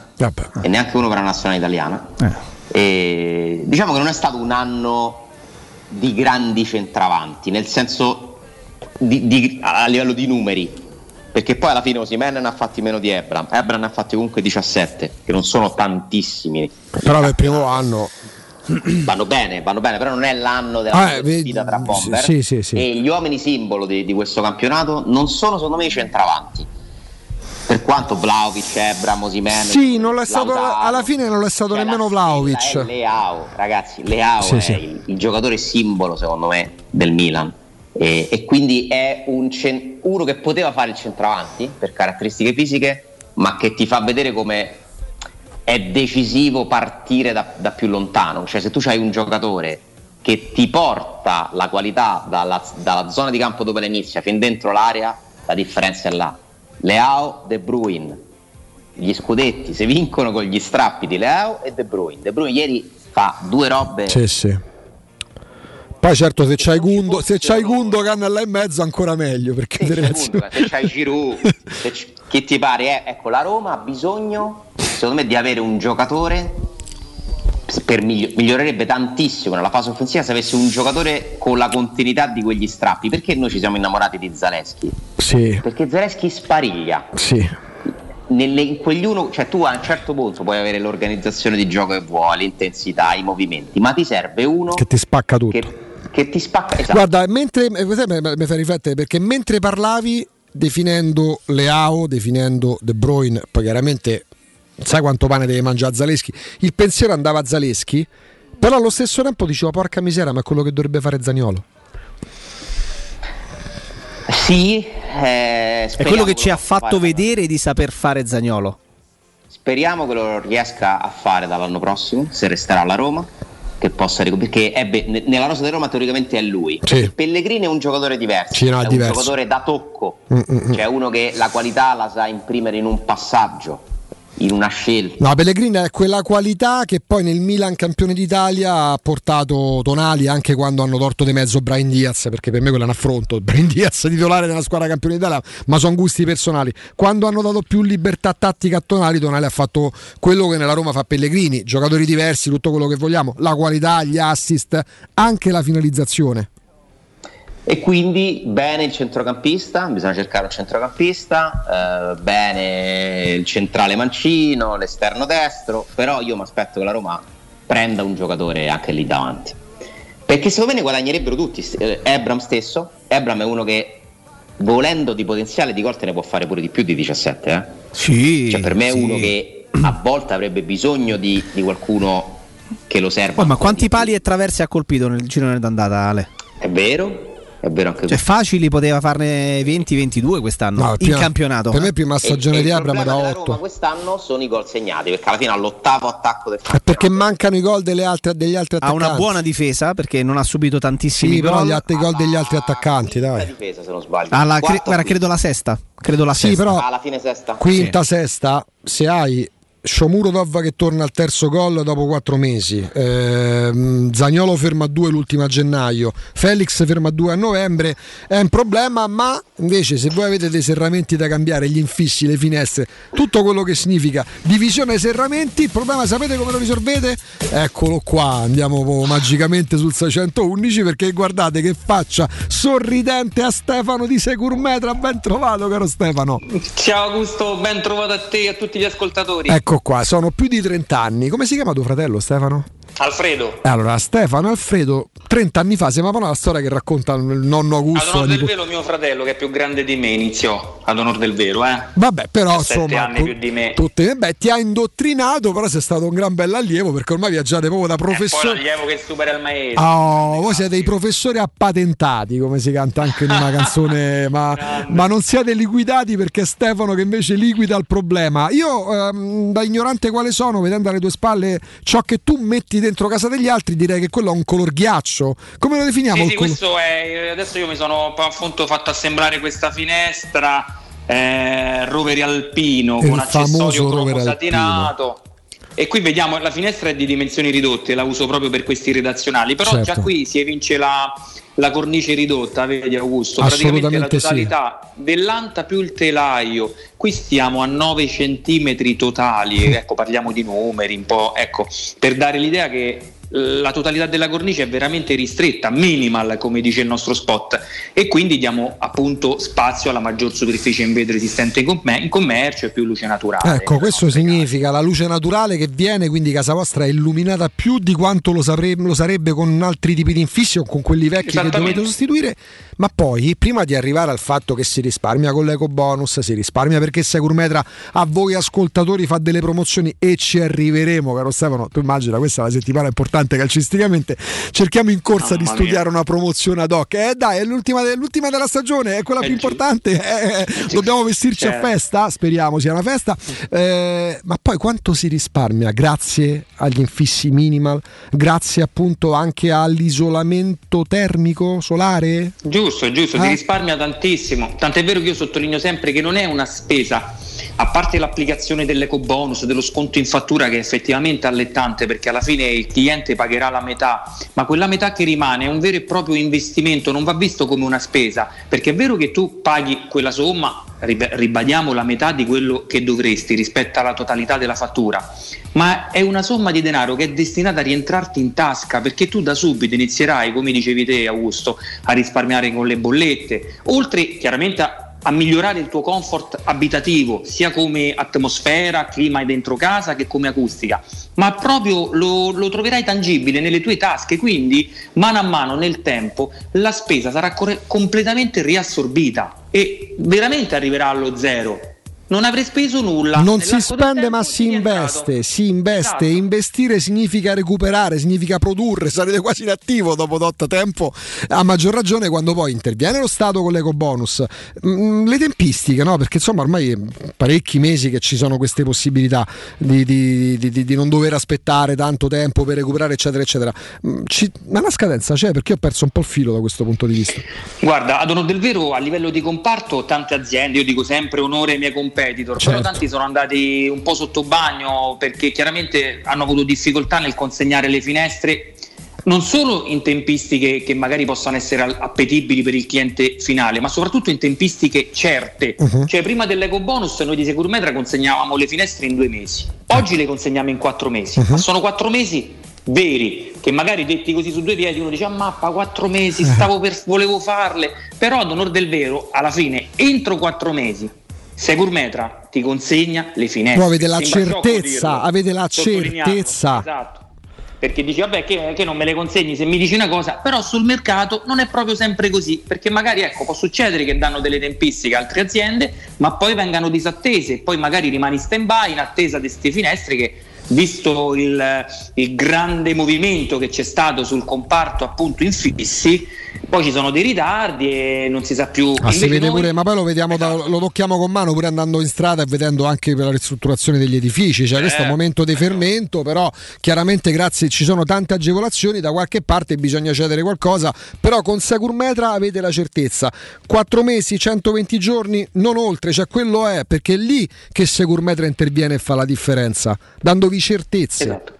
e neanche uno per la nazionale italiana. E diciamo che non è stato un anno di grandi centravanti, nel senso di- di- a livello di numeri, perché poi alla fine Osimen ne ha fatti meno di Ebram, Ebram ne ha fatti comunque 17, che non sono tantissimi.
Però per il primo anno.
Vanno bene, vanno bene, però non è l'anno della
Ah, eh,
sfida tra bomber.
sì, sì, sì.
E gli uomini simbolo di, di questo campionato non sono secondo me i centravanti. Per quanto Vlaovic, Ebram, Osimen
Sì, non è stato, alla fine non è stato nemmeno
è
Vlaovic.
Leao, ragazzi, Leao
Sì,
è
sì.
Il, il giocatore simbolo secondo me del Milan e, e quindi è un cen- uno che poteva fare il centravanti per caratteristiche fisiche ma che ti fa vedere come è decisivo partire da, da più lontano, cioè se tu hai un giocatore che ti porta la qualità dalla, dalla zona di campo dove la inizia fin dentro l'area, la differenza è là. Leao, De Bruyne, gli scudetti si vincono con gli strappi di Leao e De Bruyne. De Bruyne ieri fa due robe
Sì, sì. Poi certo se c'hai Gundo, se c'hai Gundogan là in mezzo ancora meglio perché le relazioni-
Comunque, se c'hai Giroud, se c- chi ti pare, eh, ecco, la Roma ha bisogno, secondo me, di avere un giocatore per miglio- migliorerebbe tantissimo nella fase offensiva se avesse un giocatore con la continuità di quegli strappi. Perché noi ci siamo innamorati di Zaleschi?
Sì,
Perché Zaleschi spariglia.
sì.
Nelle- in quegli uno, cioè tu a un certo punto puoi avere l'organizzazione di gioco che vuoi, l'intensità, i movimenti, ma ti serve uno
Che ti spacca tutto.
che, che ti spacca. Esatto.
Guarda, mentre eh, mi fa riflettere perché mentre parlavi definendo Leao, definendo De Bruyne, poi chiaramente sai quanto pane deve mangiare Zaleschi, il pensiero andava a Zaleschi, però allo stesso tempo dicevo porca misera, ma è quello che dovrebbe fare Zaniolo.
Sì, eh,
È quello che ci ha fatto vedere di saper fare Zagnolo.
Speriamo che lo riesca a fare dall'anno prossimo, se resterà alla Roma, che possa recuperare, perché ebbe- ne- nella rosa di Roma teoricamente è lui.
Sì.
Pellegrini è un giocatore diverso,
Sì, no, è
è
diverso.
un giocatore da tocco,
Mm, mm, mm.
cioè uno che la qualità la sa imprimere in un passaggio, in una scelta.
No, Pellegrini è quella qualità che poi nel Milan campione d'Italia ha portato Tonali anche quando hanno torto di mezzo Brian Diaz, perché per me quello è un affronto. Brian Diaz titolare della squadra campione d'Italia, ma sono gusti personali. Quando hanno dato più libertà tattica a Tonali, Tonali ha fatto quello che nella Roma fa Pellegrini, giocatori diversi, tutto quello che vogliamo, la qualità, gli assist, anche la finalizzazione.
E quindi bene il centrocampista, bisogna cercare un centrocampista, eh, bene il centrale mancino, l'esterno destro, però io mi aspetto che la Roma prenda un giocatore anche lì davanti. Perché secondo me ne guadagnerebbero tutti. Eh, Ebram stesso, Ebram è uno che volendo di potenziale di gol te ne può fare pure di più di 17. Eh?
Sì.
Cioè, per me è
sì.
uno che a volte avrebbe bisogno di, di qualcuno che lo serva.
Poi, ma quanti pali e traverse ha colpito nel girone d'andata, Ale?
È vero, è vero anche
Cioè, facili poteva farne 20-22 quest'anno
No,
in
prima-
campionato.
Per me prima stagione di
il
Abram
problema
da
della Roma
8.
quest'anno sono i gol segnati perché alla fine all'ottavo attacco del
È perché mancano i gol delle altre- degli altri
ha
attaccanti.
una buona difesa perché non ha subito tantissimi
Sì, però
gol.
gli altri gol degli altri attaccanti, dai.
difesa se non sbaglio.
Alla, cre- guarda, credo la sesta. Credo la
Sì,
sesta.
però-
alla fine sesta.
Quinta, sesta, se hai Shomurodov che torna al terzo gol dopo quattro mesi, ehm, Zagnolo ferma a due l'ultima a gennaio, Felix ferma a due a novembre, è un problema, ma invece se voi avete dei serramenti da cambiare, gli infissi, le finestre, tutto quello che significa divisione serramenti, il problema sapete come lo risolvete? Eccolo qua, andiamo magicamente sul 611 perché guardate che faccia sorridente a Stefano di Securmetra, ben trovato caro Stefano.
Ciao Augusto, ben trovato a te e a tutti gli ascoltatori.
Ecco qua, sono più di 30 anni. Come si chiama tuo fratello Stefano?
Alfredo,
Eh, Allora, Stefano Alfredo, 30 anni fa, sembrava la storia che racconta il nonno
ad
Augusto.
onor
la
del vero mio fratello che è più grande di me iniziò, ad onor del vero, eh.
Vabbè, però insomma,
anni più di me.
tutte- beh, ti ha indottrinato, però sei stato un gran bell'allievo perché ormai viaggiate proprio da professore.
l'allievo che supera il maestro.
Oh, voi siete i professori appatentati, come si canta anche in una canzone, ma, ma non siete liquidati perché è Stefano che invece liquida il problema. Io, ehm, da ignorante quale sono, vedendo alle tue spalle ciò che tu metti dentro casa degli altri, direi che quello è un color ghiaccio. Come lo definiamo
Sì, sì,
color?
questo è. Adesso io mi sono appunto fatto assemblare questa finestra eh, rovere alpino
Il
con accessorio cromo satinato. E qui vediamo la finestra è di dimensioni ridotte, la uso proprio per questi redazionali, però già
Certo.
qui si evince la, la cornice ridotta, vedi Augusto, praticamente la
Assolutamente sì.
totalità dell'anta più il telaio. Qui stiamo a 9 centimetri totali, ecco parliamo di numeri un po', ecco, per dare l'idea che la totalità della cornice è veramente ristretta, minimal come dice il nostro spot e quindi diamo appunto spazio alla maggior superficie in vetro esistente in, commer- in commercio e più luce naturale.
Ecco, questo significa la luce naturale che viene, quindi casa vostra è illuminata più di quanto lo, sapre- lo sarebbe con altri tipi di infissi o con quelli vecchi che dovete sostituire. Ma poi, prima di arrivare al fatto che si risparmia con l'eco bonus, si risparmia perché Securmetra a voi ascoltatori fa delle promozioni e ci arriveremo, caro Stefano. Tu immagina, questa è la settimana importante importante calcisticamente. Cerchiamo in corsa di
Mamma
studiare una promozione ad hoc. Eh dai, è l'ultima, de- l'ultima della stagione, è quella più importante. Eh, dobbiamo vestirci a
Certo.
festa, speriamo sia una festa. Eh, ma poi quanto si risparmia grazie agli infissi minimal, grazie appunto anche all'isolamento termico solare?
Giusto, giusto,
Eh?
ti risparmia tantissimo. Tant'è vero che io sottolineo sempre che non è una spesa, a parte l'applicazione dell'eco bonus, dello sconto in fattura che è effettivamente allettante perché alla fine il cliente pagherà la metà, ma quella metà che rimane è un vero e proprio investimento, non va visto come una spesa, perché è vero che tu paghi quella somma, rib- ribadiamo la metà di quello che dovresti rispetto alla totalità della fattura, ma è una somma di denaro che è destinata a rientrarti in tasca perché tu da subito inizierai, come dicevi te Augusto, a risparmiare con le bollette, oltre chiaramente a, a migliorare il tuo comfort abitativo, sia come atmosfera, clima dentro casa che come acustica, ma proprio lo, lo troverai tangibile nelle tue tasche, quindi mano a mano nel tempo la spesa sarà completamente riassorbita e veramente arriverà allo zero. Non avrai speso nulla.
Non si spende ma si investe, si investe,
Esatto.
investire significa recuperare, significa produrre, sarete quasi inattivo dopo tot tempo, a maggior ragione quando poi interviene lo Stato con l'eco bonus. Mm, le tempistiche, no? perché insomma ormai è parecchi mesi che ci sono queste possibilità di, di- di- di- di non dover aspettare tanto tempo per recuperare eccetera eccetera. Mm, ci- ma la scadenza c'è perché io ho perso un po' il filo da questo punto di vista.
Guarda, ad onor del vero, a livello di comparto, tante aziende, io dico sempre onore ai miei competitor,
Certo.
però tanti sono andati un po' sotto bagno perché chiaramente hanno avuto difficoltà nel consegnare le finestre. Non solo in tempistiche che magari possano essere appetibili per il cliente finale, ma soprattutto in tempistiche certe.
Mhm.
Cioè, prima dell'eco bonus, noi di Securmetra consegnavamo le finestre in due mesi, oggi le consegniamo in quattro mesi,
Mhm.
ma sono quattro mesi veri che magari detti così su due piedi uno dice a mappa quattro mesi stavo per, volevo farle però ad onor del vero alla fine entro quattro mesi Securmetra ti consegna le finestre.
Voi avete la
Sembra
certezza, avete la certezza.
esatto. Perché dici vabbè che, che non me le consegni se mi dici una cosa. Però sul mercato non è proprio sempre così perché magari ecco può succedere che danno delle tempistiche a altre aziende ma poi vengano disattese e poi magari rimani stand by in attesa di queste finestre che visto il, il grande movimento che c'è stato sul comparto appunto infissi poi ci sono dei ritardi e non si sa più
Ah, si vede
noi-
pure, ma poi lo vediamo, da-
Esatto.
lo tocchiamo con mano pure andando in strada e vedendo anche per la ristrutturazione degli edifici. Cioè, questo è un momento di fermento, però chiaramente grazie ci sono tante agevolazioni, da qualche parte bisogna cedere qualcosa, però con Securmetra avete la certezza. 4 mesi, 120 giorni, non oltre, cioè quello è, perché è lì che Securmetra interviene e fa la differenza, dandovi certezze.
Esatto.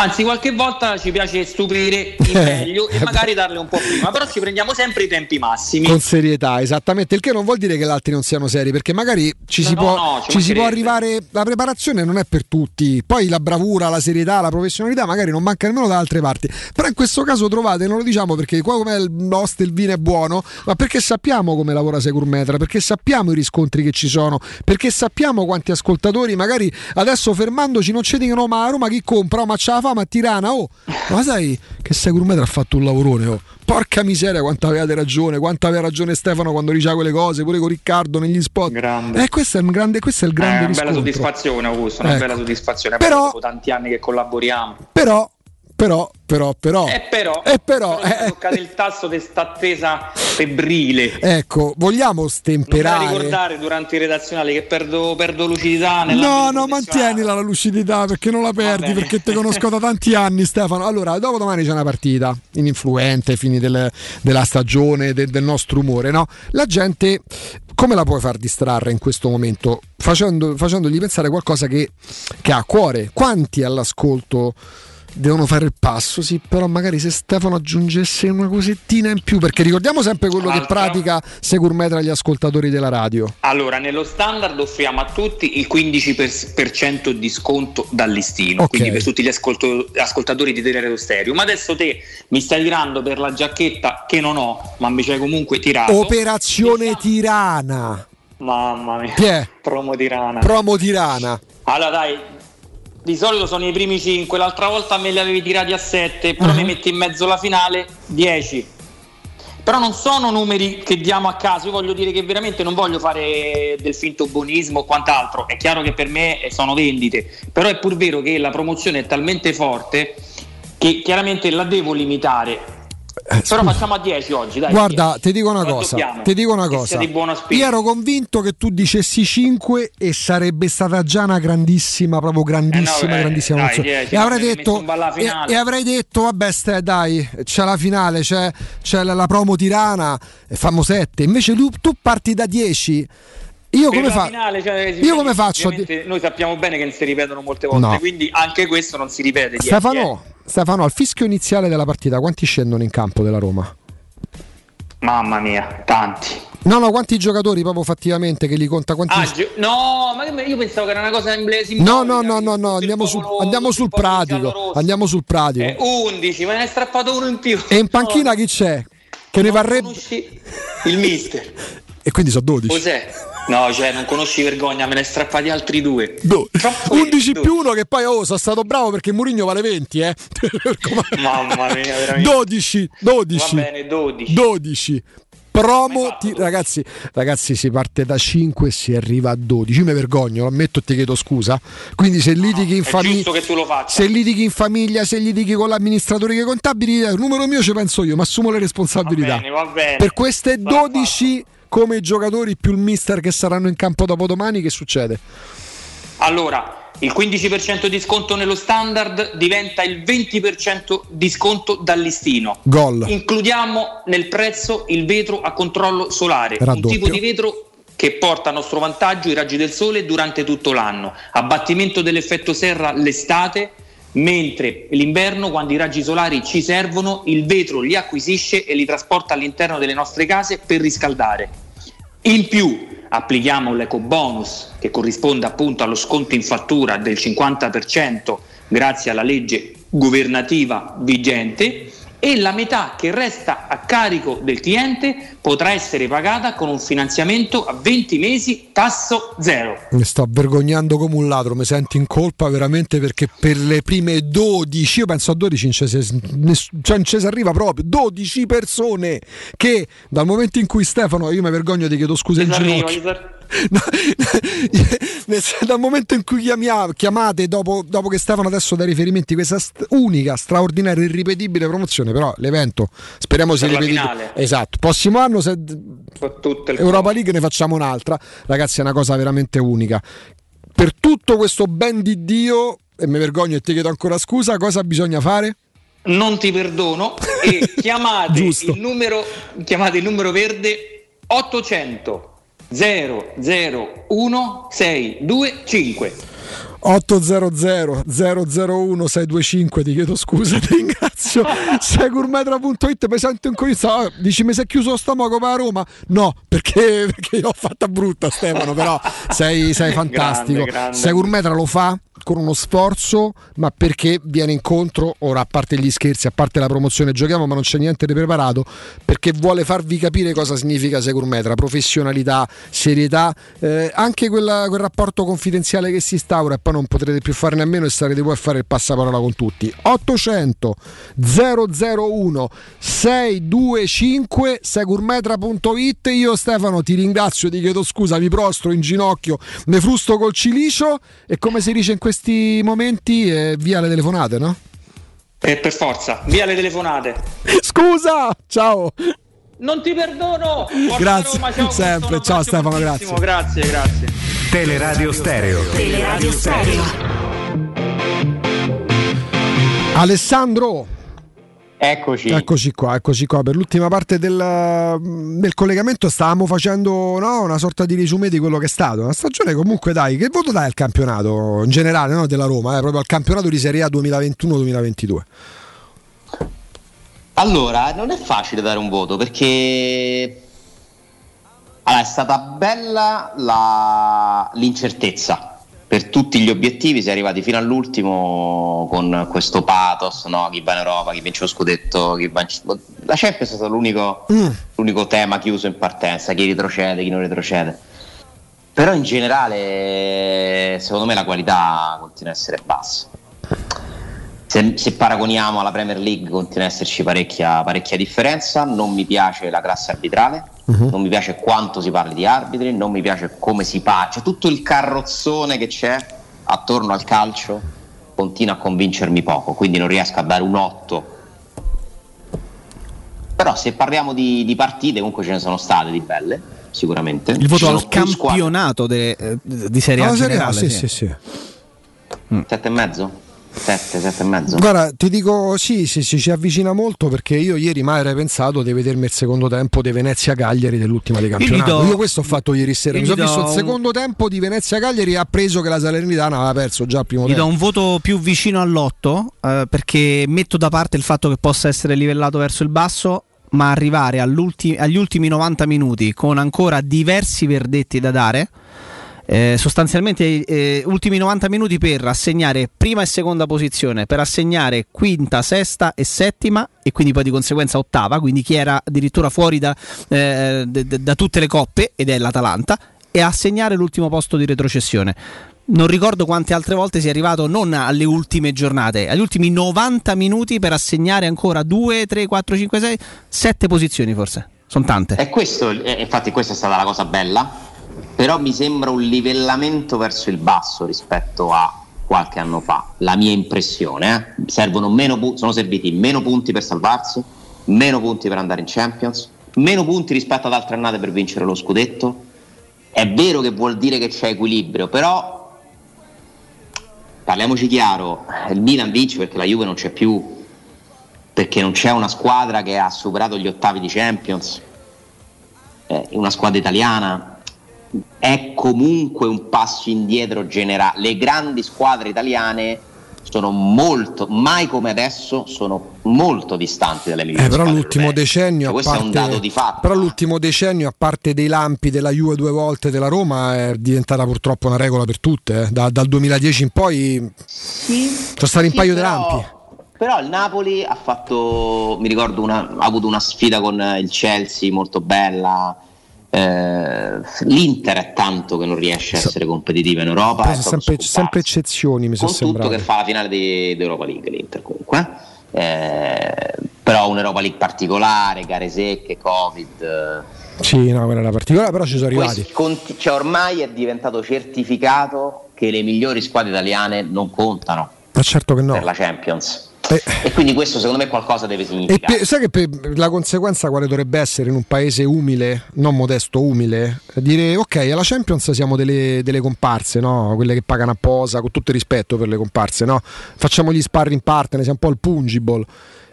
Anzi, qualche volta ci piace stupire in meglio e magari darle un po' prima, però ci prendiamo sempre i tempi massimi.
Con serietà, esattamente. Il che non vuol dire che gli altri non siano seri, perché magari ci, si,
No,
può,
no, ci
si può arrivare. La preparazione non è per tutti. Poi la bravura, la serietà, la professionalità magari non manca nemmeno da altre parti. Però in questo caso trovate, non lo diciamo perché qua come il l'host il vino è buono, ma perché sappiamo come lavora Securmetra, perché sappiamo i riscontri che ci sono, perché sappiamo quanti ascoltatori magari adesso fermandoci non ci dicono ma a Roma chi compra, ma c'ha la fama a Tirana, oh, ma sai che Securmetra ha fatto un lavorone, oh. Porca miseria, quanto avevate ragione, quanto aveva ragione Stefano quando diceva quelle cose, pure con Riccardo negli spot.
Grande.
Eh, questo è il grande, questo è il
Eh,
grande
una bella soddisfazione, Augusto, una
Ecco.
bella soddisfazione.
Però
dopo tanti anni che collaboriamo.
Però, però, però, però.
E però,
E però,
però
eh,
toccate il tasto di sta attesa febbrile.
ecco, vogliamo
Non
stemperare.
ricordare durante i redazionali che perdo, perdo lucidità
No, no, mantienila la lucidità perché non la perdi, perché te conosco da tanti anni Stefano. Allora, dopo domani c'è una partita ininfluente, ai fini del- della stagione, de- del nostro umore, no? La gente come la puoi far distrarre in questo momento? Facendo- facendogli pensare qualcosa che, che ha a cuore. Quanti all'ascolto devono fare il passo? Sì, però magari se Stefano aggiungesse una cosettina in più, perché ricordiamo sempre quello che
Altra.
pratica Securmetra agli ascoltatori della radio.
Allora, nello standard offriamo a tutti il 15% di sconto dal listino,
Ok.
quindi per tutti gli ascolto- ascoltatori di Teleradio Stereo. Ma adesso te mi stai tirando per la giacchetta che non ho, ma mi c'hai comunque tirato.
Operazione Tirana.
Mamma mia, promo tirana.
Promo Tirana.
allora dai, di solito sono i primi 5, l'altra volta me li avevi tirati a 7, però
Mhm.
mi metti in mezzo la finale 10. Però non sono numeri che diamo a caso, io voglio dire che veramente non voglio fare del finto buonismo o quant'altro, è chiaro che per me sono vendite, però è pur vero che la promozione è talmente forte che chiaramente la devo limitare. Però facciamo a 10 oggi, dai.
Guarda, ti dico una cosa, ti dico una cosa. Io ero convinto che tu dicessi 5 e sarebbe stata già una grandissima, proprio grandissima,
Eh no, eh,
grandissima
dai. 10,
e, avrei detto, e, e avrei detto, vabbè, ste, dai, c'è la finale, c'è, c'è la, la promo tirana, fammo 7. Invece tu, tu parti da 10. Io come, fa-
finale, cioè,
io come faccio?
Noi sappiamo bene che non si ripetono molte volte,
No.
quindi anche questo non si ripete. 10,
Stefano, Stefano, al fischio iniziale della partita, quanti scendono in campo della Roma?
Mamma mia, tanti.
No, no, quanti giocatori proprio fattivamente che li conta? Quanti...
Ah, gio- no, ma io pensavo che era una cosa emblesica.
No, no, no, no, no, andiamo sul, andiamo sul pratico. Andiamo sul pratico.
Eh, 11, ma ne hai strappato uno in più.
E in panchina chi c'è? Che ne varrebbe.
Il mister.
E quindi sono 12.
Cos'è? No, cioè, non conosci vergogna, me ne hai strappati altri due.
Do- 11 più 1 che poi oh, sono stato bravo perché Mourinho vale 20, eh.
Mamma mia, veramente.
12, 12.
Va bene, 12.
12. Promo, ti- ragazzi, ragazzi, si parte da 5 e si arriva a 12. Io mi vergogno, lo ammetto e ti chiedo scusa. Quindi se litighi in famiglia. Se litighi in famiglia, se litighi con l'amministratore che contabili, il numero mio ci penso io, ma assumo le responsabilità.
Va bene, va bene.
Per queste 12 come i giocatori più il mister che saranno in campo dopodomani, che succede?
Allora, il 15% di sconto nello standard diventa il 20% di sconto dal listino.
Gol.
Includiamo nel prezzo il vetro a controllo solare,
Raddoppio.
un tipo di vetro che porta a nostro vantaggio i raggi del sole durante tutto l'anno, abbattimento dell'effetto serra l'estate, mentre l'inverno quando i raggi solari ci servono il vetro li acquisisce e li trasporta all'interno delle nostre case per riscaldare. In più applichiamo l'eco bonus che corrisponde appunto allo sconto in fattura del 50% grazie alla legge governativa vigente e la metà che resta a carico del cliente potrà essere pagata con un finanziamento a 20 mesi tasso zero.
Mi sto vergognando come un ladro, mi sento in colpa veramente perché per le prime 12, io penso a 12 non ci si, ness- cioè ci si arriva proprio, 12 persone che dal momento in cui Stefano, io mi vergogno ti chiedo scusa in
arriva,
ginocchio, sen- dal momento in cui chiamia- chiamate dopo, dopo che Stefano adesso dà riferimenti questa st- unica, straordinaria, irripetibile promozione, però l'evento speriamo sia ripetibile.
finale.
Esatto, prossimo anno se Europa League ne facciamo un'altra, ragazzi è una cosa veramente unica. Per tutto questo ben di Dio, e mi vergogno e ti chiedo ancora scusa, cosa bisogna fare?
non ti perdono e chiamate il numero chiamate il numero verde 800 001 625
800 001 625 ti chiedo scusa ti ringrazio. Segurmetra.it mi sento in cognizza dici mi sei chiuso lo stomaco per Roma? No perché, perché io ho fatta brutta Stefano però sei, sei fantastico. Segurmetra lo fa con uno sforzo ma perché viene incontro ora a parte gli scherzi a parte la promozione giochiamo ma non c'è niente di preparato perché vuole farvi capire cosa significa Segurmetra professionalità serietà eh, anche quella- quel rapporto confidenziale che si instaura e poi non potrete più farne a meno e sarete voi a fare il passaparola con tutti. 800 001 625 segurmetra.it io Stefano ti ringrazio ti chiedo scusa mi prostro in ginocchio ne frusto col cilicio e come si dice in questi momenti eh, via le telefonate no?
e per forza via le telefonate
scusa ciao
non ti perdono Forza
Grazie,
Roma, ciao,
sempre. Ciao, Stefano,
fortissimo, grazie grazie
Teleradio Stereo.
Teleradio Stereo.
Alessandro
Eccoci.
Eccoci qua, eccoci qua. Per l'ultima parte del, del collegamento stavamo facendo no, una sorta di resume di quello che è stato. Una stagione comunque dai, che voto dai al campionato in generale, no, della Roma, eh, proprio al campionato di Serie A 2021-2022?
Allora, non è facile dare un voto perché allora, è stata bella la- l'incertezza. Per tutti gli obiettivi si è arrivati fino all'ultimo con questo pathos, no? chi va in Europa, chi vince lo scudetto, chi va in... La Champions è stato l'unico, l'unico tema chiuso in partenza, chi retrocede, chi non retrocede. Però in generale secondo me la qualità continua a essere bassa. Se, se paragoniamo alla Premier League continua ad esserci parecchia, parecchia differenza, non mi piace la classe arbitrale,
Mhm.
non mi piace quanto si parli di arbitri, non mi piace come si parla, c'è tutto il carrozzone che c'è attorno al calcio continua a convincermi poco, quindi non riesco a dare un 8. Però se parliamo di, di partite, comunque ce ne sono state di belle, sicuramente.
Il voto al campionato de- eh, di Serie A
No, Serie A,
generale,
sì, sì, sì.
Sette e mezzo? Sette, sette e mezzo.
Guarda, ti dico sì, sì, sì, ci avvicina molto perché io ieri mai avrei pensato di vedermi il secondo tempo di Venezia-Cagliari dell'ultima di campionato.
do-
Io questo ho fatto ieri sera.
io
Mi sono visto
do
il
un-
secondo tempo di Venezia-Cagliari e ha preso che la Salernitana aveva perso già il primo
Gli do
tempo.
un voto più vicino all'8 eh, perché metto da parte il fatto che possa essere livellato verso il basso, ma arrivare agli ultimi 90 minuti con ancora diversi verdetti da dare. Eh, sostanzialmente eh, ultimi 90 minuti per assegnare prima e seconda posizione, per assegnare quinta, sesta e settima e quindi poi di conseguenza ottava, quindi chi era addirittura fuori da, eh, d- d- da tutte le coppe ed è l'Atalanta e assegnare l'ultimo posto di retrocessione. Non ricordo quante altre volte sia arrivato non alle ultime giornate, agli ultimi 90 minuti per assegnare ancora 2, 3, 4, 5, 6, 7 posizioni forse. Sono tante.
E questo, eh, infatti, questa è stata la cosa bella. Però mi sembra un livellamento verso il basso rispetto a qualche anno fa. La mia impressione, eh. Servono meno pu- sono serviti meno punti per salvarsi, meno punti per andare in Champions, meno punti rispetto ad altre annate per vincere lo scudetto. È vero che vuol dire che c'è equilibrio, però parliamoci chiaro, il Milan vince perché la Juve non c'è più, perché non c'è una squadra che ha superato gli ottavi di Champions, eh, una squadra italiana è comunque un passo indietro generale. Le grandi squadre italiane sono molto, mai come adesso, sono molto distanti dalle migliori
Eh, però l'ultimo decennio,
Cioè,
a
questo è un
parte,
dato di fatto.
però l'ultimo decennio, a parte dei lampi della Juve due volte della Roma, è diventata purtroppo una regola per tutte. eh. Da- dal 2010 in poi sono stati un
Sì,
paio di
però-
lampi.
Però il Napoli ha fatto, mi ricordo, una- ha avuto una sfida con eh, il Chelsea molto bella. Eh, L'Inter è tanto che non riesce a essere competitiva in Europa.
Poi
è
sempre, sempre eccezioni, mi sono sembrato.
che fa la finale di, di Europa League l'Inter comunque Eh, però un'Europa League particolare gare secche Covid eh,
Sì, no, quella era particolare, però ci sono arrivati.
conti- cioè, ormai è diventato certificato che le migliori squadre italiane non contano
Ma certo che no.
per la Champions
Eh.
e quindi questo secondo me qualcosa deve significare
pe- sai che per- la conseguenza quale dovrebbe essere in un paese umile, non modesto, umile? Dire ok, alla Champions siamo delle, delle comparse, no? quelle che pagano a posa, con tutto il rispetto per le comparse, no? facciamo gli sparring partner, siamo un po' il pungible.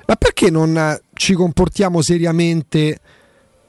Ma perché non ci comportiamo seriamente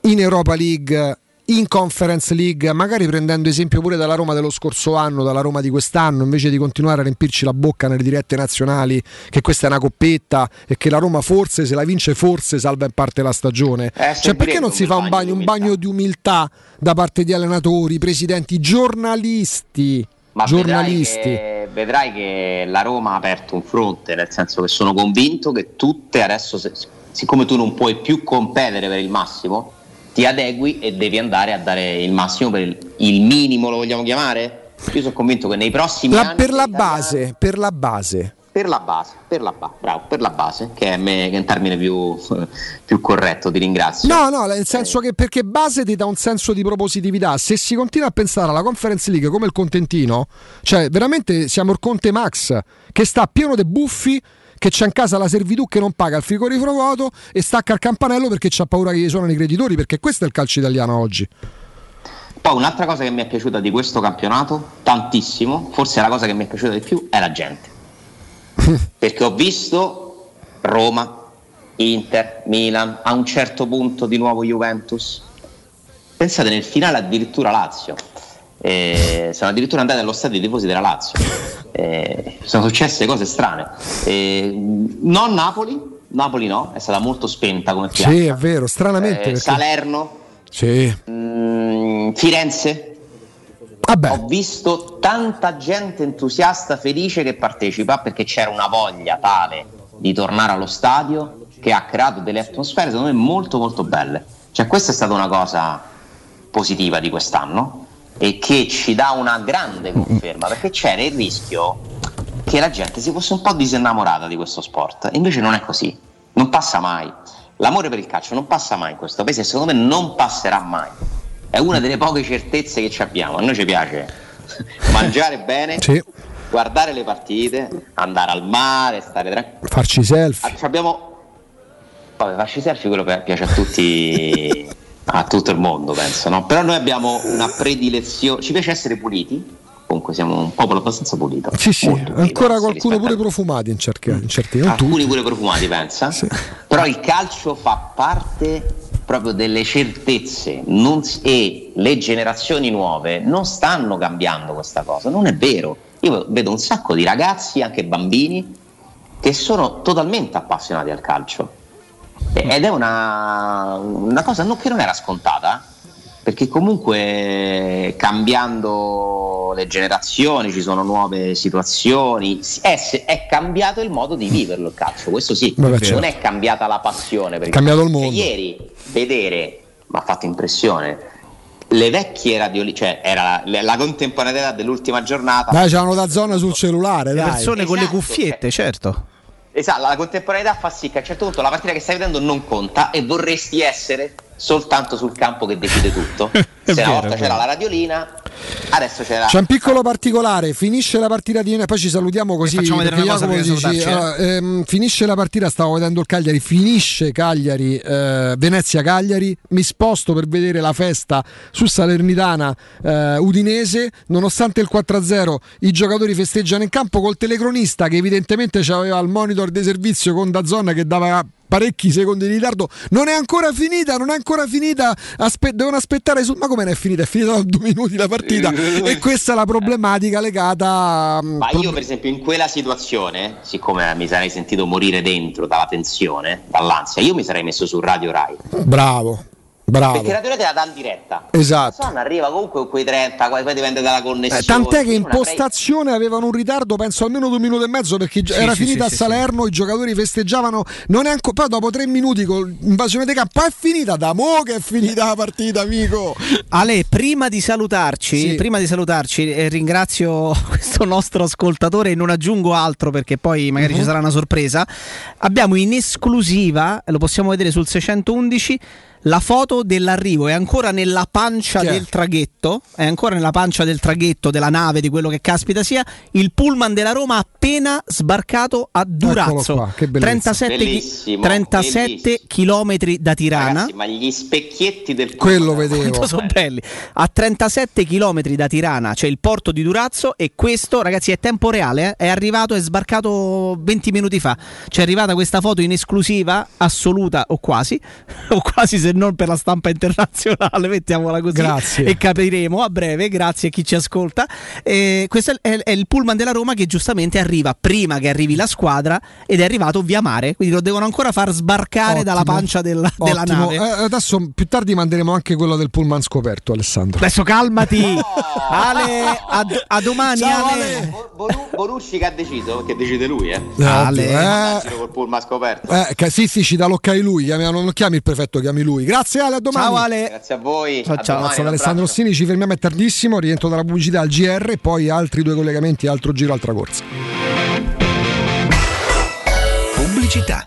in Europa League, in Conference League, magari prendendo esempio pure dalla Roma dello scorso anno, dalla Roma di quest'anno, invece di continuare a riempirci la bocca nelle dirette nazionali che questa è una coppetta e che la Roma forse se la vince forse salva in parte la stagione.
Eh,
cioè perché non si fa un bagno, un bagno di umiltà da parte di allenatori, presidenti, giornalisti?
Ma
giornalisti.
Vedrai che, vedrai che la Roma ha aperto un fronte, nel senso che sono convinto che tutte adesso, se- siccome tu non puoi più competere per il massimo, ti adegui e devi andare a dare il massimo per il, il minimo, lo vogliamo chiamare? Io sono convinto che nei prossimi
La-
anni
per la base, per la base.
per la base, per la, ba- bravo, per la base, che è, me- che è un termine più, più corretto, ti ringrazio.
No, no, nel senso che perché base ti dà un senso di propositività. Se si continua a pensare alla Conference League come il contentino, cioè veramente siamo il Conte Max che sta pieno di buffi. Che c'è in casa la servitù che non paga il frigorifero vuoto e stacca il campanello perché c'ha paura che gli suonano i creditori. Perché questo è il calcio italiano oggi.
Poi un'altra cosa che mi è piaciuta di questo campionato, tantissimo, forse la cosa che mi è piaciuta di più, è la gente. Perché ho visto Roma, Inter, Milan, a un certo punto di nuovo Juventus. Pensate nel finale addirittura Lazio. Eh, sono addirittura andati allo stadio i tifosi della Lazio. Eh, sono successe cose strane. Eh, non Napoli, Napoli no, è stata molto spenta come piazza.
Sì, è vero, stranamente.
Eh,
perché-
Salerno,
Sì.
Mm, Firenze. Ho visto tanta gente entusiasta, felice che partecipa perché c'era una voglia tale di tornare allo stadio che ha creato delle atmosfere secondo me molto molto belle. Cioè questa è stata una cosa positiva di quest'anno e che ci dà una grande conferma perché c'era il rischio che la gente si fosse un po' disinnamorata di questo sport. Invece non è così, non passa mai. L'amore per il calcio non passa mai in questo paese e secondo me non passerà mai. È una delle poche certezze che ci abbiamo. A noi ci piace mangiare bene,
Sì.
guardare le partite, andare al mare, stare tranquilli.
Farci selfie.
Ah, Abbiamo. Vabbè, farci selfie quello che piace a tutti, a tutto il mondo, penso, no? Però noi abbiamo una predilezione, ci piace essere puliti. Comunque siamo un popolo abbastanza pulito.
Sì, sì, ancora qualcuno pure
a-
profumati in certi, in certi non tutti.
alcuni pure profumati, pensa. Però il calcio fa parte proprio delle certezze non e le generazioni nuove non stanno cambiando questa cosa, non è vero. Io vedo un sacco di ragazzi, anche bambini, che sono totalmente appassionati al calcio. Ed è una, una cosa non- che non era scontata, perché comunque cambiando le generazioni ci sono nuove situazioni, si- è, è cambiato il modo di viverlo il calcio, questo sì,
Vabbè,
non
certo.
è cambiata la passione. Perché
cambiato il
cioè,
mondo.
ieri vedere, mi ha fatto impressione, le vecchie radioli, cioè era la, la contemporaneità dell'ultima giornata.
Dai, c'hanno da zona sul cellulare,
Le
dai.
persone con le
Esatto,
cuffiette, certo.
Esatto, la contemporaneità fa sì che a un certo punto la partita che stai vedendo non conta e vorresti essere soltanto sul campo che decide tutto. Se
vero,
una volta c'era la radiolina, adesso c'era.
C'è un piccolo particolare, finisce la partita di poi ci salutiamo così.
facciamo vedere
perché
una cosa
dici,
salutarci,
allora, ehm, finisce la partita, stavo vedendo il Cagliari, finisce Cagliari, eh, Venezia-Cagliari, mi sposto per vedere la festa su Salernitana eh, Udinese, nonostante il 4-0 i giocatori festeggiano in campo col telecronista che evidentemente aveva il monitor di servizio con Dazzon che dava parecchi secondi di ritardo. Non è ancora finita non è ancora finita. Aspe- devono aspettare su- ma come non è finita? È finita da due minuti la partita. E questa è la problematica legata mm,
Ma
pro-
io, per esempio, in quella situazione, siccome mi sarei sentito morire dentro dalla tensione, dall'ansia, io mi sarei messo su Radio Rai.
bravo bravo
Perché Radio Rai te la dà in diretta.
Esatto.
La Son arriva comunque con quei 30, poi dipende dalla connessione.
Eh, tant'è che in
non
postazione avevano un ritardo, penso almeno due minuti e mezzo, perché
Sì,
era
sì,
finita
sì,
a
sì,
Salerno, i giocatori festeggiavano. Non è ancora. Poi dopo tre minuti con invasione di campo è finita. Da mo' che è finita la partita, amico.
Ale, prima di salutarci,
Sì.
prima di salutarci eh, ringrazio questo nostro ascoltatore e non aggiungo altro perché poi magari
Mhm.
ci sarà una sorpresa. Abbiamo in esclusiva, lo possiamo vedere sul 611, la foto dell'arrivo è ancora nella pancia
Chi è?
del traghetto, è ancora nella pancia del traghetto, della nave, di quello che caspita sia, il pullman della Roma appena sbarcato a Durazzo.
qua, che bellezza.
37, chi-
Bellissimo,
37 chilometri da Tirana.
Ragazzi, ma gli specchietti del
Quello
pullman-
vedevo.
Quanto sono belli. A 37 km da Tirana c'è il porto di Durazzo e questo, ragazzi, è tempo reale. eh. È arrivato, è sbarcato 20 minuti fa. Ci è arrivata questa foto in esclusiva assoluta o quasi, o quasi se non per la stampa internazionale, mettiamola così.
Grazie.
E capiremo a breve, grazie a chi ci ascolta. Eh, questo è, è il pullman della Roma che giustamente arriva prima che arrivi la squadra ed è arrivato via mare, quindi lo devono ancora far sbarcare dalla
Ottimo.
pancia della, della nave.
Eh, adesso più tardi manderemo anche quello del pullman scoperto, Alessandro.
Adesso calmati, Ale, a, a domani.
Ciao,
Ale.
Ale.
Bo- Bonu- Bonucci che ha deciso, perché decide lui, eh.
Ale.
Eh, col pullman scoperto.
Eh, che- sì, sì, ci dà l'ok lui. non chiami il prefetto, chiami lui. Grazie, Ale. A domani.
Ciao Ale.
Grazie a voi.
Ciao,
a
ciao.
domani, un
Alessandro. Rossini, ci fermiamo è tardissimo, rientro dalla pubblicità al GR, poi altri due collegamenti, altro giro, altra corsa.
Pubblicità.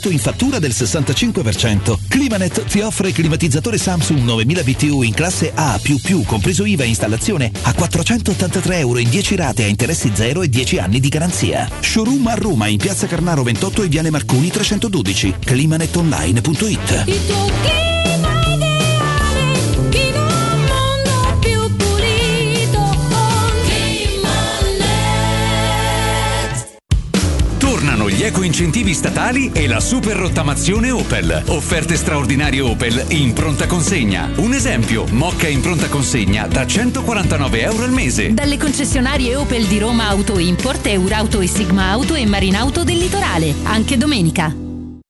in fattura del 65%. Climanet ti offre climatizzatore Samsung 9000 BTU in classe A++, compreso IVA e installazione, a 483 euro in 10 rate a interessi zero e 10 anni di garanzia. Showroom a Roma in piazza Carnaro 28 e Viale Marconi 312. Climanetonline.it
eco-incentivi statali e la super rottamazione Opel. Offerte straordinarie Opel in pronta consegna. Un esempio, Mocca in pronta consegna da 149 euro al mese.
Dalle concessionarie Opel di Roma Auto Import, Eurauto e Sigma Auto e Marinauto del Litorale. Anche domenica.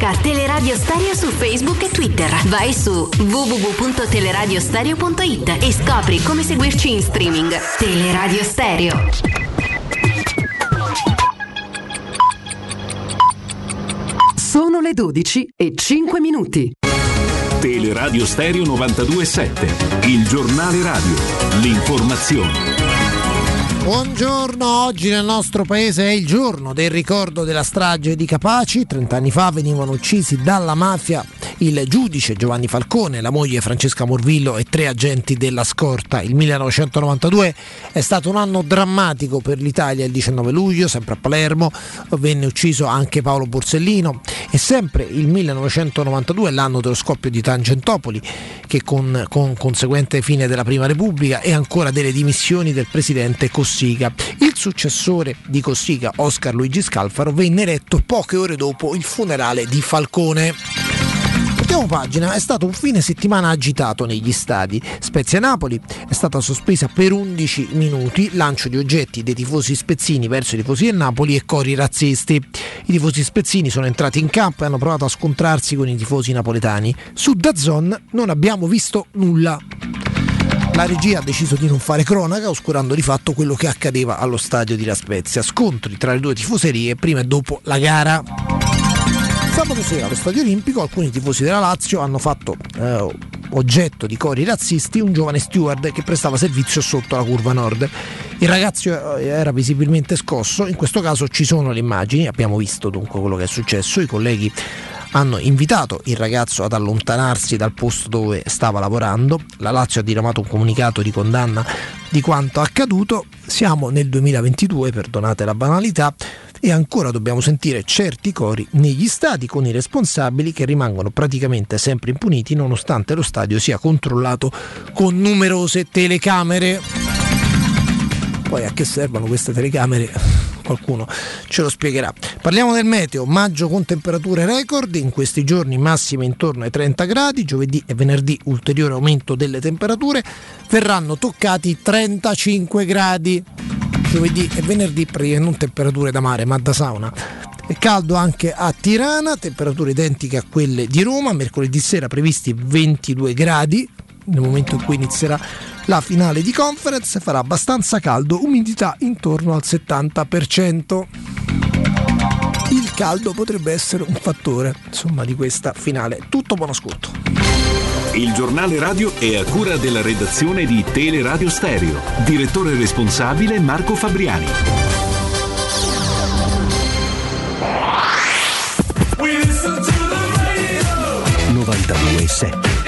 Cerca Teleradio Stereo su Facebook e Twitter. Vai su www.teleradiostereo.it e scopri come seguirci in streaming. Teleradio Stereo.
Sono le 12 e 5 minuti.
Teleradio Stereo 927, il giornale radio, l'informazione.
Buongiorno, oggi nel nostro paese è il giorno del ricordo della strage di Capaci. 30 anni fa venivano uccisi dalla mafia il giudice Giovanni Falcone, la moglie Francesca Morvillo e tre agenti della scorta. Il 1992 è stato un anno drammatico per l'Italia. Il 19 luglio, sempre a Palermo, venne ucciso anche Paolo Borsellino e sempre il 1992 è l'anno dello scoppio di Tangentopoli che con, con conseguente fine della Prima Repubblica e ancora delle dimissioni del presidente Cossiga. Il successore di Cossiga, Oscar Luigi Scalfaro, venne eletto poche ore dopo il funerale di Falcone. Mettiamo pagina, è stato un fine settimana agitato negli stadi. Spezia Napoli è stata sospesa per 11 minuti, lancio di oggetti dei tifosi spezzini verso i tifosi del Napoli e cori razzisti. I tifosi spezzini sono entrati in campo e hanno provato a scontrarsi con i tifosi napoletani. Su Dazzon non abbiamo visto nulla. La regia ha deciso di non fare cronaca, oscurando di fatto quello che accadeva allo stadio di La Spezia. Scontri tra le due tifoserie prima e dopo la gara. Sabato sera allo Stadio Olimpico alcuni tifosi della Lazio hanno fatto eh, oggetto di cori razzisti un giovane steward che prestava servizio sotto la curva nord. Il ragazzo eh, era visibilmente scosso, in questo caso ci sono le immagini, abbiamo visto dunque quello che è successo, i colleghi hanno invitato il ragazzo ad allontanarsi dal posto dove stava lavorando, la Lazio ha diramato un comunicato di condanna di quanto accaduto, siamo nel 2022, perdonate la banalità, e ancora dobbiamo sentire certi cori negli stadi con i responsabili che rimangono praticamente sempre impuniti nonostante lo stadio sia controllato con numerose telecamere. Poi a che servono queste telecamere? Qualcuno ce lo spiegherà. Parliamo del meteo, maggio con temperature record, in questi giorni massime intorno ai 30 gradi, giovedì e venerdì ulteriore aumento delle temperature, verranno toccati 35 gradi. Giovedì e venerdì non temperature da mare ma da sauna. È caldo anche a Tirana, temperature identiche a quelle di Roma, mercoledì sera previsti 22 gradi, nel momento in cui inizierà la finale di conference farà abbastanza caldo, umidità intorno al 70%. Il caldo potrebbe essere un fattore insomma, di questa finale. Tutto buon ascolto.
Il giornale radio è a cura della redazione di Teleradio Stereo. Direttore responsabile Marco Fabriani.
We listen to the radio.
92.7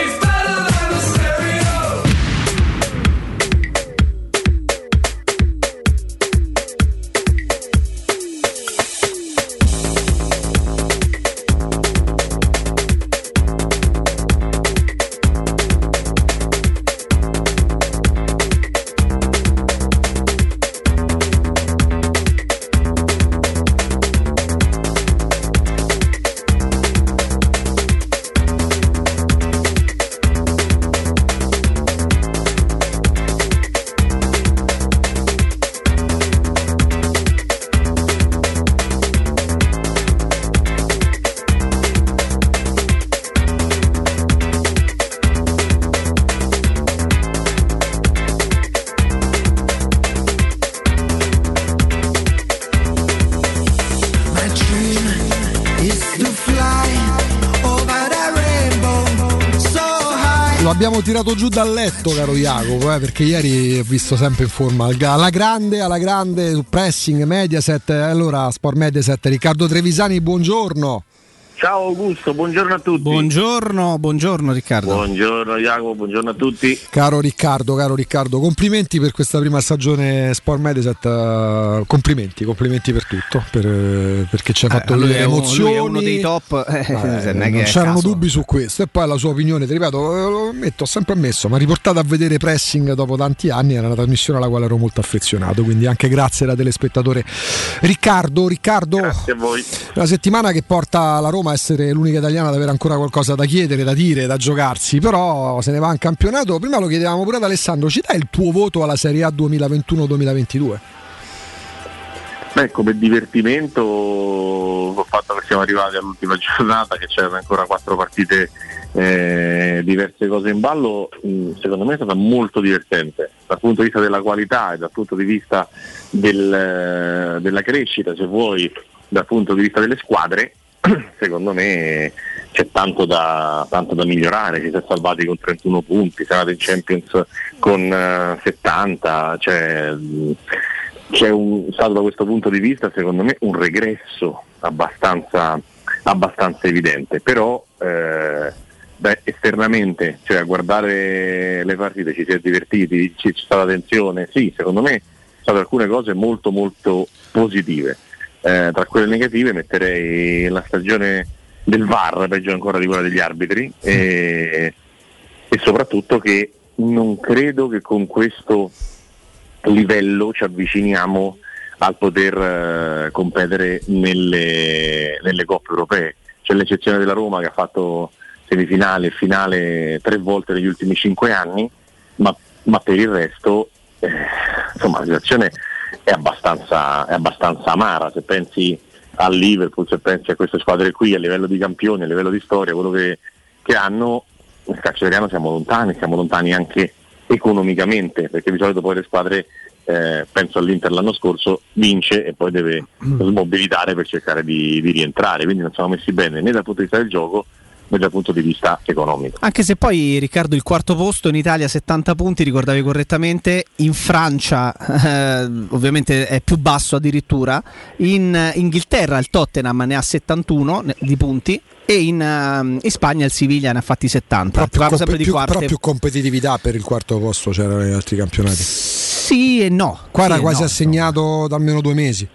tirato giù dal letto, caro Jacopo, eh, perché ieri ho visto sempre in forma al- alla grande, alla grande su pressing Mediaset. eh, Allora, Sport Mediaset, Riccardo Trevisani, buongiorno.
Ciao Augusto, buongiorno a tutti.
Buongiorno, buongiorno Riccardo.
Buongiorno Jacopo, buongiorno a tutti.
Caro Riccardo, caro Riccardo, complimenti per questa prima stagione Sport Mediaset. eh, complimenti, complimenti per tutto, per- eh, perché ci hai fatto
lui
vedere
è un-
emozioni.
lui è uno dei top, eh,
Eh,
non
c'erano
caso.
dubbi su questo. E poi la sua opinione, ti ripeto, eh, lo ammetto, ho sempre ammesso, ma riportata a vedere pressing dopo tanti anni era una trasmissione alla quale ero molto affezionato. Quindi anche grazie da telespettatore. Riccardo, Riccardo,
Grazie a voi.
una settimana che porta la Roma essere l'unica italiana ad avere ancora qualcosa da chiedere, da dire, da giocarsi, però se ne va in campionato. Prima lo chiedevamo pure ad Alessandro, ci dai il tuo voto alla Serie A 2021-2022?
Beh, come divertimento col fatto che siamo arrivati all'ultima giornata, che c'erano ancora quattro partite, eh, diverse cose in ballo, mh, secondo me è stata molto divertente dal punto di vista della qualità e dal punto di vista del, eh, della crescita, se vuoi, dal punto di vista delle squadre, secondo me c'è tanto da, tanto da migliorare, ci si è salvati con 31 punti, siamo andati in Champions con eh, 70, cioè, c'è un, stato da questo punto di vista secondo me un regresso abbastanza, abbastanza evidente, però eh, beh, esternamente, cioè a guardare le partite ci si è divertiti, ci- c'è stata tensione, sì, secondo me sono state alcune cose molto molto positive. Eh, tra quelle negative metterei la stagione del VAR, peggio ancora di quella degli arbitri, e, e soprattutto che non credo che con questo livello ci avviciniamo al poter eh, competere nelle, nelle coppe europee. C'è l'eccezione della Roma che ha fatto semifinale e finale tre volte negli ultimi cinque anni, ma, ma per il resto eh, insomma, la situazione è abbastanza, è abbastanza amara. Se pensi al Liverpool, se pensi a queste squadre qui a livello di campioni, a livello di storia, quello che, che hanno, nel calcio italiano siamo lontani, siamo lontani anche economicamente, perché di solito poi le squadre, eh, penso all'Inter l'anno scorso, vince e poi deve smobilitare per cercare di, di rientrare, quindi non siamo messi bene né dal punto di vista del gioco dal punto di vista economico.
Anche se poi Riccardo il quarto posto in Italia 70 punti, ricordavi correttamente, in Francia eh, ovviamente è più basso addirittura, in Inghilterra il Tottenham ne ha 71 ne- di punti e in, ehm, in Spagna il Siviglia ne ha fatti 70. Parlo
Compe-
sempre di
più, però più competitività per il quarto posto c'erano negli altri campionati.
Sì e no.
Qua
Sì
era quasi
no.
assegnato da almeno due mesi.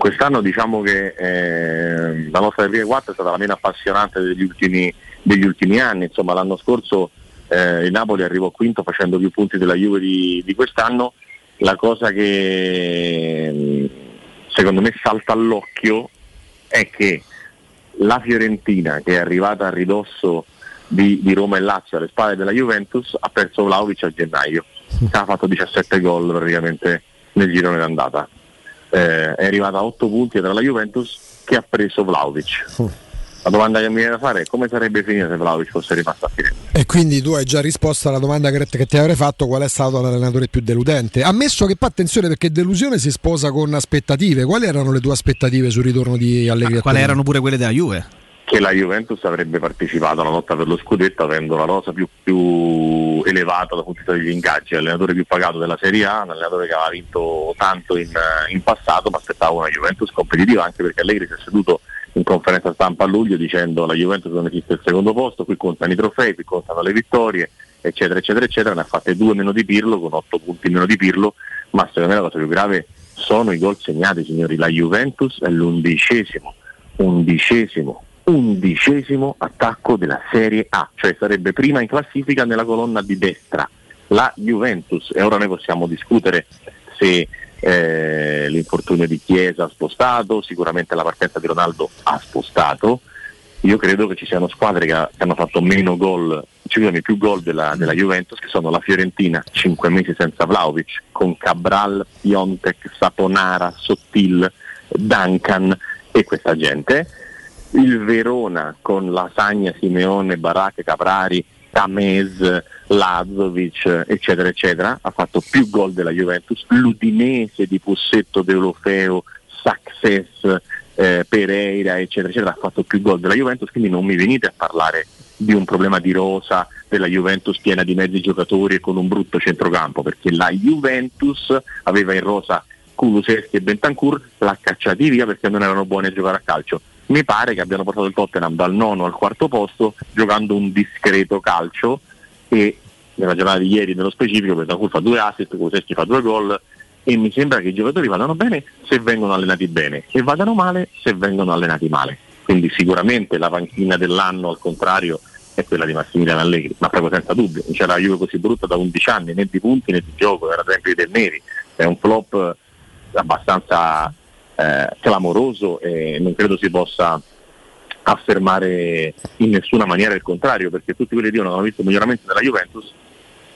Quest'anno diciamo che eh, la nostra Serie 4 è stata la meno appassionante degli ultimi, degli ultimi anni, insomma l'anno scorso eh, il Napoli arrivò quinto facendo più punti della Juve di, di quest'anno, la cosa che mm, secondo me salta all'occhio è che la Fiorentina che è arrivata a ridosso di, di Roma e Lazio alle spalle della Juventus ha perso Vlaovic a gennaio, ha fatto 17 gol praticamente nel girone d'andata eh, è arrivata a 8 punti dalla Juventus che ha preso Vlaovic. La domanda che mi viene da fare è come sarebbe finita se Vlaovic fosse rimasto a Firenze?
E quindi tu hai già risposto alla domanda che, che ti avrei fatto qual è stato l'allenatore più deludente. Ammesso che poi attenzione perché delusione si sposa con aspettative. Quali erano le tue aspettative sul ritorno di Allegri? a
Quali erano pure quelle della Juve?
Che la Juventus avrebbe partecipato alla lotta per lo scudetto avendo la rosa più, più elevata dal punto di vista degli ingaggi, l'allenatore più pagato della Serie A, un allenatore che aveva vinto tanto in, in passato, ma aspettava una Juventus competitiva anche perché Allegri si è seduto in conferenza stampa a luglio dicendo la Juventus non esiste il secondo posto, qui contano i trofei, qui contano le vittorie, eccetera, eccetera, eccetera, ne ha fatte due meno di Pirlo, con otto punti meno di Pirlo, ma secondo me la cosa più grave sono i gol segnati, signori. La Juventus è l'undicesimo, undicesimo, undicesimo attacco della Serie A, cioè sarebbe prima in classifica nella colonna di destra. La Juventus, e ora noi possiamo discutere se eh, l'infortunio di Chiesa ha spostato, sicuramente la partenza di Ronaldo ha spostato. Io credo che ci siano squadre che, ha- che hanno fatto meno gol, scusami, più gol della, della Juventus, che sono la Fiorentina, 5 mesi senza Vlaovic, con Cabral, Piontek, Saponara, Sottil, Duncan e questa gente. Il Verona con Lasagna, Simeone, Baracche, Caprari, Tamez, Lazovic, eccetera, eccetera, ha fatto più gol della Juventus. L'Udinese di Pussetto, Deulofeo, Success, eh, Pereira, eccetera, eccetera, ha fatto più gol della Juventus, quindi non mi venite a parlare di un problema di rosa della Juventus piena di mezzi giocatori e con un brutto centrocampo, perché la Juventus aveva in rosa Kuluseschi e Bentancur, l'ha cacciati via perché non erano buoni a giocare a calcio. Mi pare che abbiano portato il Tottenham dal nono al quarto posto giocando un discreto calcio e nella giornata di ieri nello specifico Bentancur fa due assist, Kuluseschi fa due gol e mi sembra che i giocatori vadano bene se vengono allenati bene e vadano male se vengono allenati male. Quindi sicuramente la panchina dell'anno al contrario è quella di Massimiliano Allegri, ma proprio senza dubbio, non c'era la Juve così brutta da 11 anni, né di punti né di gioco, era sempre del Neri, è un flop abbastanza eh, clamoroso e non credo si possa affermare in nessuna maniera il contrario, perché tutti quelli che dicono che hanno visto miglioramenti della Juventus,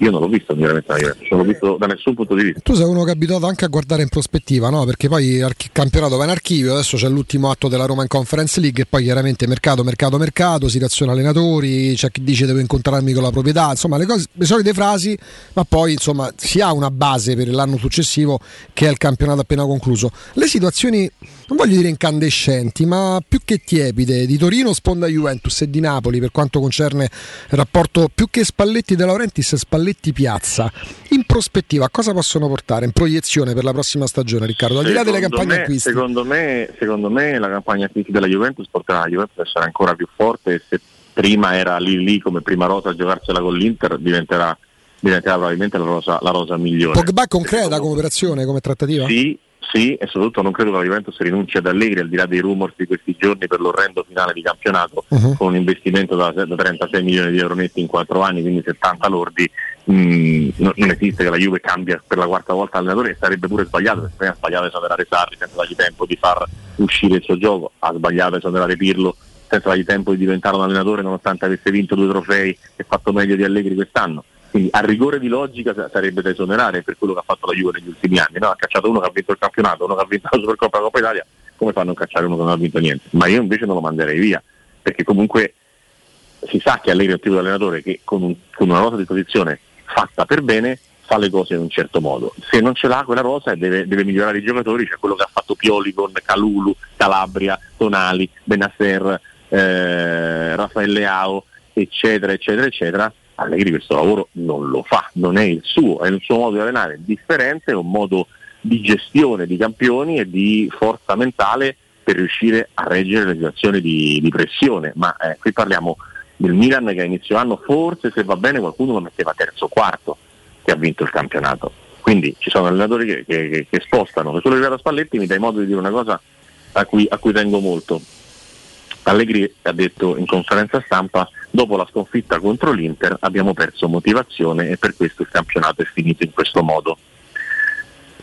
io non l'ho visto il miglioramento della Juventus, non l'ho visto da nessun punto di vista.
Tu sei uno che è abituato anche a guardare in prospettiva, no? Perché poi il campionato va in archivio, adesso c'è l'ultimo atto della Roma in Conference League e poi chiaramente mercato, mercato, mercato, situazione allenatori, c'è chi dice devo incontrarmi con la proprietà, insomma le, cose, le solite frasi, ma poi insomma si ha una base per l'anno successivo che è il campionato appena concluso. Le situazioni, non voglio dire incandescenti, ma più che tiepide, di Torino sponda Juventus e di Napoli per quanto concerne il rapporto più che Spalletti De Laurentiis, Spalletti Piazza. In prospettiva, cosa possono portare in proiezione per la prossima stagione, Riccardo? Al di là delle campagne
me-
acquisti.
Secondo me, secondo me la campagna acquisti della Juventus porterà la Juventus ad essere ancora più forte se prima era lì lì come prima rosa a giocarsela con l'Inter diventerà, diventerà probabilmente la rosa, la rosa migliore.
Pogba concreta come operazione, come trattativa?
Sì, sì, e soprattutto non credo che la Juventus rinunci ad Allegri al di là dei rumors di questi giorni per l'orrendo finale di campionato
Mhm.
con un investimento da, da 36 milioni di euro netti in 4 anni, quindi 70 lordi. Mm, no- non esiste che la Juve cambia per la quarta volta allenatore e sarebbe pure sbagliato, perché prima ha sbagliato esonerare Sarri senza dargli tempo di far uscire il suo gioco, ha sbagliato esonerare Pirlo senza dargli tempo di diventare un allenatore nonostante avesse vinto due trofei e fatto meglio di Allegri quest'anno. Quindi a rigore di logica sa- sarebbe da esonerare per quello che ha fatto la Juve negli ultimi anni. No? Ha cacciato uno che ha vinto il campionato, uno che ha vinto la Supercoppa Coppa Italia, come fanno a cacciare uno che non ha vinto niente? Ma io invece non lo manderei via, perché comunque si sa che Allegri è un tipo di allenatore che con, un- con una rosa di posizione fatta per bene fa le cose in un certo modo. Se non ce l'ha quella rosa e deve, deve migliorare i giocatori, c'è quello che ha fatto Pioli con Calulu, Calabria, Tonali, Benasser, eh, Raffaele Ao, eccetera, eccetera, eccetera, Allegri questo lavoro non lo fa, non è il suo, è il suo modo di allenare differente, è un modo di gestione di campioni e di forza mentale per riuscire a reggere le situazioni di, di pressione. Ma eh, qui parliamo del Milan che a inizio anno forse se va bene qualcuno lo metteva terzo o quarto che ha vinto il campionato. Quindi ci sono allenatori che, che, che, che spostano. Per quello che riguarda Spalletti mi dai modo di dire una cosa a cui, a cui tengo molto. Allegri ha detto in conferenza stampa dopo la sconfitta contro l'Inter abbiamo perso motivazione e per questo il campionato è finito in questo modo.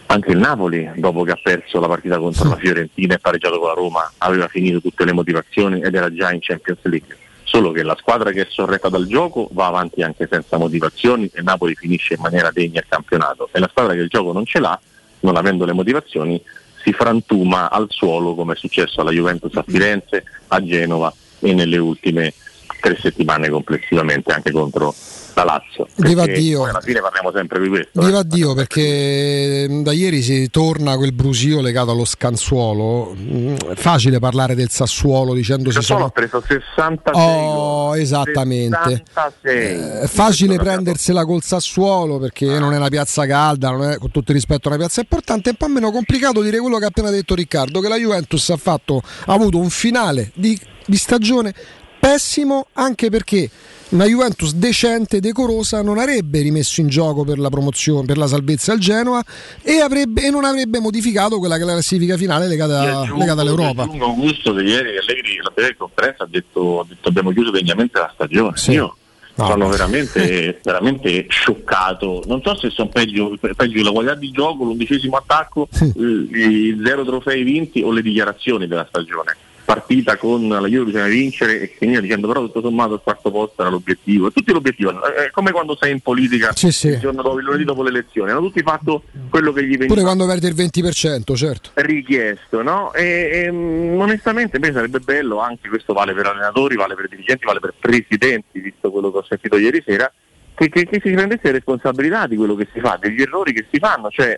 Anche il Napoli, dopo che ha perso la partita contro la Fiorentina e pareggiato con la Roma, aveva finito tutte le motivazioni ed era già in Champions League. Solo che la squadra che è sorretta dal gioco va avanti anche senza motivazioni e Napoli finisce in maniera degna il campionato. E la squadra che il gioco non ce l'ha, non avendo le motivazioni, si frantuma al suolo come è successo alla Juventus a Firenze, a Genova e nelle ultime tre settimane complessivamente anche contro la Lazio.
Viva Dio.
alla fine parliamo sempre di questo. eh.
Viva Dio perché mm, da ieri si torna quel brusio legato allo scansuolo. Mm, È facile parlare del Sassuolo dicendo
Sassuolo ha
sono...
preso 66
Oh, esattamente.
66.
Eh, È facile prendersela col Sassuolo perché non è una piazza calda, non è con tutto il rispetto una piazza importante, è un po' meno complicato dire quello che ha appena detto Riccardo, che la Juventus ha, fatto, ha avuto un finale di, di stagione pessimo anche perché una Juventus decente, decorosa, non avrebbe rimesso in gioco per la promozione, per la salvezza il Genoa e, avrebbe- e non avrebbe modificato quella che è la classifica finale legata,
aggiungo-
legata all'Europa.
aggiungo Augusto che ieri Allegri breve conferenza ha detto, ha detto abbiamo chiuso degnamente la stagione.
Sì.
Io
No,
sono veramente, veramente scioccato. Non so se sono peggio, peggio la qualità di gioco, l'undicesimo attacco, i i zero trofei vinti o le dichiarazioni della stagione. Partita con la Juve bisogna vincere e finire dicendo però tutto sommato il quarto posto era l'obiettivo. Tutti l'obiettivo, è come quando sei in politica
Sì, sì.
il giorno dopo, il lunedì dopo le elezioni, hanno tutti fatto quello che gli veniva
Pure quando perde il 20%, certo.
richiesto, no? E, e, mh, onestamente invece sarebbe bello, anche questo vale per allenatori, vale per dirigenti, vale per presidenti, visto quello che ho sentito ieri sera, che, che- che si prendesse responsabilità di quello che si fa, degli errori che si fanno, cioè,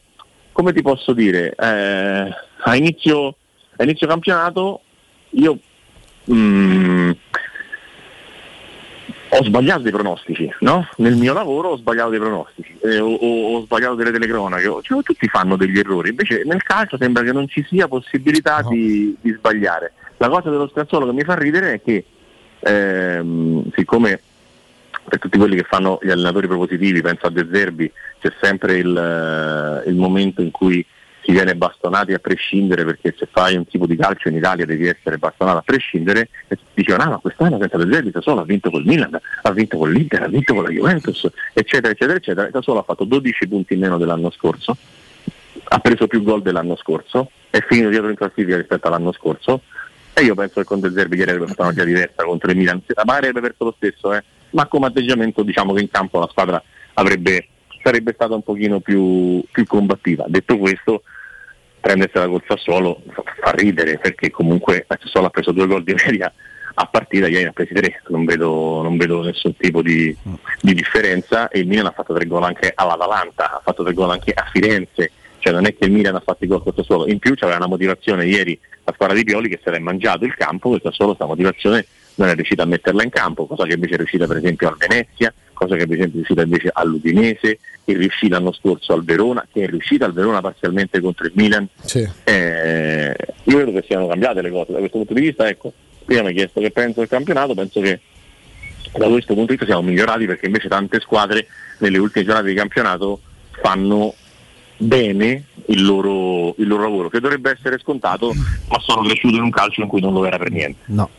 come ti posso dire, eh, a, inizio, a inizio campionato io mh, ho sbagliato dei pronostici, no? Nel mio lavoro ho sbagliato dei pronostici, eh, ho, ho- ho sbagliato delle telecronache, cioè, tutti fanno degli errori, invece nel calcio sembra che non ci sia possibilità di, di sbagliare. La cosa dello Scazzolo che mi fa ridere è che ehm, siccome per tutti quelli che fanno gli allenatori propositivi, penso a De Zerbi, c'è sempre il, eh, il momento in cui si viene bastonati a prescindere perché se fai un tipo di calcio in Italia devi essere bastonato a prescindere e dicevano ah ma quest'anno senza De Sassuolo ha vinto col Milan, ha vinto con l'Inter, ha vinto con la Juventus eccetera eccetera eccetera. Sassuolo ha fatto 12 punti in meno dell'anno scorso ha preso più gol dell'anno scorso è finito dietro in classifica rispetto all'anno scorso e io penso che con De Zerbi ieri avrebbe fatto una partita diversa contro il Milan. Magari avrebbe perso lo stesso eh, ma come atteggiamento diciamo che in campo la squadra avrebbe, sarebbe stata un pochino più, più combattiva. Detto questo prendersela col Sassuolo fa, ridere perché comunque il Sassuolo ha preso due gol di media a partita, ieri ne ha presi tre, non vedo, non vedo nessun tipo di, di differenza. E il Milan ha fatto tre gol anche all'Atalanta, ha fatto tre gol anche a Firenze, cioè non è che il Milan ha fatto i gol col Sassuolo, in più c'aveva una motivazione ieri la squadra di Pioli che si era mangiato il campo, il Sassuolo questa motivazione non è riuscita a metterla in campo, cosa che invece è riuscita per esempio al Venezia, cosa che per esempio è riuscita invece all'Udinese, che è riuscita l'anno scorso al Verona, che è riuscita al Verona parzialmente contro il Milan.
Sì.
Eh, io credo che siano cambiate le cose da questo punto di vista. Ecco, prima mi hai chiesto che penso del campionato, penso che da questo punto di vista siamo migliorati perché invece tante squadre nelle ultime giornate di campionato fanno bene il loro, il loro lavoro, che dovrebbe essere scontato, ma sono cresciuto in un calcio in cui non lo era per niente.
No.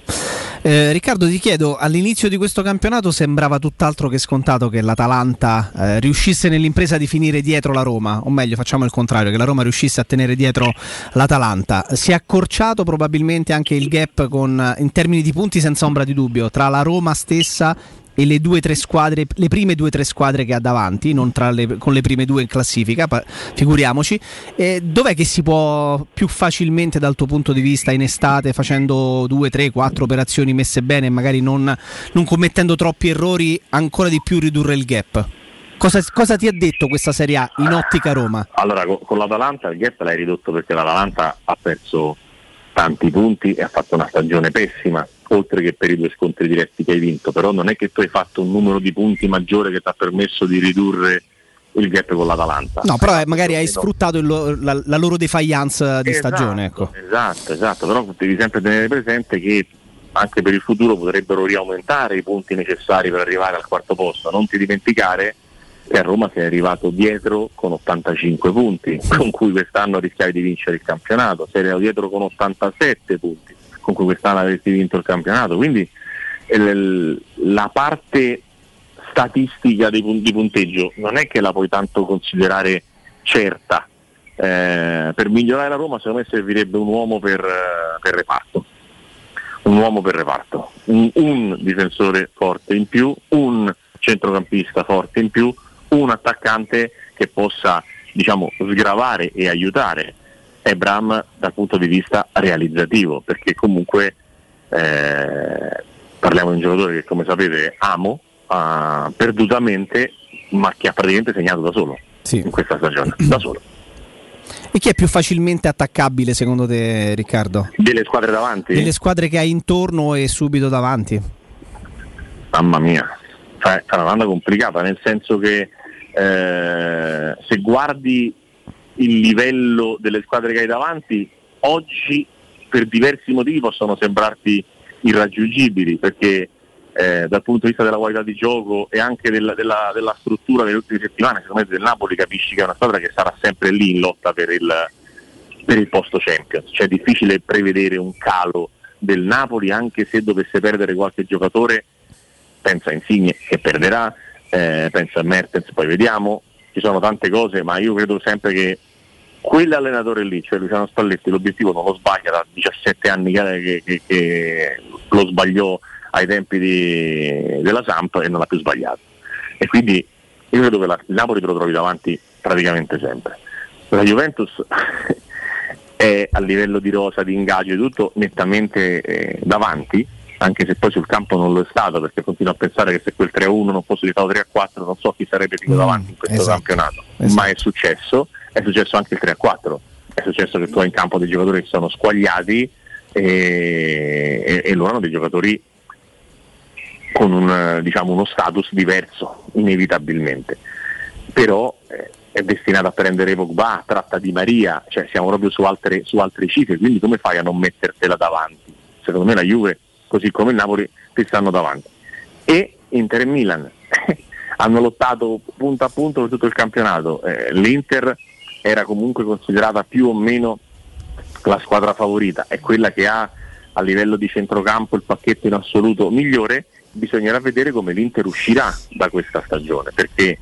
Eh, Riccardo, ti chiedo, all'inizio di questo campionato sembrava tutt'altro che scontato che l'Atalanta eh, riuscisse nell'impresa di finire dietro la Roma, o meglio, facciamo il contrario, che la Roma riuscisse a tenere dietro l'Atalanta. Si è accorciato probabilmente anche il gap con, in termini di punti senza ombra di dubbio tra la Roma stessa e le due tre squadre, le prime due o tre squadre che ha davanti, non le- con le prime due in classifica, figuriamoci. E dov'è che si può più facilmente dal tuo punto di vista in estate, facendo due, tre, quattro operazioni messe bene e magari non, non commettendo troppi errori, ancora di più ridurre il gap? Cosa, cosa ti ha detto questa Serie A in ottica Roma?
Allora, co- con, l'Atalanta il gap l'hai ridotto perché l'Atalanta ha perso tanti punti e ha fatto una stagione pessima, oltre che per i due scontri diretti che hai vinto, però non è che tu hai fatto un numero di punti maggiore che ti ha permesso di ridurre il gap con l'Atalanta.
No, però eh, magari hai sfruttato il la, la loro defiance di
Esatto,
stagione. Ecco.
Esatto, esatto, però devi sempre tenere presente che anche per il futuro potrebbero riaumentare i punti necessari per arrivare al quarto posto. Non ti dimenticare che a Roma sei arrivato dietro con 85 punti, con cui quest'anno rischiavi di vincere il campionato, sei arrivato dietro con 87 punti, con cui quest'anno avresti vinto il campionato. Quindi il- la parte statistica di punteggio non è che la puoi tanto considerare certa. Eh, per migliorare la Roma secondo me servirebbe un uomo per, eh, per reparto un uomo per reparto, un, un difensore forte in più, un centrocampista forte in più, un attaccante che possa diciamo, sgravare e aiutare Ebram dal punto di vista realizzativo, perché comunque eh, parliamo di un giocatore che come sapete amo ah, perdutamente, ma che ha praticamente segnato da solo in questa stagione, da solo.
E chi è più facilmente attaccabile secondo te, Riccardo?
Delle squadre davanti?
Delle squadre che hai intorno e subito davanti?
Mamma mia, è una domanda complicata, nel senso che eh, se guardi il livello delle squadre che hai davanti, oggi per diversi motivi possono sembrarti irraggiungibili, perché eh, dal punto di vista della qualità di gioco e anche della, della- della struttura delle ultime settimane, secondo me del Napoli capisci che è una squadra che sarà sempre lì in lotta per il, per il posto Champions, cioè è difficile prevedere un calo del Napoli anche se dovesse perdere qualche giocatore, pensa a Insigne che perderà, eh, pensa a Mertens, poi vediamo, ci sono tante cose, ma io credo sempre che quell'allenatore lì, cioè Luciano Spalletti, l'obiettivo non lo sbaglia da 17 anni che, che- che lo sbagliò ai tempi di- della Samp e non l'ha più sbagliato. E quindi io credo che la- il Napoli te lo trovi davanti praticamente sempre. La Juventus è a livello di rosa, di ingaggio e tutto nettamente eh, davanti, anche se poi sul campo non lo è stato, perché continuo a pensare che se quel 3-1 non fosse diventato 3-4 non so chi sarebbe più davanti in questo
esatto.
campionato, ma è successo, è successo anche il 3-4, è successo che tu hai in campo dei giocatori che sono squagliati e, e- e loro hanno dei giocatori con un, diciamo, uno status diverso, inevitabilmente. Però eh, è destinato a prendere Pogba, tratta di Maria, cioè siamo proprio su altre, su altre cifre, quindi come fai a non mettertela davanti? Secondo me la Juve, così come il Napoli, ti stanno davanti. E Inter e Milan hanno lottato punto a punto per tutto il campionato. Eh, L'Inter era comunque considerata più o meno la squadra favorita, è quella che ha a livello di centrocampo il pacchetto in assoluto migliore, bisognerà vedere come l'Inter uscirà da questa stagione, perché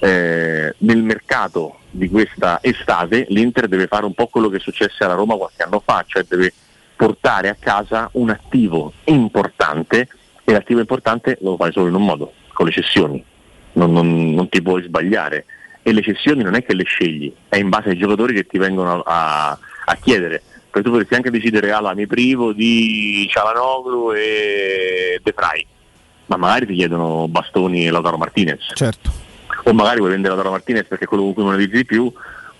eh, nel mercato di questa estate l'Inter deve fare un po' quello che successe alla Roma qualche anno fa, cioè deve portare a casa un attivo importante e l'attivo importante lo fai solo in un modo, con le cessioni, non, non- non ti puoi sbagliare e le cessioni non è che le scegli, è in base ai giocatori che ti vengono a, a chiedere. Perché tu potresti anche decidere, allora mi privo di Cialanoglu e De Frey, ma magari ti chiedono Bastoni e Lautaro Martinez.
Certo.
O magari vuoi vendere Lautaro Martinez perché è quello con cui monetizzi di più,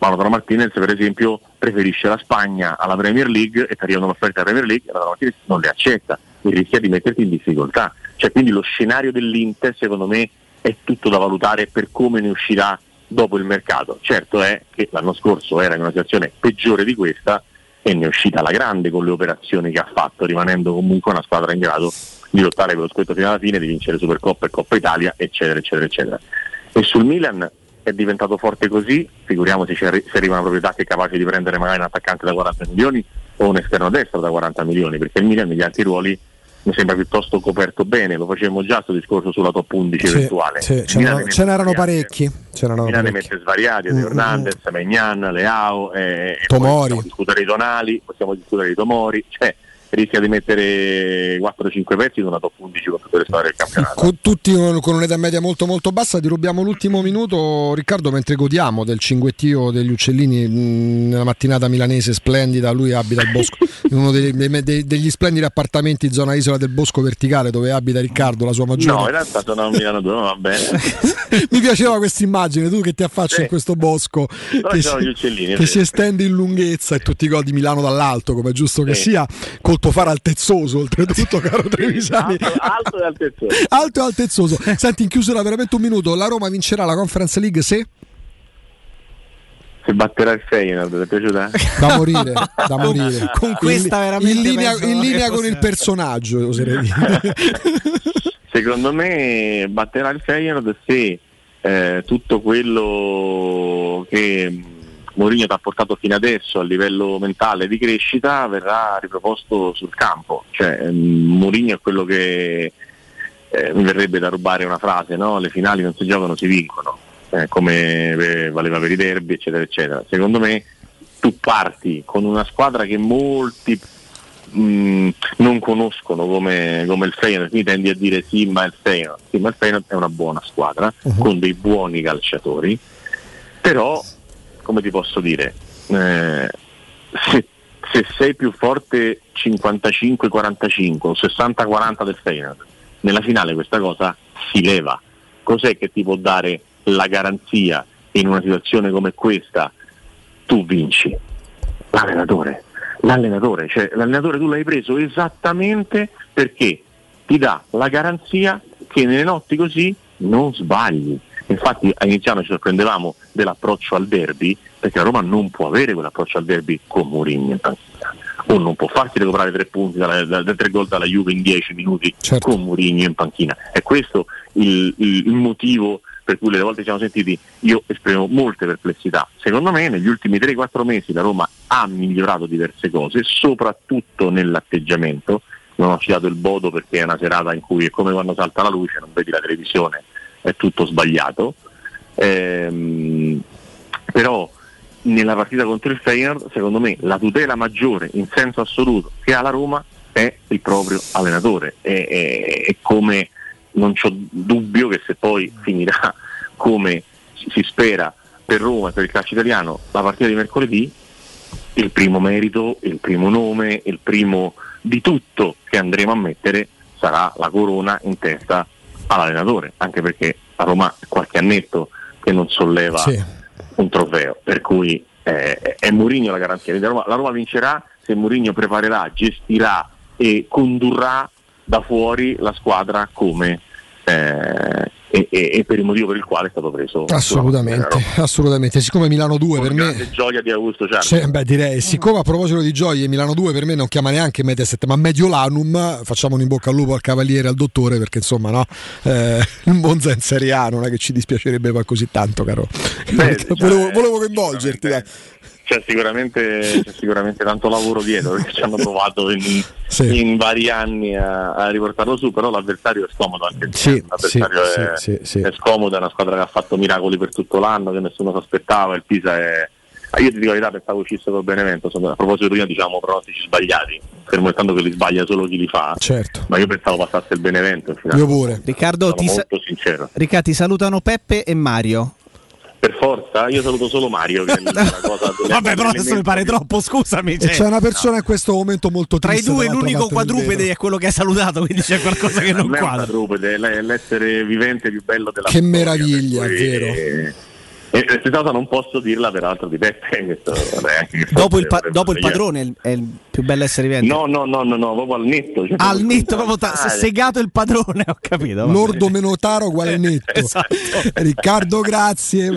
Lautaro Martinez per esempio preferisce la Spagna alla Premier League e ti arrivano un'offerta alla Premier League e Lautaro Martinez non le accetta e rischia di metterti in difficoltà. Cioè quindi lo scenario dell'Inter secondo me è tutto da valutare per come ne uscirà dopo il mercato. Certo è che l'anno scorso era in una situazione peggiore di questa e ne è uscita alla grande con le operazioni che ha fatto, rimanendo comunque una squadra in grado di lottare per lo scudetto fino alla fine, di vincere Supercoppa e Coppa Italia, eccetera, eccetera, eccetera. E sul Milan è diventato forte così, figuriamoci se arri- se arriva una proprietà che è capace di prendere magari un attaccante da 40 milioni o un esterno destro da 40 milioni, perché il Milan negli altri ruoli mi sembra piuttosto coperto bene, lo facevamo già questo discorso sulla top 11
Sì,
eventuale.
sì, ce n'erano,
ne
ce n'erano parecchi. Ce n'erano
il Milan ne
parecchi.
mette svariati,
Mm,
De
mm,
Hernandez, Megnan, Leao, eh,
Tomori.
possiamo discutere di Tonali, possiamo discutere di Tomori, cioè rischia di mettere 4-5 pezzi in una top 11 con tutte le storie del campionato.
Con tutti con, un'età media molto molto bassa, ti rubiamo l'ultimo minuto, Riccardo, mentre godiamo del cinguettio degli uccellini mh, nella mattinata milanese splendida, lui abita al bosco, in uno dei- dei- degli splendidi appartamenti zona isola del bosco verticale dove abita Riccardo, la sua maggiore.
No, in realtà sono a Milano 2, va bene.
Mi piaceva questa immagine, tu che ti affacci in questo bosco
Però
che, si, che
vero.
si estende in lunghezza e tutti i gol di Milano dall'alto, come è giusto che
Sì.
sia, col tuo fare altezzoso oltretutto, caro Trevisani.
Alto, alto e altezzoso.
Alto e altezzoso. Senti, in chiusura veramente un minuto, la Roma vincerà la Conference League se?
Se batterà il Feyenoord, ti è piaciuta?
Da morire, da morire.
Con
In-
questa veramente
in linea, in linea con il personaggio, oserei dire.
Secondo me batterà il Feyenoord se eh, tutto quello che Mourinho ti ha portato fino adesso a livello mentale di crescita verrà riproposto sul campo. Cioè, mh, Mourinho è quello che eh, mi verrebbe da rubare una frase, no? le finali non si giocano, si vincono, eh, come eh, valeva per i derby, eccetera, eccetera. Secondo me tu parti con una squadra che molti mh, non conoscono come, come il Feyenoord, quindi tendi a dire sì ma il Feyenoord, sì ma il Feyenoord è una buona squadra con dei buoni calciatori, però come ti posso dire, eh, se, se sei più forte 55-45 o 60-40 del Feyenoord, nella finale questa cosa si leva. Cos'è che ti può dare la garanzia in una situazione come questa? Tu vinci. L'allenatore. L'allenatore, cioè l'allenatore tu l'hai preso esattamente perché ti dà la garanzia che nelle notti così non sbagli. Infatti a inizio ci sorprendevamo dell'approccio al derby, perché la Roma non può avere quell'approccio al derby con Mourinho in panchina. O non può farsi recuperare tre punti dalla, da, da tre gol dalla Juve in dieci minuti con Mourinho in panchina. È questo il, il- il motivo per cui le volte ci siamo sentiti io esprimo molte perplessità. Secondo me negli ultimi 3-4 mesi la Roma ha migliorato diverse cose, soprattutto nell'atteggiamento. Non ho citato il Bodo perché è una serata in cui è come quando salta la luce, non vedi la televisione, è tutto sbagliato. Ehm, però nella partita contro il Feyenoord, secondo me, la tutela maggiore in senso assoluto che ha la Roma è il proprio allenatore. E, e- e come non c'ho dubbio che se poi finirà come si spera per Roma e per il calcio italiano la partita di mercoledì, il primo merito, il primo nome, il primo di tutto che andremo a mettere sarà la corona in testa all'allenatore, anche perché a Roma è qualche annetto che non solleva
Sì.
un trofeo, per cui eh, è Mourinho la garanzia. La Roma, la Roma vincerà se Mourinho preparerà, gestirà e condurrà da fuori la squadra come eh, e, e- per il motivo per il quale è stato preso.
Assolutamente, assolutamente. Siccome Milano 2 per me
gioia di Augusto Ciardi.
Sì, beh, direi, siccome a proposito di gioie, Milano 2 per me non chiama neanche Mediaset, ma Mediolanum, facciamo un in bocca al lupo al cavaliere al dottore, perché insomma, no, eh, il Monza in Serie A non è che ci dispiacerebbe così tanto, caro. volevo, volevo coinvolgerti, dai.
C'è sicuramente, c'è sicuramente tanto lavoro dietro perché ci hanno provato in,
Sì.
in vari anni a, a riportarlo su, però l'avversario è scomodo anche il
Sì,
l'avversario
sì,
è,
sì, sì, sì.
è scomodo, è una squadra che ha fatto miracoli per tutto l'anno, che nessuno si aspettava, il Pisa è... ah, Io ti dico la verità, pensavo uscisse col Benevento, insomma, a proposito prima diciamo pronostici sbagliati, fermo restando che li sbaglia solo chi li fa,
Certo.
ma io pensavo passasse il Benevento.
Io pure. Riccardo,
Sono
ti sa-
molto sincero.
Riccardo, ti salutano Peppe e Mario.
Per forza, io saluto solo Mario che è la cosa delle-
Vabbè, però adesso mi pare troppo, scusami. Cioè.
c'è una persona in questo momento molto
Tra i
triste.
due l'unico quadrupede è quello che hai salutato, quindi c'è qualcosa che non
non
quadra.
quadrupede, è l'essere vivente più bello della
Che
storia,
meraviglia, è vero.
E questa cosa non posso dirla peraltro di Peppe. che
Dopo il, pa- dopo il padrone è il, più bello essere vivente.
No, no, no, no, no, proprio al netto. cioè,
Al
proprio
netto, proprio ta- segato il padrone, ho capito. vabbè.
Lordo Menotaro uguale netto.
Esatto.
Riccardo, grazie.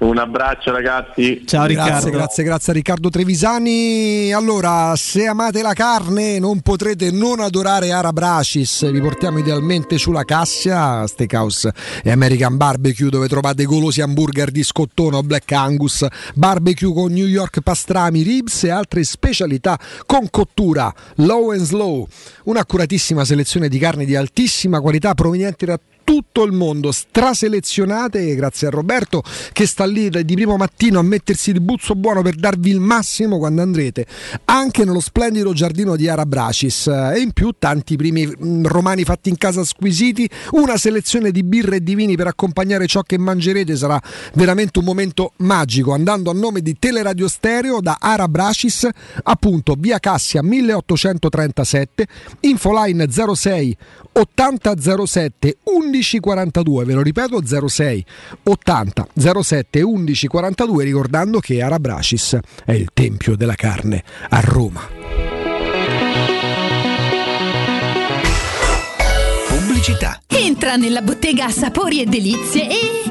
Un abbraccio ragazzi.
Ciao
Grazie, grazie, grazie a Riccardo Trevisani. Allora, se amate la carne, non potrete non adorare Arabracis. Vi portiamo idealmente sulla Cassia, Steakhouse e American Barbecue, dove trovate golosi hamburger di scottone o Black Angus, barbecue con New York pastrami, ribs e altre specialità con cottura low and slow. Un'accuratissima selezione di carni di altissima qualità provenienti da tutto il mondo, straselezionate grazie a Roberto che sta lì di primo mattino a mettersi il buzzo buono per darvi il massimo quando andrete anche nello splendido giardino di Arabracis. Eh, e in più tanti primi mm, romani fatti in casa squisiti, una selezione di birre e di vini per accompagnare ciò che mangerete sarà veramente un momento magico andando a nome di Teleradio Stereo da Arabracis appunto via Cassia 1837 infoline 06 80 07 11 42 ve lo ripeto 06 80 07 11 42 ricordando che Arabracis è il tempio della carne a Roma
Pubblicità.
Entra nella bottega sapori e delizie e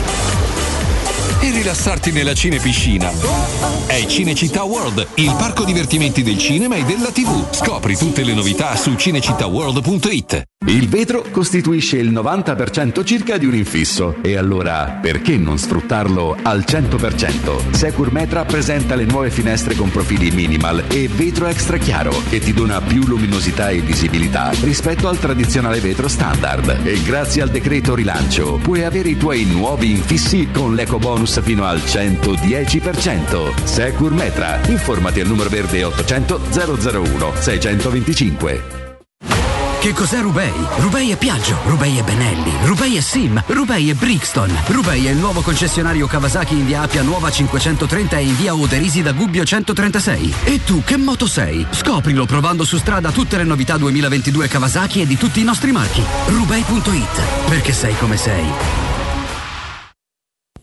e rilassarti nella cinepiscina. È Cinecittà World, il parco divertimenti del cinema e della TV. Scopri tutte le novità su cinecittàworld.it.
Il vetro costituisce il 90% circa di un infisso e allora perché non sfruttarlo al 100%? Secur Metra presenta le nuove finestre con profili minimal e vetro extra chiaro che ti dona più luminosità e visibilità rispetto al tradizionale vetro standard e grazie al decreto rilancio puoi avere i tuoi nuovi infissi con l'eco bonus fino al 110%. Secur Metra, informati al numero verde 800 001 625.
Che cos'è Rubei? Rubei è Piaggio, Rubei è Benelli, Rubei è Sim, Rubei è Brixton. Rubei è il nuovo concessionario Kawasaki in via Appia Nuova 530 e in via Oderisi da Gubbio 136. E tu che moto sei? Scoprilo provando su strada tutte le novità 2022 Kawasaki e di tutti i nostri marchi. Rubei.it, perché sei come sei.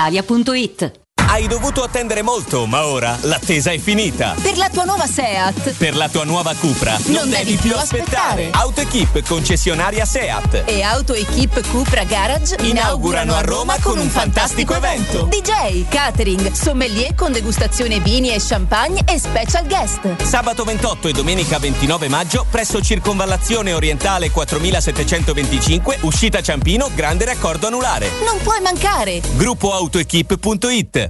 brispalitalia.it.
Hai dovuto attendere molto, ma ora l'attesa è finita.
Per la tua nuova SEAT.
Per la tua nuova Cupra
Non devi più aspettare.
AutoEquip, concessionaria SEAT.
E Auto Equip Cupra Garage
Inaugurano a Roma con un fantastico evento.
DJ, catering, sommelier con degustazione vini e champagne e special guest.
Sabato 28 e domenica 29 maggio presso Circonvallazione Orientale 4725, uscita Ciampino, grande raccordo anulare.
Non puoi mancare.
Gruppoautoequip.it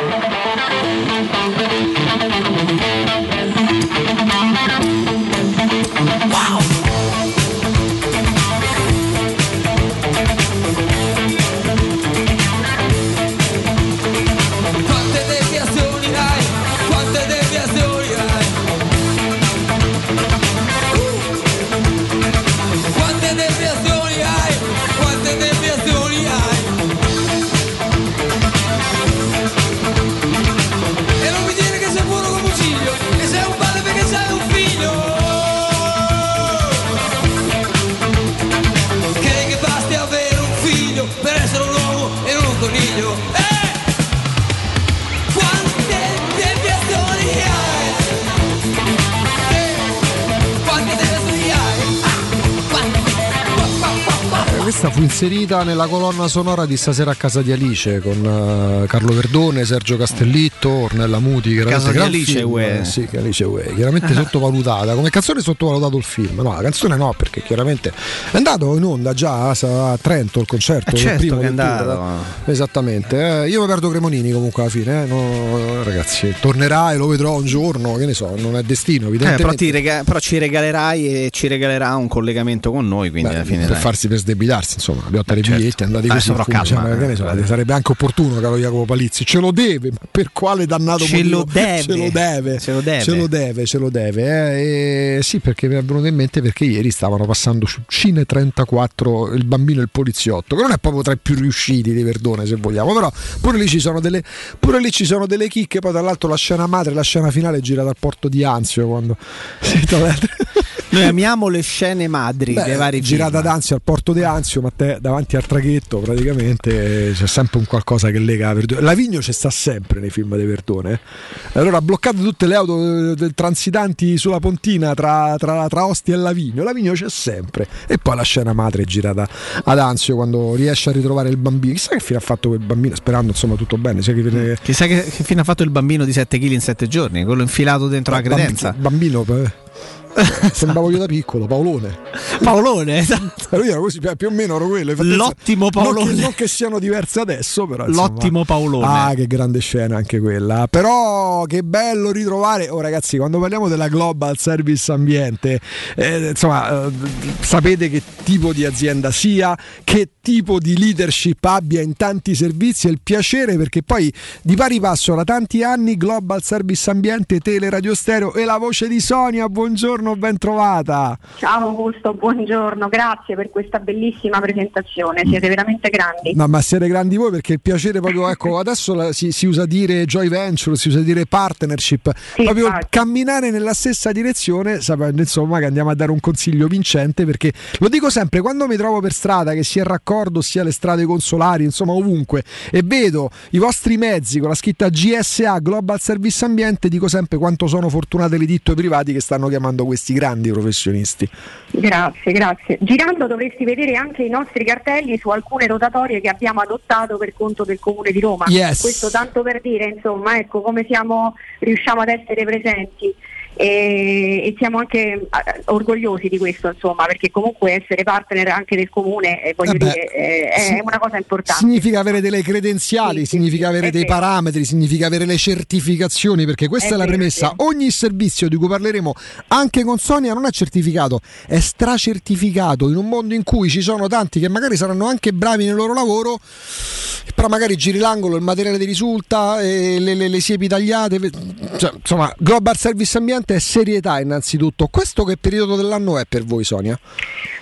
Questa fu inserita nella colonna sonora di Stasera a casa di Alice con eh, Carlo Verdone, Sergio Castellitto, Ornella Muti. chiaramente
Casa di Alice Uè.
eh, Sì, che Alice Uè, chiaramente sottovalutata. Come canzone è sottovalutato il film. No, la canzone no, perché chiaramente è andato in onda già a Trento il concerto.
Eh,
il
certo
primo
che è andato.
eh. Esattamente. Eh, io mi perdo Cremonini comunque alla fine. eh. No, ragazzi, tornerà e lo vedrò un giorno, che ne so, non è destino,
Eh,
evidentemente.
però, ti rega- però ci regalerai e ci regalerà un collegamento con noi. Quindi
Beh,
alla fine
per
dai.
farsi per sdebitarsi, insomma, abbiamo tre
certo.
biglietti andati così.
Adesso però calma,
cioè, ne so,
eh.
sarebbe anche opportuno, caro Jacopo Palizzi. Ce lo deve, ma per quale dannato
Ce
motivo?
lo deve.
Ce lo deve.
Ce lo deve.
Ce lo deve, ce lo deve. eh. E sì, perché mi è venuto in mente perché ieri stavano passando su Cine 34 il bambino e il poliziotto, che non è proprio tra i più riusciti di Verdone, se vogliamo, però pure lì ci sono delle, pure lì ci sono delle chicche. Poi, tra l'altro, la scena madre, la scena finale è girata al porto di Anzio. Quando l'altro-
Noi amiamo le scene madri
Beh,
dei vari
girata
film.
ad Anzio al porto di Anzio, ma te davanti al traghetto praticamente eh, c'è sempre un qualcosa che lega Verdone. Lavigno ci sta sempre nei film di Verdone. eh. Allora ha bloccato tutte le auto eh, transitanti sulla pontina tra, tra, tra Ostia e Lavigno. Lavigno c'è sempre. E poi la scena madre è girata ad Anzio quando riesce a ritrovare il bambino. Chissà che fine ha fatto quel bambino, sperando insomma tutto bene. Sai che-
Chissà che, fine ha fatto il bambino di 7 kg in 7 giorni, quello infilato dentro la credenza.
Bambino, sembravo io da piccolo, Paolone.
Paolone, esatto.
Lui era così, più o meno ero quello.
L'ottimo
non che-
Paolone.
Non che, siano diverse adesso, però. insomma.
L'ottimo Paolone.
Ah, che grande scena anche quella. Però che bello ritrovare. Oh, ragazzi, quando parliamo della Global Service Ambiente, eh, insomma, eh, sapete che tipo di azienda sia, che tipo di leadership abbia in tanti servizi e il piacere perché poi di pari passo da tanti anni Global Service Ambiente, Tele Radio Stereo e la voce di Sonia. Buongiorno, ben trovata.
Ciao Augusto, buongiorno, grazie per questa bellissima presentazione, siete veramente grandi.
No, ma siete grandi voi perché il piacere proprio, ecco, adesso la- si, si usa dire joy venture, si usa dire partnership, proprio
infatti.
camminare nella stessa direzione, sapendo insomma che andiamo a dare un consiglio vincente perché lo dico sempre, quando mi trovo per strada, che sia il raccordo, sia le strade consolari, insomma ovunque, e vedo i vostri mezzi con la scritta GSA, Global Service Ambiente, dico sempre quanto sono fortunate le ditte privati che stanno chiamando questi grandi professionisti.
Grazie, grazie. Girando dovresti vedere anche i nostri cartelli su alcune rotatorie che abbiamo adottato per conto del Comune di Roma.
Yes.
Questo tanto per dire, insomma, ecco come siamo, riusciamo ad essere presenti. E, e siamo anche eh, orgogliosi di questo, insomma, perché comunque essere partner anche del comune eh, voglio
Vabbè,
dire, eh, è
sì.
una cosa importante.
Significa avere delle credenziali, significa avere
è
dei
vero.
parametri, significa avere le certificazioni, perché questa è,
È
la
vero,
premessa.
sì.
Ogni servizio di cui parleremo anche con Sonia non è certificato, è stracertificato in un mondo in cui ci sono tanti che magari saranno anche bravi nel loro lavoro, però magari giri l'angolo, il materiale ti risulta, le, le- le siepi tagliate. Cioè, insomma, Global Service Ambiente è serietà innanzitutto. Questo che periodo dell'anno è per voi, Sonia?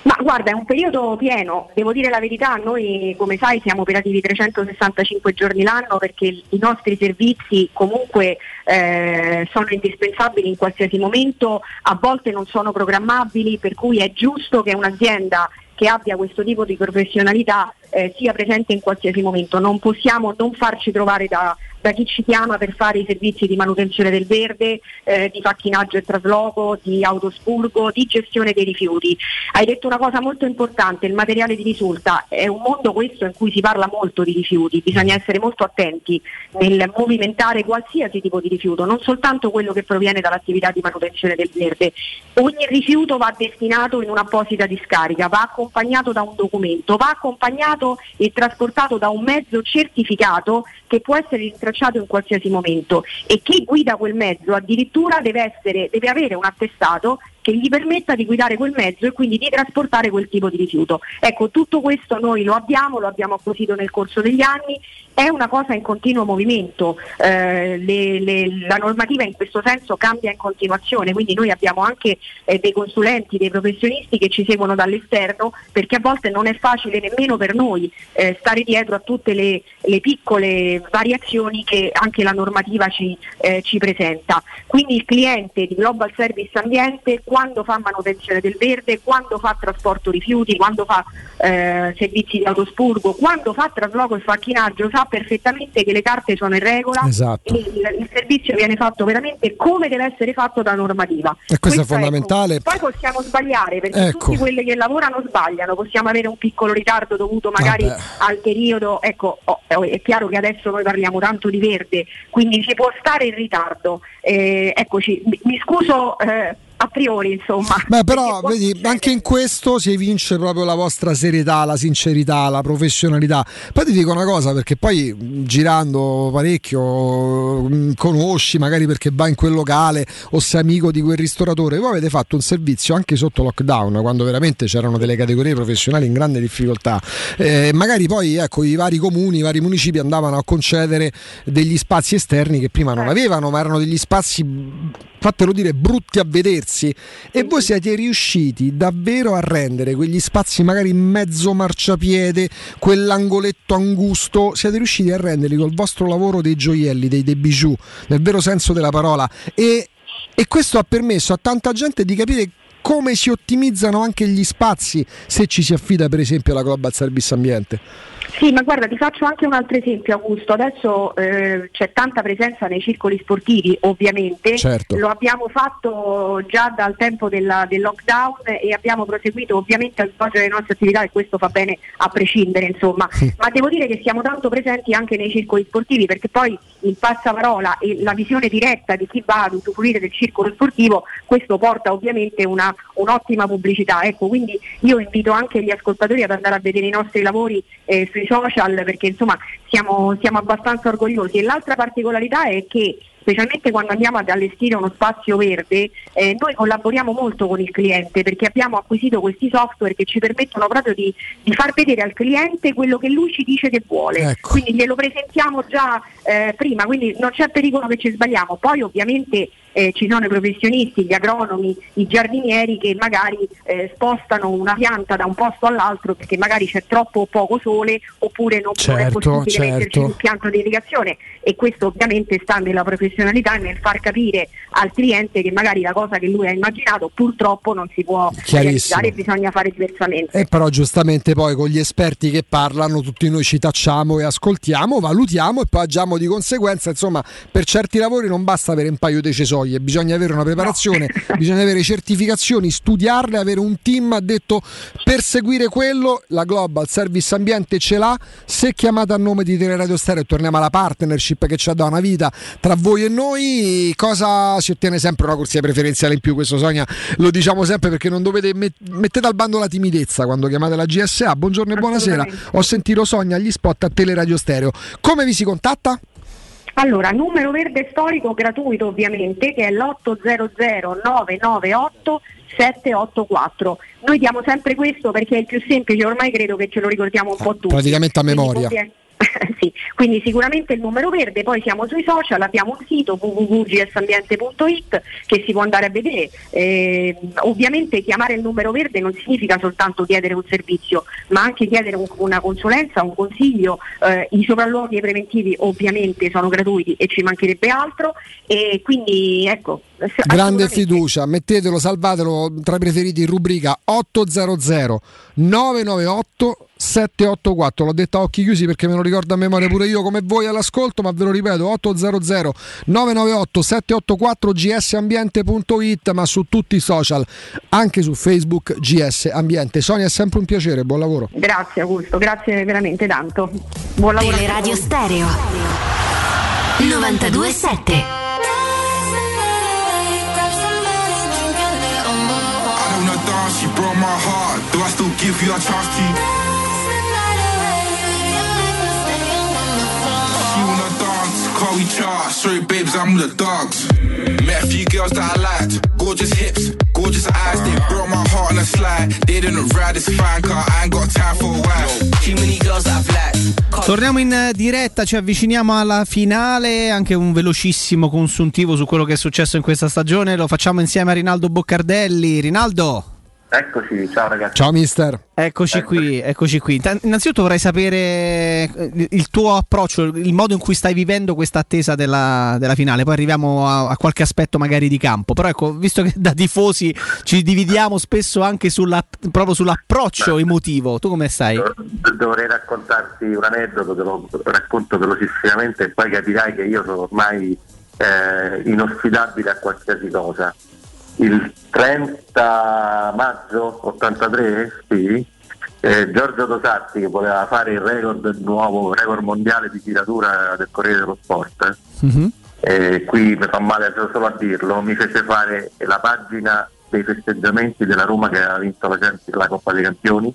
Ma guarda, è un periodo pieno, devo dire la verità, noi come sai siamo operativi 365 giorni l'anno perché i nostri servizi comunque eh, sono indispensabili in qualsiasi momento, a volte non sono programmabili, per cui è giusto che un'azienda che abbia questo tipo di professionalità eh, sia presente in qualsiasi momento. Non possiamo non farci trovare da, da chi ci chiama per fare i servizi di manutenzione del verde, eh, di facchinaggio e trasloco, di autospurgo, di gestione dei rifiuti. Hai detto una cosa molto importante, il materiale di risulta. È un mondo questo in cui si parla molto di rifiuti, bisogna essere molto attenti nel movimentare qualsiasi tipo di rifiuto, non soltanto quello che proviene dall'attività di manutenzione del verde. Ogni rifiuto va destinato in un'apposita discarica, va accompagnato da un documento, va accompagnato e trasportato da un mezzo certificato che può essere rintracciato in qualsiasi momento e chi guida quel mezzo addirittura deve, essere, deve avere un attestato che gli permetta di guidare quel mezzo e quindi di trasportare quel tipo di rifiuto. Ecco, tutto questo noi lo abbiamo, lo abbiamo acquisito nel corso degli anni, è una cosa in continuo movimento, eh, le- le- la normativa in questo senso cambia in continuazione, quindi noi abbiamo anche eh, dei consulenti, dei professionisti che ci seguono dall'esterno perché a volte non è facile nemmeno per noi eh, stare dietro a tutte le, le piccole variazioni che anche la normativa ci, eh, ci presenta. Quindi il cliente di Global Service Ambiente quando fa manutenzione del verde, quando fa trasporto rifiuti, quando fa eh, servizi di autospurgo, quando fa trasloco e facchinaggio sa perfettamente che le carte sono in regola
Esatto.
e il, il servizio viene fatto veramente come deve essere fatto da normativa.
E questo è
Questa,
fondamentale.
ecco, poi possiamo sbagliare perché
Ecco.
tutti quelli che lavorano sbagliano, possiamo avere un piccolo ritardo dovuto magari
Vabbè.
al periodo, ecco, oh, oh, è chiaro che adesso noi parliamo tanto di verde, quindi si può stare in ritardo. Eh, eccoci, mi, scuso eh, a priori insomma.
Beh, però vedi, anche in questo si evince proprio la vostra serietà, la sincerità, la professionalità. Poi ti dico una cosa, perché poi girando parecchio mh, conosci, magari perché vai in quel locale o sei amico di quel ristoratore, voi avete fatto un servizio anche sotto lockdown, quando veramente c'erano delle categorie professionali in grande difficoltà. Eh, magari poi ecco, i vari comuni, i vari municipi andavano a concedere degli spazi esterni che prima non avevano, ma erano degli spazi fatelo dire brutti a vedersi. E voi siete riusciti davvero a rendere quegli spazi magari in mezzo marciapiede quell'angoletto angusto? Siete riusciti a renderli col vostro lavoro dei gioielli dei, dei bijou nel vero senso della parola? E, e questo ha permesso a tanta gente di capire come si ottimizzano anche gli spazi se ci si affida per esempio alla Global Service Ambiente
Sì, ma guarda, ti faccio anche un altro esempio, Augusto. Adesso eh, c'è tanta presenza nei circoli sportivi, ovviamente.
Certo.
Lo abbiamo fatto già dal tempo della- del lockdown e abbiamo proseguito ovviamente a svolgere le nostre attività e questo fa bene a prescindere, insomma. Ma devo dire che siamo tanto presenti anche nei circoli sportivi perché poi il passaparola e la visione diretta di chi va ad usufruire del circolo sportivo, questo porta ovviamente una, un'ottima pubblicità. Ecco, quindi io invito anche gli ascoltatori ad andare a vedere i nostri lavori eh, sui social perché insomma siamo, siamo abbastanza orgogliosi. E l'altra particolarità è che specialmente quando andiamo ad allestire uno spazio verde, eh, noi collaboriamo molto con il cliente perché abbiamo acquisito questi software che ci permettono proprio di, di far vedere al cliente quello che lui ci dice che vuole. Quindi glielo presentiamo già eh, prima, quindi non c'è pericolo che ci sbagliamo. Poi ovviamente eh, ci sono i professionisti, gli agronomi, i giardinieri che magari eh, spostano una pianta da un posto all'altro perché magari c'è troppo o poco sole oppure non, non è
Certo,
possibile metterci
certo.
un pianto di irrigazione e questo ovviamente sta nella professionalità e nel far capire al cliente che magari la cosa che lui ha immaginato purtroppo non si può realizzare e bisogna fare diversamente.
E però giustamente poi con gli esperti che parlano tutti noi ci tacciamo e ascoltiamo, valutiamo e poi agiamo di conseguenza. Insomma, per certi lavori non basta avere un paio di cesoie, soglie, bisogna avere una preparazione, bisogna avere certificazioni, studiarle, avere un team, ha detto per seguire quello la Global Service Ambiente ce l'ha, se chiamate a nome di Teleradio Stereo, torniamo alla partnership che ci ha dato una vita tra voi e noi, cosa si ottiene sempre una corsia preferenziale in più, questo Sonia lo diciamo sempre perché non dovete met- mettete al bando la timidezza quando chiamate la GSA, buongiorno e buonasera, ho sentito Sonia agli spot a Teleradio Stereo, come vi si contatta?
Allora, numero verde storico gratuito ovviamente, che è l'800 998 784. Noi diamo sempre questo perché è il più semplice, ormai credo che ce lo ricordiamo un po' tutti.
Praticamente a memoria.
Quindi, sì, quindi sicuramente il numero verde, poi siamo sui social, abbiamo un sito www.gsambiente.it che si può andare a vedere. Eh, ovviamente chiamare il numero verde non significa soltanto chiedere un servizio, ma anche chiedere un- una consulenza, un consiglio. Eh, I sopralluoghi preventivi ovviamente sono gratuiti e ci mancherebbe altro e quindi ecco.
Grande fiducia, mettetelo, salvatelo tra i preferiti in rubrica 800 998 784. L'ho detta a occhi chiusi perché me lo ricordo a memoria pure io come voi all'ascolto, ma ve lo ripeto 800 998 784 gsambiente.it, ma su tutti i social, anche su Facebook GS Ambiente. Sonia è sempre un piacere, buon lavoro.
Grazie Augusto, grazie veramente tanto. Buon lavoro.
Teleradio Stereo 927
I don't know dance, you broke my heart. Do I still give you a chance to? Chart. Sorry, babes, I'm with the dogs. Met a few girls that I liked. Gorgeous hips, gorgeous eyes. They broke my heart on a slide. They didn't ride this fine car. I ain't got time for a while. Too many girls that I've liked.
Torniamo in eh, diretta, ci avviciniamo alla finale, anche un velocissimo consuntivo su quello che è successo in questa stagione, lo facciamo insieme a Rinaldo Boccardelli. Rinaldo,
Eccoci, ciao ragazzi.
Ciao mister.
eccoci qui, eccoci qui. Innanzitutto vorrei sapere eh, il tuo approccio, il modo in cui stai vivendo questa attesa della, della finale, poi arriviamo a, a qualche aspetto magari di campo, però ecco, visto che da tifosi ci dividiamo spesso anche sulla, proprio sull'approccio emotivo, tu come stai?
Dovrei raccontarti un aneddoto, te lo racconto velocissimamente e poi capirai che io sono ormai eh, inoffidabile a qualsiasi cosa. Il 30 maggio 83, sì, eh, Giorgio Dosatti che voleva fare il record, nuovo record mondiale di tiratura del Corriere dello Sport, eh, qui mi fa male solo a dirlo, mi fece fare la pagina dei festeggiamenti della Roma che aveva vinto la, la Coppa dei Campioni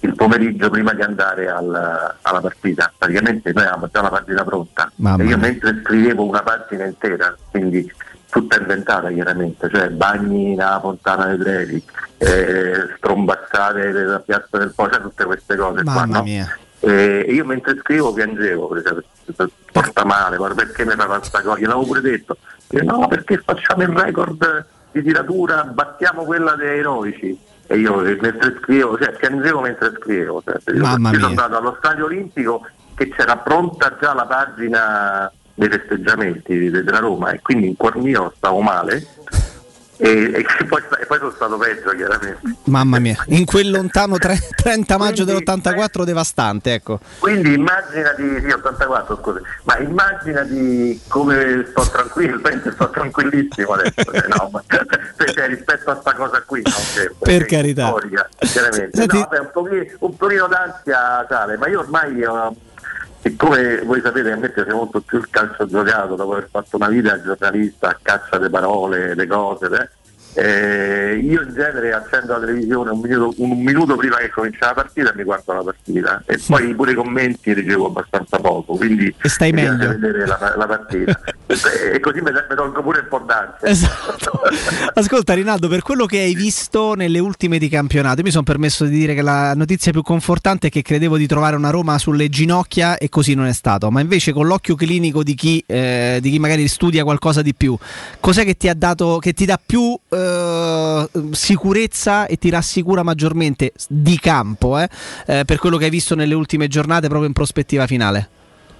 il pomeriggio prima di andare al- alla partita. Praticamente noi avevamo già la pagina pronta.
Mamma
e io mentre scrivevo una pagina intera, quindi tutta inventata chiaramente, cioè bagni nella Fontana dei Trevi, eh, strombazzate della piazza del Po, cioè tutte queste cose qua,
Mamma
no?
mia.
E io mentre scrivo piangevo, cioè, porta male, guarda perché mi fa questa cosa, gliel'avevo pure detto, no perché facciamo il record di tiratura, battiamo quella dei eroici. E io eh, mentre scrivevo, cioè piangevo mentre scrivevo. Cioè, io sono andato allo stadio olimpico che c'era pronta già la pagina dei festeggiamenti de- della Roma e quindi in cuor mio stavo male e, e poi, e poi sono stato peggio chiaramente.
Mamma mia, in quel lontano tre- 30 maggio dell'84 devastante, ecco.
Quindi immaginati, sì, 84 scusa, ma immaginati come sto tranquillo, penso sto tranquillissimo adesso, cioè, no, ma, cioè, rispetto a sta cosa qui, no, che-
Per carità.
storica, chiaramente.
Senti-
No, vabbè, un, pochino, un pochino d'ansia sale, ma io ormai, eh, siccome voi sapete a me piace molto più il calcio giocato, dopo aver fatto una vita giornalista a caccia le parole, le cose, eh, eh, io in genere accendo la televisione un minuto, un minuto prima che cominci la partita e mi guardo la partita. E poi pure i commenti ricevo abbastanza poco quindi
E stai meglio.
vedere la, la partita. E, così mi, mi tolgo pure un po' d'ansia
Esatto. Ascolta Rinaldo, per quello che hai visto nelle ultime di campionato, io mi sono permesso di dire che la notizia più confortante è che credevo di trovare una Roma sulle ginocchia e così non è stato, ma invece con l'occhio clinico di chi, eh, di chi magari studia qualcosa di più, cos'è che ti ha dato, che ti dà più eh, sicurezza e ti rassicura maggiormente di campo eh, eh, per quello che hai visto nelle ultime giornate proprio in prospettiva finale?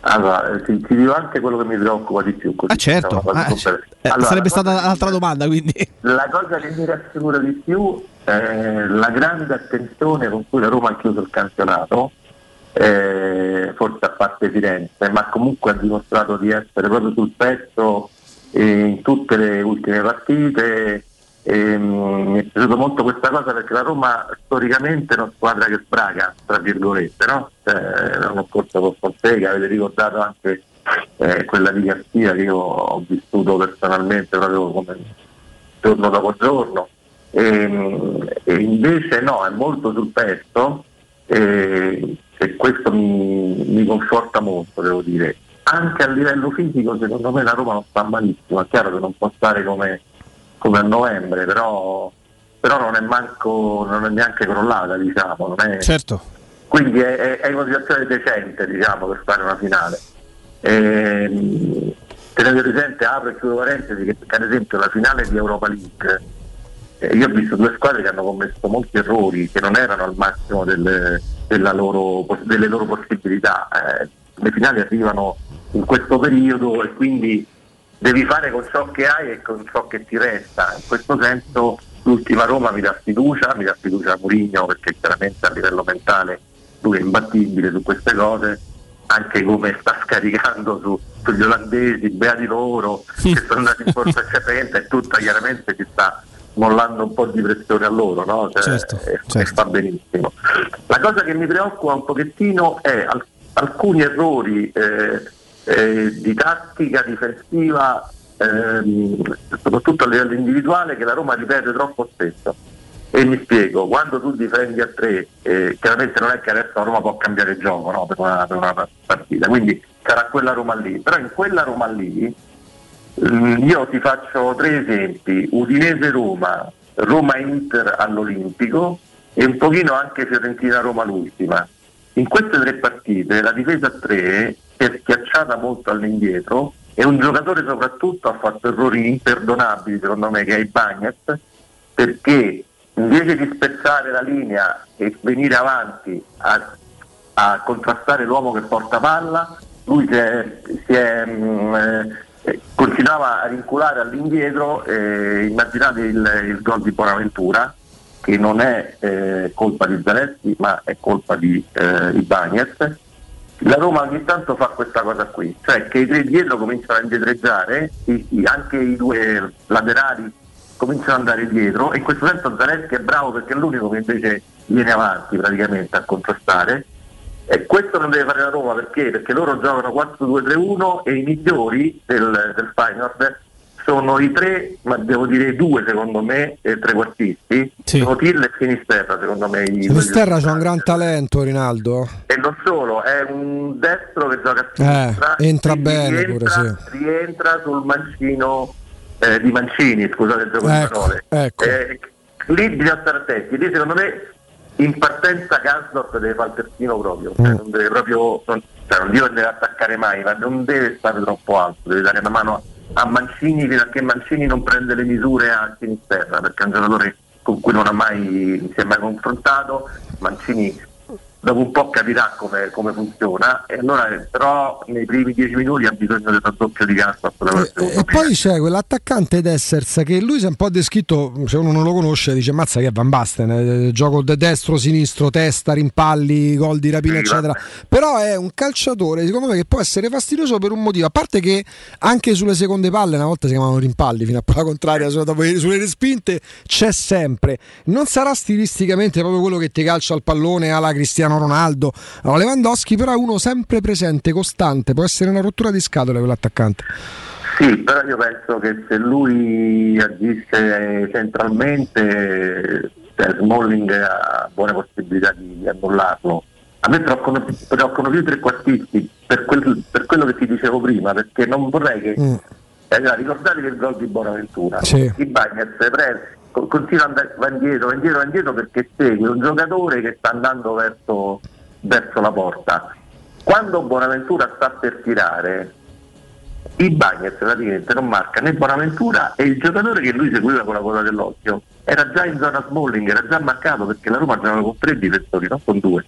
allora eh, ti, ti dico anche quello che mi preoccupa di più così
Ah certo, Ah,
per-
eh,
Allora,
sarebbe stata l'altra domanda quindi...
La cosa che mi rassicura di più è la grande attenzione con cui la Roma ha chiuso il campionato, eh, forse a parte Firenze, ma comunque ha dimostrato di essere proprio sul pezzo eh, in tutte le ultime partite. E, mm, mi è piaciuta molto questa cosa perché la Roma storicamente è una squadra che sbraga, tra virgolette, no? Cioè, l'anno scorso con Fonseca avete ricordato anche eh, quella di Garcia che io ho vissuto personalmente proprio come giorno dopo giorno. E, e invece no, è molto sul pezzo e, e questo mi, mi conforta molto, devo dire. Anche a livello fisico secondo me la Roma non sta malissimo, è chiaro che non può stare come, come a novembre, però, però non è manco, non è neanche crollata, diciamo. Non è,
Certo.
quindi è, è, una situazione decente diciamo, per fare una finale. Ehm, tenete presente, apro e chiudo parentesi, che ad esempio la finale di Europa League, eh, io ho visto due squadre che hanno commesso molti errori, che non erano al massimo delle, della loro, delle loro possibilità. Eh, le finali arrivano in questo periodo e quindi devi fare con ciò che hai e con ciò che ti resta. In questo senso l'ultima Roma mi dà fiducia, mi dà fiducia a Mourinho perché chiaramente a livello mentale lui è imbattibile su queste cose, anche come sta scaricando su- sugli olandesi, beati loro, che sono andati in forza eccellente e tutta chiaramente ci sta mollando un po' di pressione a loro, no? Cioè,
Certo,
e, e fa benissimo. La cosa che mi preoccupa un pochettino è al- alcuni errori eh, eh, di tattica difensiva, ehm, soprattutto a livello individuale, che la Roma ripete troppo spesso. E mi spiego, quando tu difendi a tre, eh, chiaramente non è che adesso la Roma può cambiare gioco no, per, una, per una partita, quindi sarà quella Roma lì, però in quella Roma lì mm, io ti faccio tre esempi, Udinese-Roma, Roma-Inter all'Olimpico e un pochino anche Fiorentina-Roma l'ultima. In queste tre partite la difesa a tre si è schiacciata molto all'indietro e un giocatore soprattutto ha fatto errori imperdonabili secondo me che è Bagnets perché invece di spezzare la linea e venire avanti a, a contrastare l'uomo che porta palla, lui si è, si è, mm, eh, continuava a rinculare all'indietro, eh, immaginate il, il gol di Bonaventura, che non è eh, colpa di Zaleschi ma è colpa di eh, Ibañez. La Roma ogni tanto fa questa cosa qui, cioè che i tre dietro cominciano a indietreggiare, anche i due laterali cominciano ad andare dietro e in questo senso Zaleschi è bravo perché è l'unico che invece viene avanti praticamente a contrastare e questo non deve fare la Roma perché? Perché loro giocano 4-2-3-1 e i migliori del, del Feyenoord sono i tre, ma devo dire i due secondo me, eh, trequartisti, sono Till e Finisterra secondo me.
Sinisterra c'ha un gran talento, Rinaldo.
e non solo, è un destro che gioca a
Eh,
sinistra.
entra
quindi
bene
rientra,
pure, sì.
rientra sul mancino eh, di Mancini, scusate il gioco di
Ecco,
parole.
ecco.
Eh, lì bisogna stare attenti, lì secondo me in partenza Gasdorp deve fare il terzino proprio, cioè,
Mm.
non deve proprio, non, cioè, non deve attaccare mai, ma non deve stare troppo alto, deve dare una mano a Mancini fino a che Mancini non prende le misure a Sinisterra, perché è un giocatore con cui non ha mai, si è mai confrontato, Mancini dopo un po' capirà come, come funziona, e allora, eh, però nei primi dieci minuti ha bisogno del raddoppio di la partita.
E poi c'è quell'attaccante Dessers che lui si è un po' descritto, se uno non lo conosce, dice mazza che è Van Basten, eh, gioco de destro, sinistro, testa, rimpalli, gol di rapina,
Sì,
eccetera.
vabbè.
Però è un calciatore, secondo me, che può essere fastidioso per un motivo, a parte che anche sulle seconde palle, una volta si chiamavano rimpalli, fino a prova contraria, dopo- sulle respinte c'è sempre. Non sarà stilisticamente proprio quello che ti calcia al pallone alla Cristiano Ronaldo, alla Lewandowski, però è uno sempre presente, costante, può essere una rottura di scatole quell'attaccante.
Sì, però io penso che se lui agisse centralmente, cioè Smalling ha buone possibilità di annullarlo. A me preoccupano, preoccupano più i trequartisti per, quel- per quello che ti dicevo prima, perché non vorrei che...
Mm.
Eh, allora, ricordatevi il gol di Bonaventura.
Sì.
Bagnets prende, co- continua ad andare indietro, indietro, indietro perché segue un giocatore che sta andando verso, verso la porta. Quando Bonaventura sta per tirare, i Bagnets praticamente non marca né Bonaventura e il giocatore che lui seguiva con la coda dell'occhio era già in zona Smalling, era già marcato perché la Roma giocava con tre difensori, non con due.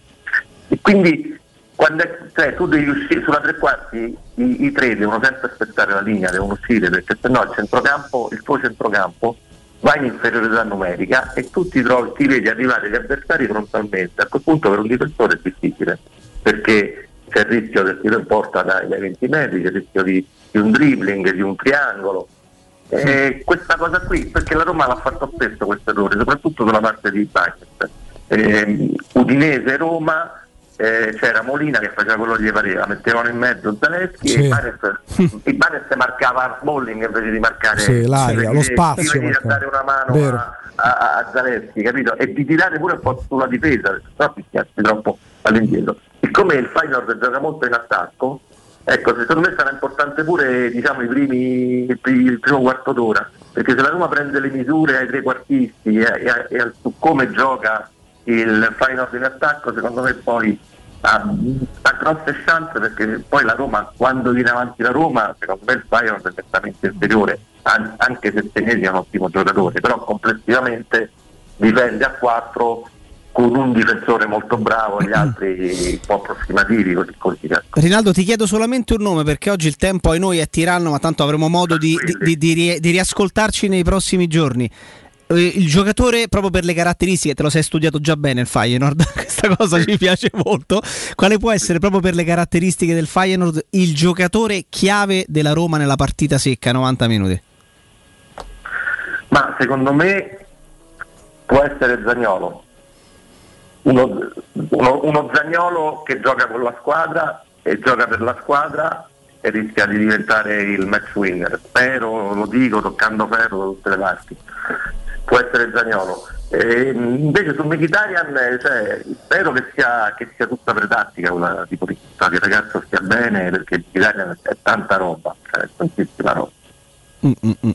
E quindi quando è- cioè, tu devi uscire sulla tre quarti, i, i tre devono sempre aspettare la linea, devono uscire perché sennò il centrocampo, il tuo centrocampo va in inferiorità numerica e tu ti, trovi, ti vedi arrivare gli avversari frontalmente. A quel punto per un difensore è difficile perché c'è il rischio tiro in porta dai, dai 20 metri, c'è il rischio di, di un dribbling, di un triangolo Eh, questa cosa qui, perché la Roma l'ha fatto spesso questo errore, soprattutto sulla parte di Bagnets. Eh, Udinese Roma eh, c'era Molina che faceva quello che gli pareva, mettevano in mezzo Zaleschi
Sì.
e il Banes marcava Smalling invece di marcare
Sì, l'aria,
di-
lo
di
spazio marcava.
dare una mano
Vero.
a, a, a Zaleschi, capito? E di tirare pure un po' sulla difesa, perché sennò ti schiacci troppo all'indietro. Siccome il Feyenoord gioca molto in attacco, ecco, secondo me sarà importante pure diciamo, i primi, il, pri- il primo quarto d'ora, perché se la Roma prende le misure ai trequartisti e, e, e al- su come gioca il Feyenoord in attacco, secondo me poi ha, ha grosse chance perché poi la Roma, quando viene avanti la Roma, secondo me il Feyenoord è nettamente inferiore, an- anche se Senesi è un ottimo giocatore, però complessivamente difende a 4 con un difensore molto bravo gli altri un po' approssimativi, così così. ecco.
Rinaldo, ti chiedo solamente un nome perché oggi il tempo ai noi è tiranno, ma tanto avremo modo di, di- di- di riascoltarci nei prossimi giorni. Eh, Il giocatore, proprio per le caratteristiche, te lo sei studiato già bene il Feyenoord, questa cosa ci piace molto. Quale può essere, proprio per le caratteristiche del Feyenoord, il giocatore chiave della Roma nella partita secca, 90 minuti?
Ma secondo me può essere Zagnolo. Uno, uno- uno Zagnolo che gioca con la squadra e gioca per la squadra e rischia di diventare il match winner. Spero, lo dico toccando ferro da tutte le parti. Può essere Zagnolo. E, invece su Mkhitaryan eh, cioè, spero che sia, che sia tutta per tattica quella tipo di che il ragazzo stia bene perché Mkhitaryan è tanta roba, cioè, è tantissima roba.
Mm, mm, mm.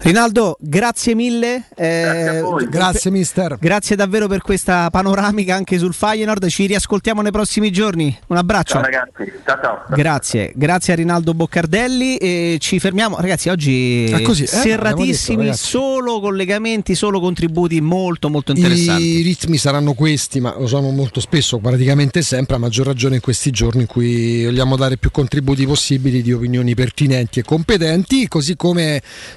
Rinaldo, grazie mille. eh,
Grazie, mister.
Grazie davvero per questa panoramica anche sul Feyenoord. Ci riascoltiamo nei prossimi giorni. Un abbraccio.
Ciao ragazzi, ciao ciao.
Grazie, grazie a Rinaldo Boccardelli e ci fermiamo. Ragazzi, oggi
Ah, così, eh,
serratissimi,
detto,
solo collegamenti, solo contributi molto molto interessanti.
I ritmi saranno questi, ma lo sono molto spesso, praticamente sempre, a maggior ragione in questi giorni in cui vogliamo dare più contributi possibili di opinioni pertinenti e competenti, così come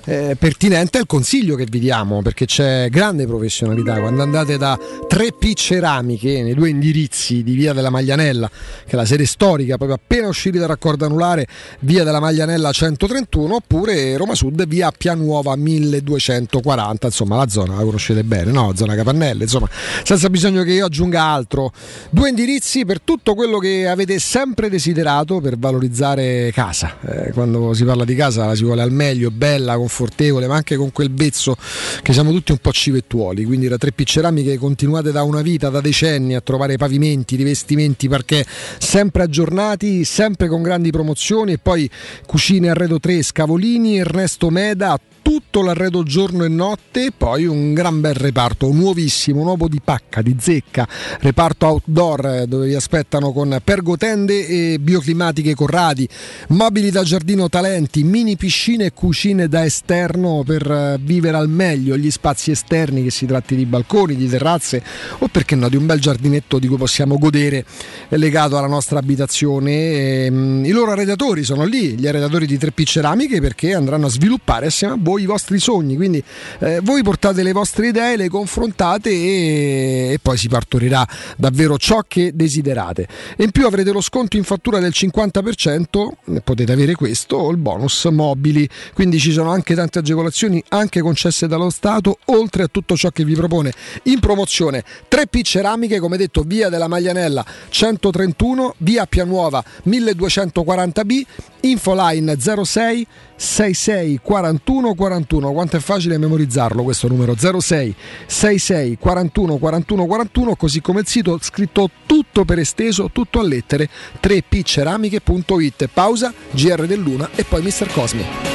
eh, pertinente il consiglio che vi diamo, perché c'è grande professionalità. Quando andate da 3P Ceramiche, nei due indirizzi di Via della Maglianella, che è la sede storica, proprio appena usciti dal raccordo anulare, Via della Maglianella 131, oppure Roma Sud, Via Pianuova 1240, insomma la zona la conoscete bene, no? Zona Capannelle, insomma, senza bisogno che io aggiunga altro. Due indirizzi per tutto quello che avete sempre desiderato per valorizzare casa. Eh, quando si parla di casa la si vuole al meglio, bella, confortevole, ma anche con quel bezzo che siamo tutti un po' civettuoli. Quindi da 3P Ceramiche continuate da una vita, da decenni a trovare pavimenti, rivestimenti, perché sempre aggiornati, sempre con grandi promozioni e poi Cucine Arredo 3, Scavolini, Ernesto Meda, tutto l'arredo giorno e notte poi un gran bel reparto nuovissimo, nuovo di pacca, di zecca, reparto outdoor eh, dove vi aspettano con pergotende e bioclimatiche Corradi, mobili da giardino talenti, mini piscine e cucine da esterno per eh, vivere al meglio gli spazi esterni, che si tratti di balconi, di terrazze o perché no di un bel giardinetto di cui possiamo godere eh, legato alla nostra abitazione. E, mm, I loro arredatori sono lì, gli arredatori di 3P Ceramiche perché andranno a sviluppare assieme a voi i vostri sogni, quindi eh, voi portate le vostre idee, le confrontate e, e poi si partorirà davvero ciò che desiderate. In più avrete lo sconto in fattura del 50%, eh, potete avere questo o il bonus mobili, quindi ci sono anche tante agevolazioni anche concesse dallo Stato, oltre a tutto ciò che vi propone in promozione 3P Ceramiche, come detto, via della Maglianella 131, via Pianuova 1240B, infoline 06 66 41 41. Quanto è facile memorizzarlo questo numero 06 66 41 41 41, così come il sito scritto tutto per esteso, tutto a lettere 3pceramiche.it. Pausa, GR dell'Una e poi Mr. Cosmi.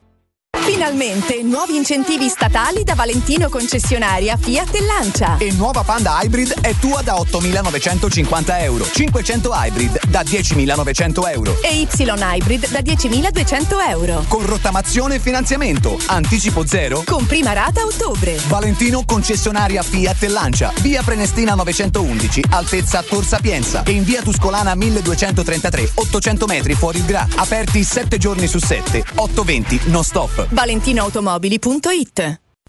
Finalmente, nuovi incentivi statali da Valentino concessionaria Fiat e Lancia.
E nuova Panda Hybrid è tua da 8.950 euro. 500 Hybrid da 10.900 euro.
E Y Hybrid da 10.200 euro.
Con rottamazione e finanziamento. Anticipo zero.
Con prima rata a ottobre.
Valentino concessionaria Fiat e Lancia. Via Prenestina 911, altezza Tor Sapienza. E in via Tuscolana 1233, 800 metri fuori il Gra. Aperti 7 giorni su 7. 820 non stop.
ValentinoAutomobili.it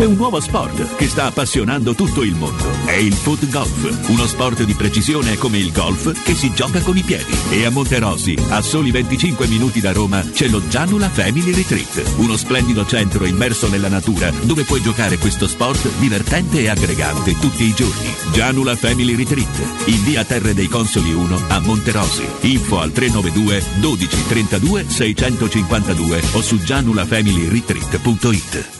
C'è un nuovo sport che sta appassionando tutto il mondo. È il foot golf, uno sport di precisione come il golf che si gioca con i piedi. E a Monterosi, a soli 25 minuti da Roma, c'è lo Gianula Family Retreat, uno splendido centro immerso nella natura dove puoi giocare questo sport divertente e aggregante tutti i giorni. Gianula Family Retreat, in via Terre dei Consoli 1 a Monterosi. Info al 392 12 32 652 o su gianulafamilyretreat.it.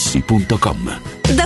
Da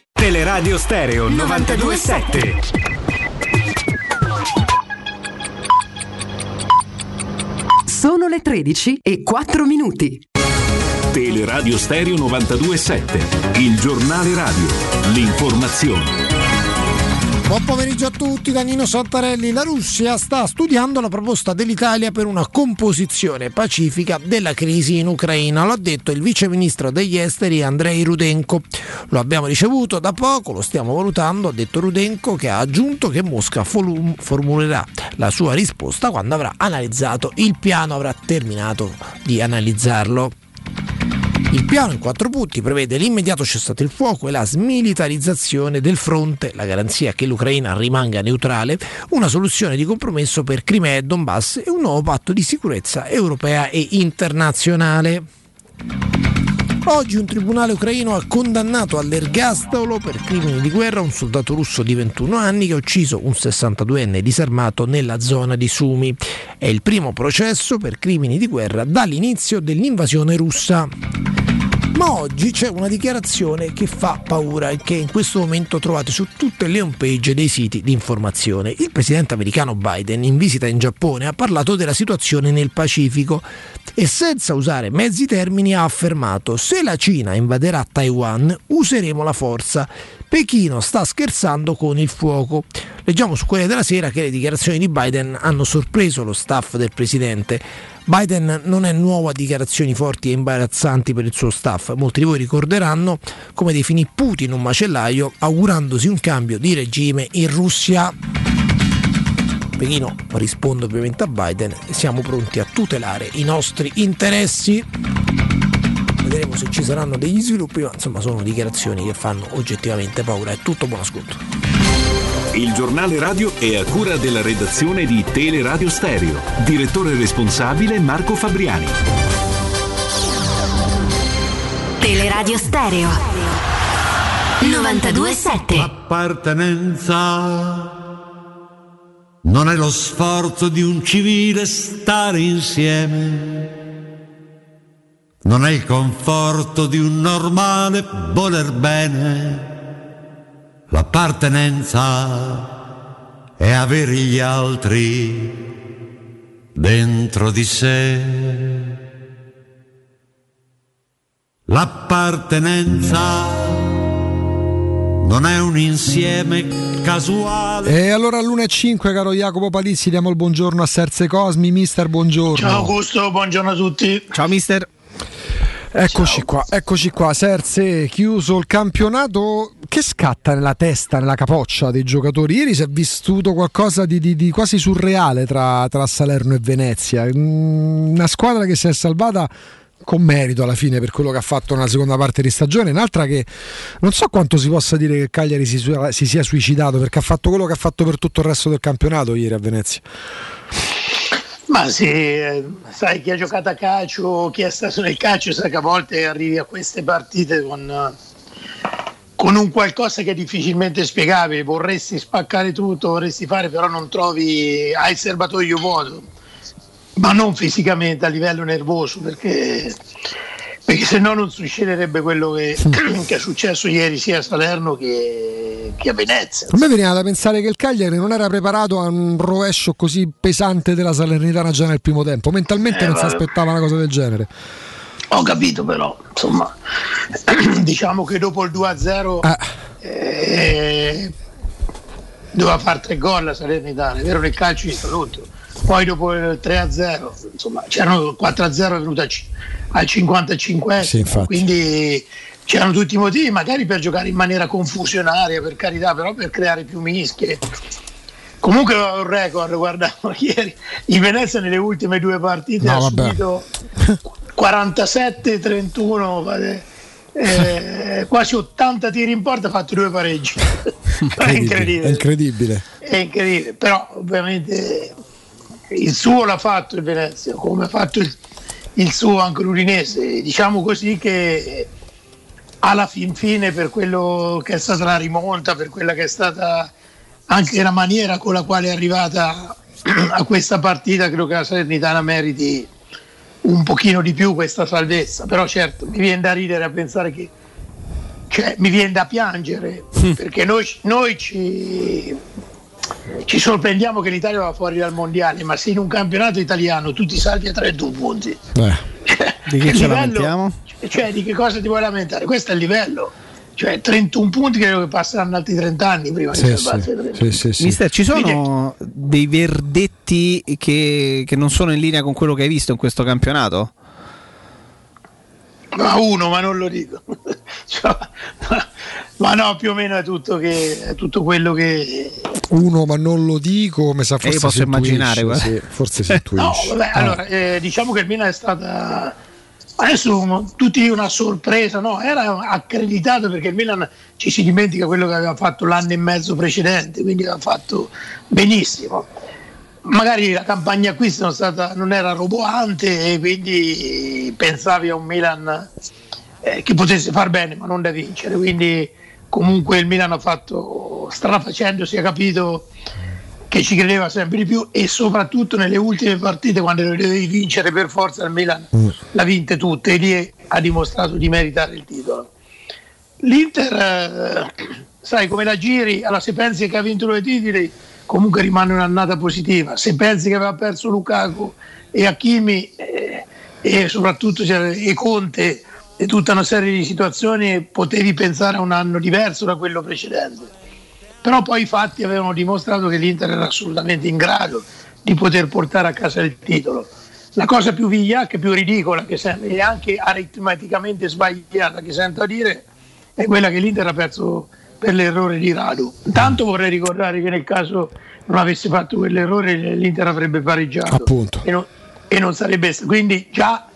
Teleradio Stereo 927.
Sono le 13 e 4 minuti.
Teleradio Stereo 927, il giornale radio, l'informazione.
Buon pomeriggio a tutti da Nino Santarelli. La Russia sta studiando la proposta dell'Italia per una composizione pacifica della crisi in Ucraina. Lo ha detto il vice ministro degli esteri Andrei Rudenko. Lo abbiamo ricevuto da poco, lo stiamo valutando, ha detto Rudenko che ha aggiunto che Mosca formulerà la sua risposta quando avrà analizzato il piano, avrà terminato di analizzarlo. Il piano in quattro punti prevede l'immediato cessate il fuoco e la smilitarizzazione del fronte, la garanzia che l'Ucraina rimanga neutrale, una soluzione di compromesso per Crimea e Donbass e un nuovo patto di sicurezza europea e internazionale. Oggi un tribunale ucraino ha condannato all'ergastolo per crimini di guerra un soldato russo di 21 anni che ha ucciso un 62enne disarmato nella zona di Sumi. È il primo processo per crimini di guerra dall'inizio dell'invasione russa. Ma oggi c'è una dichiarazione che fa paura e che in questo momento trovate su tutte le home page dei siti di informazione. Il presidente americano Biden in visita in Giappone ha parlato della situazione nel Pacifico e senza usare mezzi termini ha affermato se la Cina invaderà Taiwan useremo la forza. Pechino sta scherzando con il fuoco. Leggiamo su Corriere della Sera che le dichiarazioni di Biden hanno sorpreso lo staff del presidente. Biden non è nuovo a dichiarazioni forti e imbarazzanti per il suo staff. Molti di voi ricorderanno come definì Putin un macellaio augurandosi un cambio di regime in Russia. Pechino risponde ovviamente a Biden siamo pronti a tutelare i nostri interessi. Vedremo se ci saranno degli sviluppi, ma insomma sono dichiarazioni che fanno oggettivamente paura. È tutto buon ascolto.
Il giornale radio è a cura della redazione di Teleradio Stereo. Direttore responsabile Marco Fabriani.
Teleradio Stereo 927
Appartenenza non è lo sforzo di un civile stare insieme. Non è il conforto di un normale voler bene. L'appartenenza è avere gli altri dentro di sé. L'appartenenza non è un insieme casuale.
E allora all'1.05 caro Jacopo Palizzi diamo il buongiorno a Serse Cosmi, mister buongiorno.
Ciao Augusto, buongiorno a tutti.
Ciao mister.
Eccoci qua, eccoci qua, Serse, chiuso il campionato, che scatta nella testa, nella capoccia dei giocatori? Ieri si è vissuto qualcosa di, di, di quasi surreale tra, tra Salerno e Venezia, Mm, una squadra che si è salvata con merito alla fine per quello che ha fatto nella seconda parte di stagione, un'altra che non so quanto si possa dire che Cagliari si, si sia suicidato perché ha fatto quello che ha fatto per tutto il resto del campionato ieri a Venezia.
Ma sì, sai chi ha giocato a calcio, chi è stato nel calcio, sa che a volte arrivi a queste partite con, con un qualcosa che è difficilmente spiegabile, vorresti spaccare tutto, vorresti fare, però non trovi, hai il serbatoio vuoto, ma non fisicamente, a livello nervoso, perché, perché se no non succederebbe quello che, che è successo ieri sia a Salerno che, che a Venezia.
A me veniva da pensare che il Cagliari non era preparato a un rovescio così pesante della Salernitana già nel primo tempo, mentalmente
Eh,
non si aspettava una cosa del genere.
Ho capito però, insomma, diciamo che dopo il 2-0 eh, doveva fare tre gol la Salernitana, è vero nel calcio visto tutto. Poi dopo il 3-0, insomma, c'erano il 4-0 è venuto al ci- al 55
Sì,
quindi c'erano tutti i motivi, magari per giocare in maniera confusionaria, per carità, però per creare più mischie. Comunque un record, guardavo ieri, il Venezia nelle ultime due partite
No,
ha
vabbè.
subito 47-31, eh, quasi 80 tiri in porta, ha fatto due pareggi. è
È
incredibile.
incredibile.
È incredibile, però ovviamente il suo l'ha fatto il Venezia, come ha fatto il, il suo anche l'Udinese. Diciamo così che alla fin fine per quello che è stata la rimonta, per quella che è stata anche la maniera con la quale è arrivata a questa partita, credo che la Salernitana meriti un pochino di più questa salvezza. Però certo, mi viene da ridere a pensare che cioè, mi viene da piangere perché noi, noi ci, ci sorprendiamo che l'Italia va fuori dal mondiale, ma se in un campionato italiano tu ti salvi a 31 punti,
Di che
il
ci
livello-
lamentiamo?
cioè di che cosa ti vuoi lamentare? Questo è il livello. Cioè 31 punti credo che passeranno altri 30 anni prima
Sì,
di
sì,
salvarsi. a 31.
Mister, ci sono dei verdetti che, che non sono in linea con quello che hai visto in questo campionato?
Ma uno, ma non lo dico. Cioè, ma, no, più o meno è tutto, che, è tutto quello che...
Uno, ma non lo dico, mi sa forse
io posso
si
immaginare,
sì, forse si intuisce.
No, vabbè,
Ah.
allora, eh, diciamo che il Milan è stata adesso tutti una sorpresa, no? Era accreditato perché il Milan ci si dimentica quello che aveva fatto l'anno e mezzo precedente, quindi aveva fatto benissimo. Magari la campagna non, stata, non era roboante e quindi pensavi a un Milan eh, che potesse far bene ma non da vincere. Quindi comunque il Milan ha fatto, strada facendo, si è capito che ci credeva sempre di più e soprattutto nelle ultime partite quando lo dovevi vincere per forza il Milan l'ha vinte tutte e lì ha dimostrato di meritare il titolo. L'Inter, eh, sai come la giri, allora se pensi che ha vinto due titoli comunque rimane un'annata positiva, se pensi che aveva perso Lukaku e Hakimi eh, e soprattutto cioè, e Conte e tutta una serie di situazioni potevi pensare a un anno diverso da quello precedente però poi i fatti avevano dimostrato che l'Inter era assolutamente in grado di poter portare a casa il titolo. La cosa più vigliacca, più ridicola e anche aritmeticamente sbagliata che sento a dire è quella che l'Inter ha perso per l'errore di Radu. Intanto vorrei ricordare che nel caso non avesse fatto quell'errore l'Inter avrebbe pareggiato e non, e non sarebbe quindi già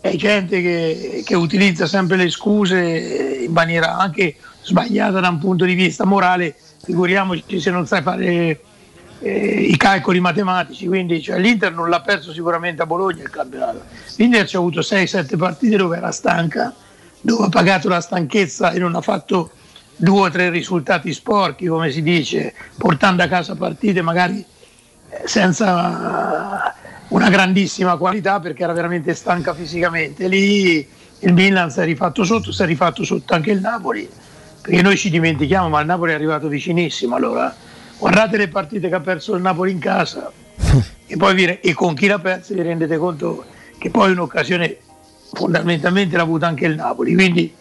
è gente che, che utilizza sempre le scuse in maniera anche sbagliata da un punto di vista morale figuriamoci se non sai fare eh, i calcoli matematici, quindi cioè, l'Inter non l'ha perso sicuramente a Bologna il campionato. L'Inter ci ha avuto 6-7 partite dove era stanca, dove ha pagato la stanchezza e non ha fatto due o tre risultati sporchi, come si dice, portando a casa partite magari eh, senza una grandissima qualità perché era veramente stanca fisicamente. Lì il Milan si è rifatto sotto, si è rifatto sotto anche il Napoli perché noi ci dimentichiamo, ma il Napoli è arrivato vicinissimo. Allora, guardate le partite che ha perso il Napoli in casa e poi vi, e con chi l'ha persa vi rendete conto che poi un'occasione fondamentalmente l'ha avuta anche il Napoli. Quindi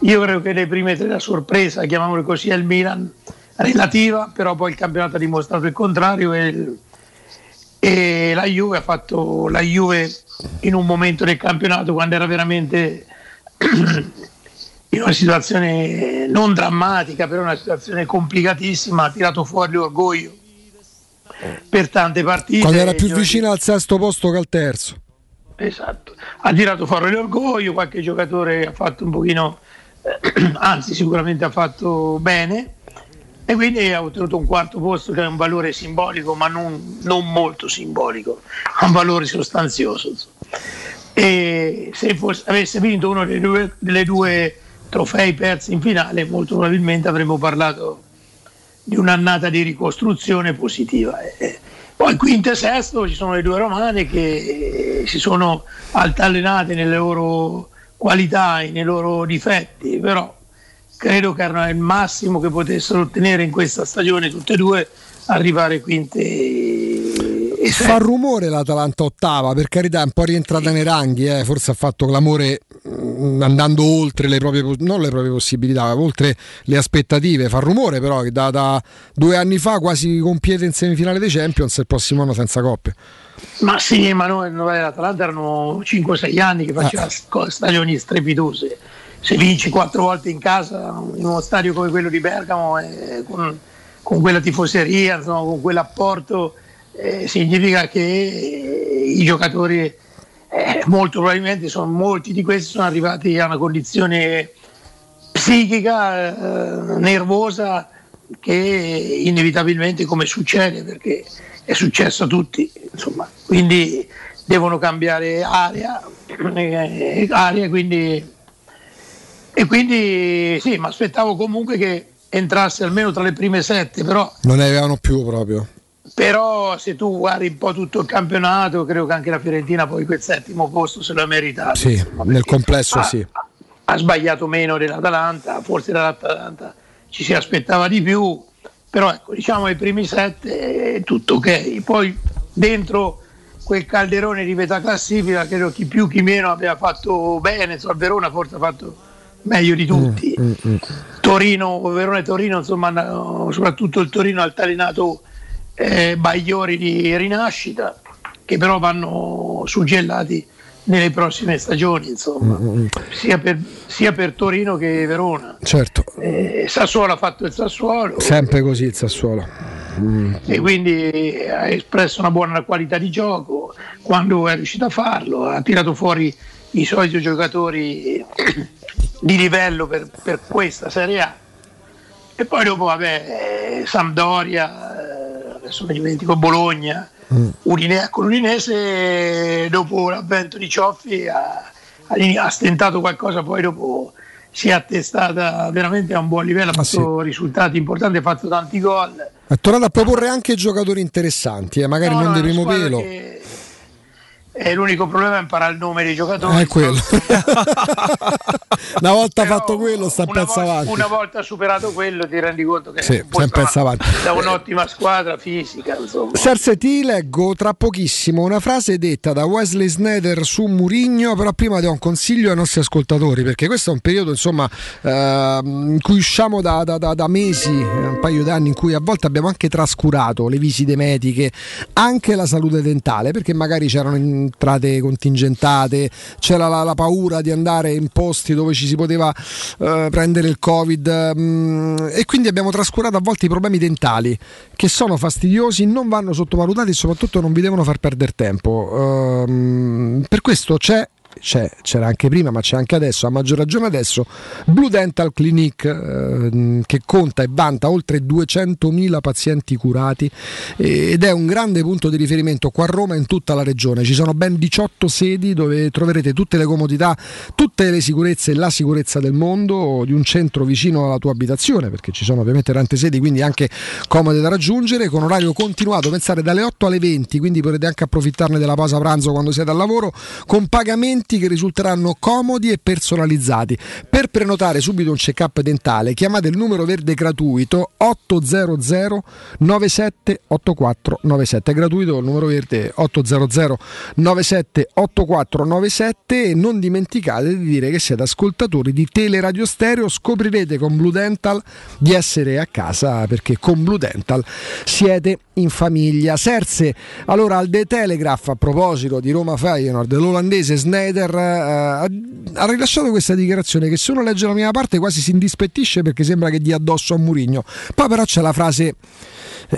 io credo che le prime tre la sorpresa, chiamiamole così, è il Milan relativa, però poi il campionato ha dimostrato il contrario e, il, e la Juve ha fatto la Juve in un momento del campionato quando era veramente in una situazione non drammatica, però una situazione complicatissima, ha tirato fuori l'orgoglio per tante partite.
Quando era più vicino al sesto posto che al terzo.
Esatto, ha tirato fuori l'orgoglio, qualche giocatore ha fatto un pochino, anzi sicuramente ha fatto bene e quindi ha ottenuto un quarto posto che è un valore simbolico ma non, non molto simbolico, ha un valore sostanzioso. E se fosse, avesse vinto uno delle due, delle due trofei persi in finale, molto probabilmente avremmo parlato di un'annata di ricostruzione positiva. Poi quinto e sesto ci sono le due romane che si sono altalenate nelle loro qualità e nei loro difetti, però credo che erano il massimo che potessero ottenere in questa stagione tutte e due, arrivare quinte e
Fa rumore l'Atalanta ottava, per carità è un po' rientrata nei ranghi, eh. forse ha fatto clamore andando oltre le proprie, non le proprie possibilità, oltre le aspettative. Fa rumore però che da, da due anni fa quasi con piede in semifinale dei Champions il prossimo anno senza coppia.
Ma sì, ma noi, l'Atalanta erano 5-6 anni che faceva eh. stagioni strepitose. Se vinci quattro volte in casa in uno stadio come quello di Bergamo, eh, con, con, quella tifoseria, insomma, con quell'apporto eh, significa che i giocatori eh, molto probabilmente sono molti di questi sono arrivati a una condizione psichica eh, nervosa che inevitabilmente come succede perché è successo a tutti insomma quindi devono cambiare area, eh, area quindi, e quindi sì mi aspettavo comunque che entrasse almeno tra le prime sette però
non ne avevano più proprio
però se tu guardi un po' tutto il campionato credo che anche la Fiorentina poi quel settimo posto se lo ha meritato.
Sì, nel complesso
ha,
sì.
ha sbagliato meno dell'Atalanta forse dall'Atalanta ci si aspettava di più. Però ecco diciamo ai primi sette è tutto ok. Poi dentro quel calderone di metà classifica credo chi più chi meno abbia fatto bene. Il Verona forse ha fatto meglio di tutti. Mm, mm, mm. Torino, Verona e Torino insomma soprattutto il Torino ha altanenato eh, bagliori di rinascita che però vanno suggellati nelle prossime stagioni, insomma, mm-hmm. sia, per, sia, per, Torino che Verona.
Certo.
Eh, Sassuolo ha fatto il Sassuolo.
Sempre così il Sassuolo.
Mm. E quindi ha espresso una buona qualità di gioco quando è riuscito a farlo, ha tirato fuori i soliti giocatori di livello per, per questa Serie A. E poi dopo, vabbè, Sampdoria, adesso mi dimentico Bologna, mm. Udine, con l'Udinese dopo l'avvento di Cioffi ha, ha stentato qualcosa, poi dopo si è attestata veramente a un buon livello, ha
Ah,
fatto risultati importanti, ha fatto tanti gol.
È tornato a proporre anche giocatori interessanti, eh, magari
No,
non
no,
di primo pelo.
che- E l'unico problema è imparare il nome dei giocatori.
È quello. Una volta fatto quello, sta un pezzo
volta,
avanti.
una volta superato quello ti rendi conto che
Sì,
stare
pezzo avanti.
da un'ottima squadra fisica.
Serse ti leggo tra pochissimo una frase detta da Wesley Snyder su Murigno, però prima do un consiglio ai nostri ascoltatori perché questo è un periodo insomma ehm, in cui usciamo da, da- da- da mesi, eh, un paio d'anni in cui a volte abbiamo anche trascurato le visite mediche, anche la salute dentale perché magari c'erano entrate contingentate, c'era la, la paura di andare in posti dove ci si poteva eh, prendere il covid mm, e quindi abbiamo trascurato a volte i problemi dentali che sono fastidiosi, non vanno sottovalutati e soprattutto non vi devono far perdere tempo. Ehm, per questo c'è c'è, c'era anche prima, ma c'è anche adesso, a maggior ragione adesso, Blue Dental Clinic ehm, che conta e vanta oltre 200.000 pazienti curati eh, ed è un grande punto di riferimento qua a Roma e in tutta la regione. Ci sono ben 18 sedi dove troverete tutte le comodità, tutte le sicurezze e la sicurezza del mondo di un centro vicino alla tua abitazione, perché ci sono ovviamente tante sedi, quindi anche comode da raggiungere, con orario continuato, pensare dalle 8 alle 20, quindi potrete anche approfittarne della pausa pranzo quando siete al lavoro, con pagamenti che risulteranno comodi e personalizzati. Per prenotare subito un check-up dentale, chiamate il numero verde gratuito 800 97 8497. È gratuito il numero verde 800 97 8497 e non dimenticate di dire che siete ascoltatori di Teleradio Stereo, scoprirete con Blue Dental di essere a casa perché con Blue Dental siete in famiglia. Serse, allora al The Telegraph a proposito di Roma Feyenoord, l'olandese Snyder eh, ha, rilasciato questa dichiarazione che se uno legge la mia parte quasi si indispettisce perché sembra che dia addosso a Murigno. Poi però c'è la frase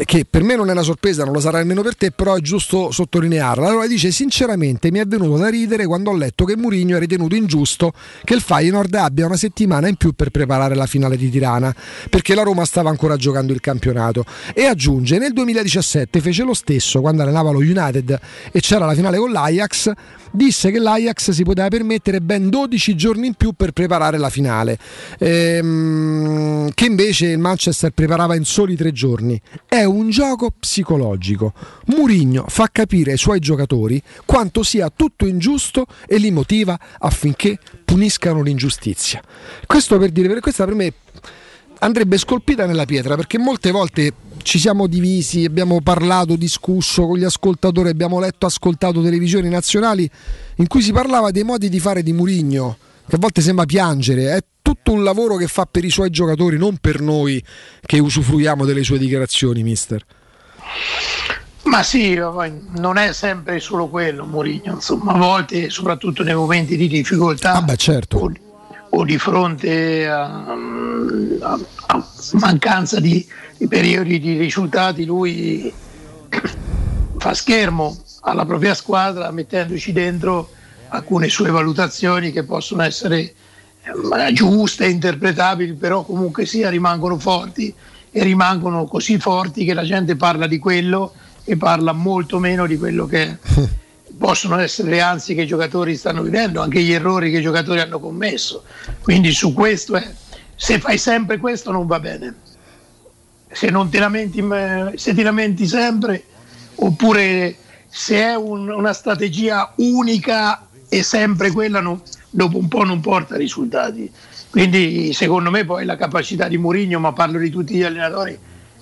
che per me non è una sorpresa, non lo sarà nemmeno per te, però è giusto sottolinearla. Allora dice sinceramente mi è venuto da ridere quando ho letto che Murigno ha ritenuto ingiusto che il Feyenoord abbia una settimana in più per preparare la finale di Tirana, perché la Roma stava ancora giocando il campionato. E aggiunge nel 2017 fece lo stesso quando allenava lo United e c'era la finale con l'Ajax, disse che l'Ajax si poteva permettere ben 12 giorni in più per preparare la finale, ehm, che invece il Manchester preparava in soli tre giorni. È un gioco psicologico. Murigno fa capire ai suoi giocatori quanto sia tutto ingiusto e li motiva affinché puniscano l'ingiustizia. Questo per dire, questa per me andrebbe scolpita nella pietra perché molte volte ci siamo divisi, abbiamo parlato, discusso con gli ascoltatori, abbiamo letto, ascoltato televisioni nazionali in cui si parlava dei modi di fare di Murigno, che a volte sembra piangere, è tutto un lavoro che fa per i suoi giocatori, non per noi che usufruiamo delle sue dichiarazioni, mister.
Ma sì, non è sempre solo quello, Mourinho, insomma, a volte, soprattutto nei momenti di difficoltà
Ah beh, certo.
o, o di fronte a, a- a mancanza di, di periodi di risultati, lui fa schermo alla propria squadra mettendoci dentro alcune sue valutazioni che possono essere giuste, interpretabili, però comunque sia rimangono forti e rimangono così forti che la gente parla di quello e parla molto meno di quello che possono essere le ansie che i giocatori stanno vivendo, anche gli errori che i giocatori hanno commesso. Quindi su questo è, se fai sempre questo non va bene. Se, non ti, lamenti, eh, se ti lamenti sempre, oppure se è un- una strategia unica e sempre quella, non- dopo un po' non porta risultati. Quindi secondo me poi la capacità di Mourinho, ma parlo di tutti gli allenatori,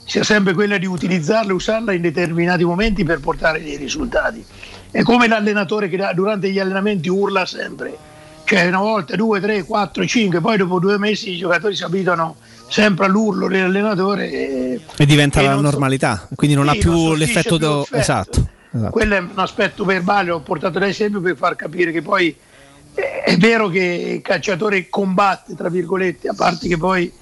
sia sempre quella di utilizzarla e usarla in determinati momenti per portare dei risultati. È come l'allenatore che durante gli allenamenti urla sempre, cioè una volta, due, tre, quattro, cinque, poi dopo due mesi i giocatori si abituano sempre all'urlo dell'allenatore e,
E diventa
e
la
non so-
normalità, quindi non
Sì,
ha più
non
l'effetto.
più
do-. Esatto. esatto.
quello è un aspetto verbale, ho portato l'esempio per far capire che poi è vero che il calciatore combatte, tra virgolette, a parte che poi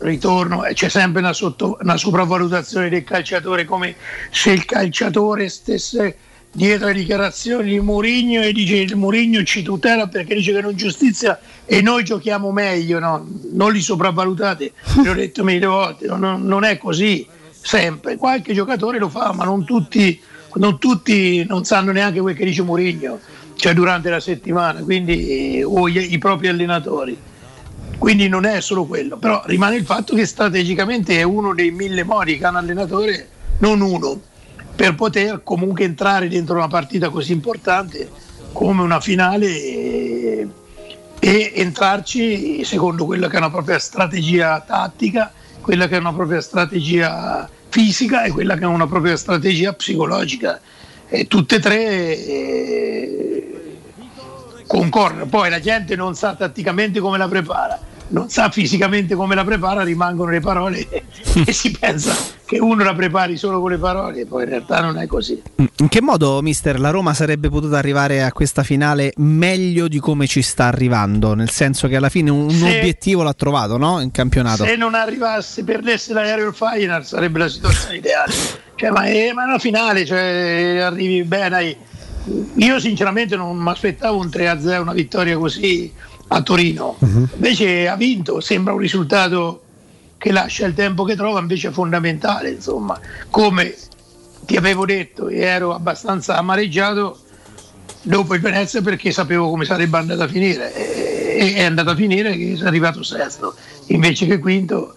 ritorno, eh, c'è sempre una, sotto- una sopravvalutazione del calciatore come se il calciatore stesse dietro le dichiarazioni di Mourinho e dice il Mourinho ci tutela perché dice che non giustizia e noi giochiamo meglio, no? non li sopravvalutate, ve l'ho detto mille volte, no? non, non è così sempre, qualche giocatore lo fa ma non tutti non tutti non sanno neanche quel che dice Mourinho cioè durante la settimana, quindi o i, i propri allenatori. Quindi non è solo quello, però rimane il fatto che strategicamente è uno dei mille modi che ha un allenatore, non uno, per poter comunque entrare dentro una partita così importante come una finale e, e entrarci secondo quella che è una propria strategia tattica, quella che è una propria strategia fisica e quella che è una propria strategia psicologica. E tutte e tre eh, concorrono. Poi la gente non sa tatticamente come la prepara, non sa fisicamente come la prepara, rimangono le parole e si pensa che uno la prepari solo con le parole, poi in realtà non è così.
In che modo, mister, la Roma sarebbe potuta arrivare a questa finale meglio di come ci sta arrivando? Nel senso che alla fine un,
Se-
obiettivo l'ha trovato, no? In campionato.
Se non arrivasse, perdesse l'aereo il Feyenoord sarebbe la situazione ideale. Cioè, ma, è, ma è una finale, cioè, arrivi bene. Io sinceramente non mi aspettavo un 3-0, una vittoria così a Torino. Invece ha vinto, sembra un risultato che lascia il tempo che trova, invece è fondamentale. Insomma, come ti avevo detto, e ero abbastanza amareggiato dopo il Venezia perché sapevo come sarebbe andata a finire. E è andata a finire che è arrivato sesto invece che quinto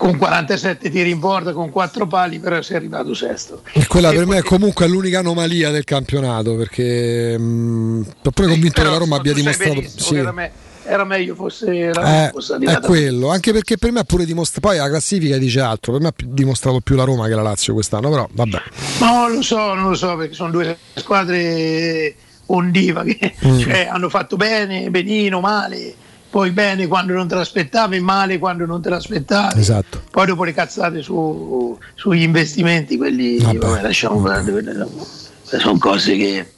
con 47 tiri in porta con 4 pali però sei arrivato sesto
E quella
E
per me è
poi-
comunque l'unica anomalia del campionato perché mh, sono pure convinto che la Roma abbia dimostrato sì.
che era, me- era meglio fosse, la Roma
Eh,
fosse
è quello, anche perché per me ha pure dimostrato, poi la classifica dice altro, per me ha dimostrato più la Roma che la Lazio quest'anno, però vabbè.
Non lo so, non lo so perché sono due squadre ondivaghe,
Mm.
cioè hanno fatto bene, benino, male, poi bene quando non te l'aspettavi, male quando non te l'aspettavi.
Esatto.
Poi dopo le cazzate su- sugli investimenti, quelli vabbè, lasciamo perdere, sono cose che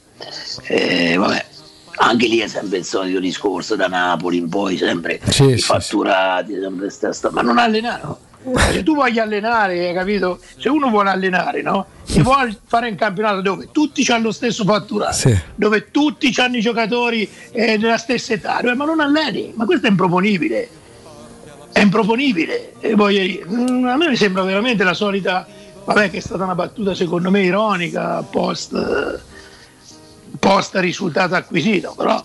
eh, vabbè. Anche lì è sempre il solito discorso da Napoli in poi, sempre
Sì, sì,
fatturati, sempre sta- ma non allenano. Se tu vuoi allenare, hai capito? Se uno vuole allenare, no? E vuole fare un campionato dove tutti hanno lo stesso fatturato,
Sì.
dove tutti hanno i giocatori eh, della stessa età, dove- ma non alleni, ma questo è improponibile. È improponibile. E dire, mm, a me mi sembra veramente la solita, vabbè che è stata una battuta secondo me ironica, post, post risultato acquisito, però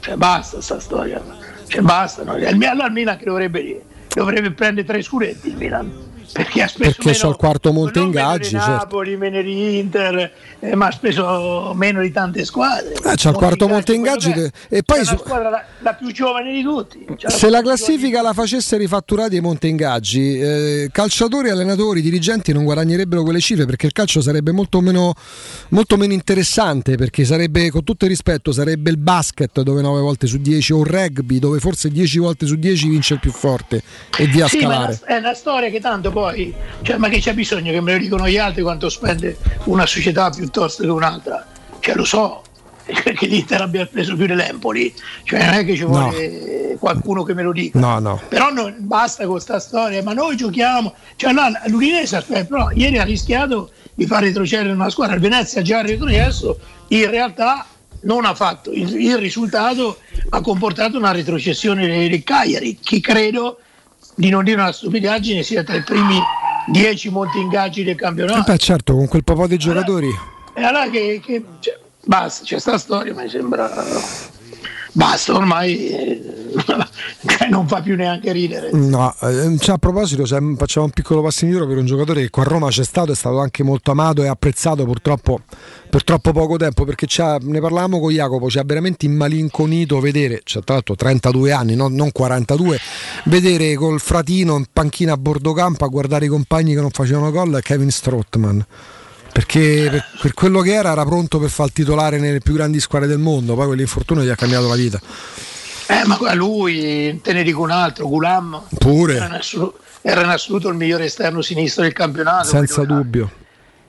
cioè, basta sta storia. Cioè, basta. No? Allora il Milan che dovrebbe dire? Dovrebbe prendere tre scudetti il Milan. Perché ha speso
Perché c'ha il quarto monte
non meno
ingaggi,
di
certo.
Napoli, meno di Inter, eh, ma ha speso meno di tante squadre.
Eh, c'ha il quarto monte ingaggi
Secondo me
de- e poi
c'è
su-
la squadra la, la più giovane di tutti. C'è
se la
più
classifica la facesse rifatturati ai monte ingaggi, eh, calciatori, allenatori, dirigenti non guadagnerebbero quelle cifre perché il calcio sarebbe molto meno, molto meno interessante perché sarebbe, con tutto il rispetto, sarebbe il basket dove 9 volte su 10 o il rugby dove forse 10 volte su 10 vince il più forte e via a
Sì, ma è
scalare.
una, è una storia che tanto poi, cioè, ma che c'è bisogno che me lo dicono gli altri quanto spende una società piuttosto che un'altra? Cioè lo so, perché l'Inter abbia preso più dell'Empoli, cioè non è che ci vuole qualcuno che me lo dica.
No, no.
Però non, basta con questa storia, ma noi giochiamo, cioè là, l'Udinese aspetta, però ieri ha rischiato di far retrocedere una squadra, il Venezia ha già retrocesso, in realtà non ha fatto, il, il risultato ha comportato una retrocessione del Cagliari, che credo di non dire una stupidaggine sia tra i primi dieci monti ingaggi del
Eh
campionato.
beh, certo, con quel po' di giocatori.
E allora che, che- cioè, basta, c'è sta storia, mi sembra. Basta, ormai eh, cioè, non fa più neanche ridere.
No, eh, cioè, a proposito, se facciamo un piccolo passo indietro per un giocatore che qua a Roma c'è stato, è stato anche molto amato e apprezzato purtroppo per troppo poco tempo, perché ne parlavamo con Jacopo, ci ha veramente immalinconito vedere, cioè, tra l'altro 32 anni, no- non 42, vedere col fratino in panchina a bordo campo a guardare i compagni che non facevano gol Kevin Strottman. Perché per, per quello che era era pronto per fare il titolare nelle più grandi squadre del mondo, poi quell'infortunio gli ha cambiato la vita.
Eh, ma lui, te ne dico un altro, Gulam,
Pure.
era in, assolu- era in assoluto il migliore esterno sinistro del campionato.
Senza dubbio.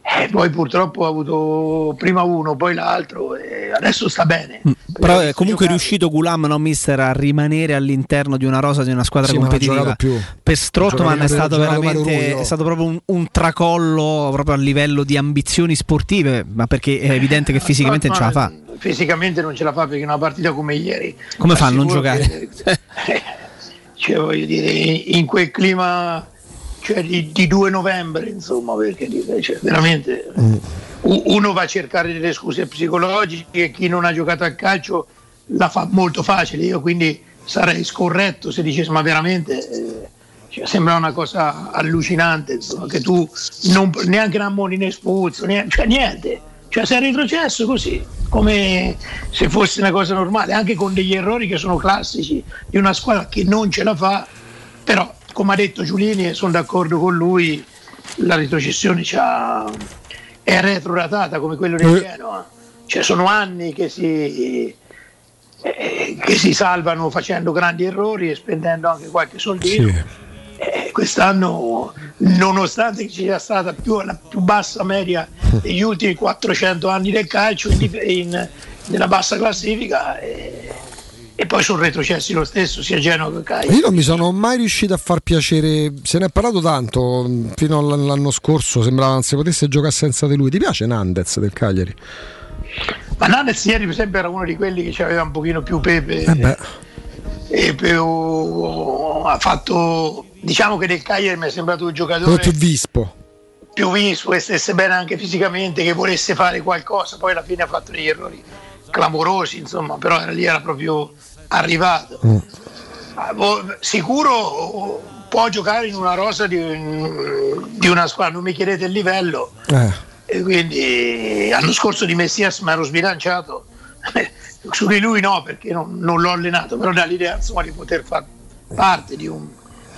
Eh, poi purtroppo ha avuto prima uno, poi l'altro e adesso sta bene.
Però è comunque riuscito Gulam, no, mister, a rimanere all'interno di una rosa di una squadra
Sì,
competitiva. Per Strottman è stato veramente è stato proprio un, un tracollo proprio a livello di ambizioni sportive, ma perché è evidente che fisicamente non ce la fa.
Fisicamente non ce la fa perché una partita come ieri.
Come fa a non giocare?
che- cioè, voglio dire, in quel clima cioè di, di 2 novembre, insomma, perché cioè, veramente u- uno va a cercare delle scuse psicologiche e chi non ha giocato a calcio la fa molto facile. Io quindi sarei scorretto se dicessi ma veramente eh, cioè, sembra una cosa allucinante, insomma, che tu non, neanche un ammoni né spuzzo, niente, cioè niente. Cioè sei retrocesso così, come se fosse una cosa normale, anche con degli errori che sono classici di una squadra che non ce la fa, però come ha detto Giulini e sono d'accordo con lui, la retrocessione è retrodatata come quello del
Eh.
Genoa. Cioè sono anni che si, eh, che si salvano facendo grandi errori e spendendo anche qualche soldino. Eh, quest'anno, nonostante ci sia stata più, la più bassa media degli ultimi 400 anni del calcio in, in- nella bassa classifica, eh, e poi sono retrocessi lo stesso, sia Genoa che Cagliari.
Io non mi sono mai riuscito a far piacere, se ne è parlato tanto fino all- all'anno scorso, sembrava non si potesse giocare senza di lui. Ti piace Nandez del Cagliari?
Ma Nanez ieri per esempio era uno di quelli che aveva un pochino più pepe
Eh
e più ha fatto diciamo che del Cagliari mi è sembrato un giocatore
più vispo.
più visto e stesse bene anche fisicamente che volesse fare qualcosa poi alla fine ha fatto degli errori clamorosi insomma però era lì era proprio arrivato. Ah, boh, sicuro può giocare in una rosa di, di una squadra non mi chiedete il livello.
Eh.
e quindi l'anno scorso di Messias mi ero sbilanciato. Su di lui no perché non, non l'ho allenato però dall'idea insomma di poter far parte di, un-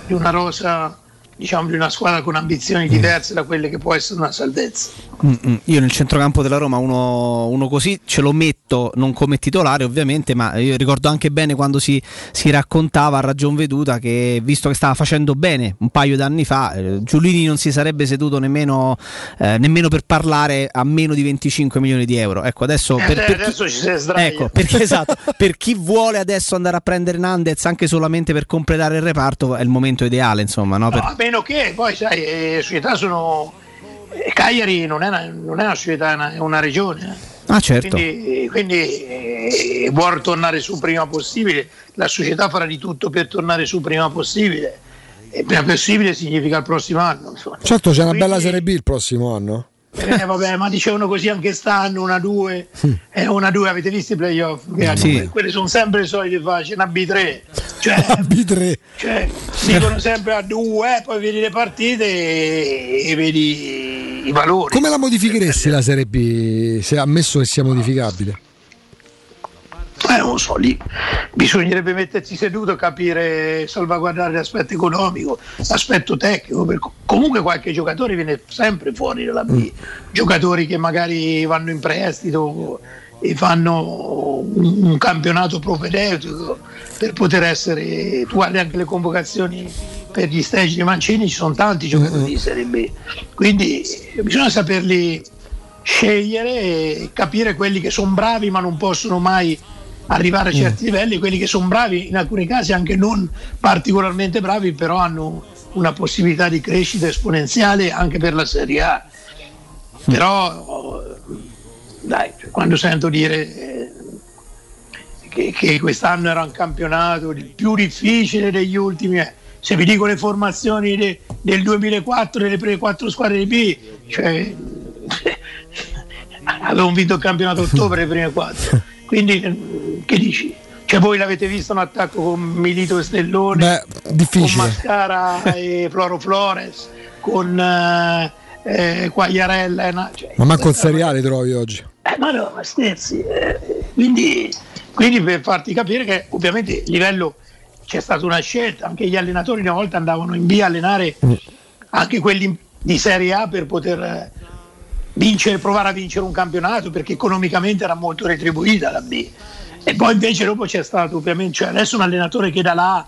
di una rosa diciamo di una squadra con ambizioni diverse da quelle che può essere una salvezza
Mm, mm. Io nel centrocampo della Roma uno, uno così ce lo metto non come titolare ovviamente, ma io ricordo anche bene quando si, si raccontava a ragion veduta che visto che stava facendo bene un paio d'anni fa, eh, Giulini non si sarebbe seduto nemmeno, eh, nemmeno per parlare a meno di 25 milioni di euro. Ecco, adesso
Eh,
per, per chi-
adesso ci si sdraia
Ecco, perché esatto, per chi vuole adesso andare a prendere Nandez anche solamente per completare il reparto è il momento ideale, insomma, no? Per-
No, meno che poi sai le società sono eh, Cagliari non è una, non è una società è una, è una regione eh.
Ah, certo.
quindi, quindi eh, vuole tornare su prima possibile la società farà di tutto per tornare su prima possibile e prima possibile significa il prossimo anno insomma.
Certo, c'è una
Quindi-
bella Serie B il prossimo anno.
Eh, vabbè, ma dicevano così anche stanno, una 2, eh, una 2, avete visto i playoff? Hanno?
Sì.
Quelle sono sempre le solite facce, una B3. Cioè,
B3.
cioè, dicono sempre a 2, poi vedi le partite e, e vedi i valori.
Come la modificheresti la Serie B se ammesso che sia modificabile?
Eh, non so, lì bisognerebbe mettersi seduto, capire, salvaguardare l'aspetto economico, l'aspetto tecnico. perché comunque qualche giocatore viene sempre fuori dalla B. Giocatori che magari vanno in prestito e fanno un, un campionato propedeutico per poter essere. Tu guardi anche le convocazioni per gli stage di Mancini, ci sono tanti giocatori di Serie B. Quindi bisogna saperli scegliere e capire quelli che sono bravi ma non possono mai arrivare a certi livelli, quelli che sono bravi in alcuni casi anche non particolarmente bravi, però hanno una possibilità di crescita esponenziale anche per la Serie A. Però dai, quando sento dire eh, che, che quest'anno era un campionato il più difficile degli ultimi, eh, se vi dico le formazioni de- del 2004 delle prime quattro squadre di B, cioè, avevamo vinto il campionato a ottobre le prime quattro. Quindi eh, che dici? Cioè voi l'avete visto un attacco con Milito e Stellone,
Beh,
con. Mascara e Floro Flores, con eh, eh, Quagliarella e na- cioè,
Ma manco il seriale trovi oggi.
eh, ma no, ma scherzi. eh, quindi, quindi per farti capire che ovviamente il livello c'è stata una scelta, anche gli allenatori una volta andavano in B a allenare anche quelli di Serie A per poter eh, vincere, provare a vincere un campionato perché economicamente era molto retribuita la B. E poi invece dopo c'è stato ovviamente, cioè adesso un allenatore che da là,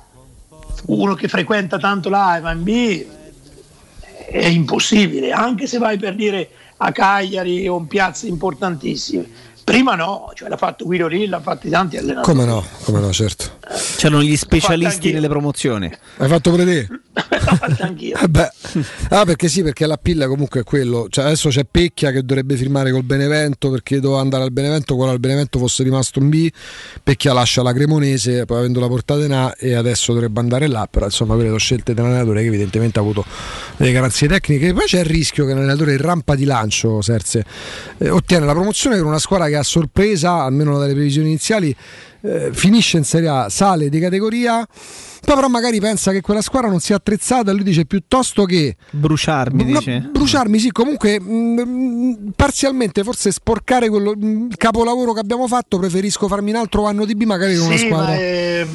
uno che frequenta tanto la e va in B, è impossibile, anche se vai per dire a Cagliari o in piazze importantissime. Prima no, cioè l'ha fatto Guido Rilla, l'ha fatti tanti allenatori.
Come no, come no, certo.
C'erano gli specialisti nelle promozioni.
Hai fatto pure te?
l'ho fatta anch'io.
Eh beh, ah, perché sì, perché la pilla comunque è quello. Cioè, adesso c'è Pecchia che dovrebbe firmare col Benevento perché doveva andare al Benevento, quando al Benevento fosse rimasto un B. Pecchia lascia la Cremonese, poi avendo la portata in A e adesso dovrebbe andare là. Però insomma, quelle sono scelte dell'allenatore che evidentemente ha avuto delle garanzie tecniche. Poi c'è il rischio che l'allenatore in rampa di lancio, Serse, eh, ottiene la promozione con una squadra che a sorpresa, almeno dalle previsioni iniziali, eh, finisce in Serie A, sale di categoria. Poi però magari pensa che quella squadra non sia attrezzata, lui dice piuttosto che
bruciarmi,
no,
dice.
bruciarmi sì, comunque mh, parzialmente forse sporcare quello, mh, il capolavoro che abbiamo fatto, preferisco farmi un altro anno di B magari con una
Sì,
squadra.
ma eh,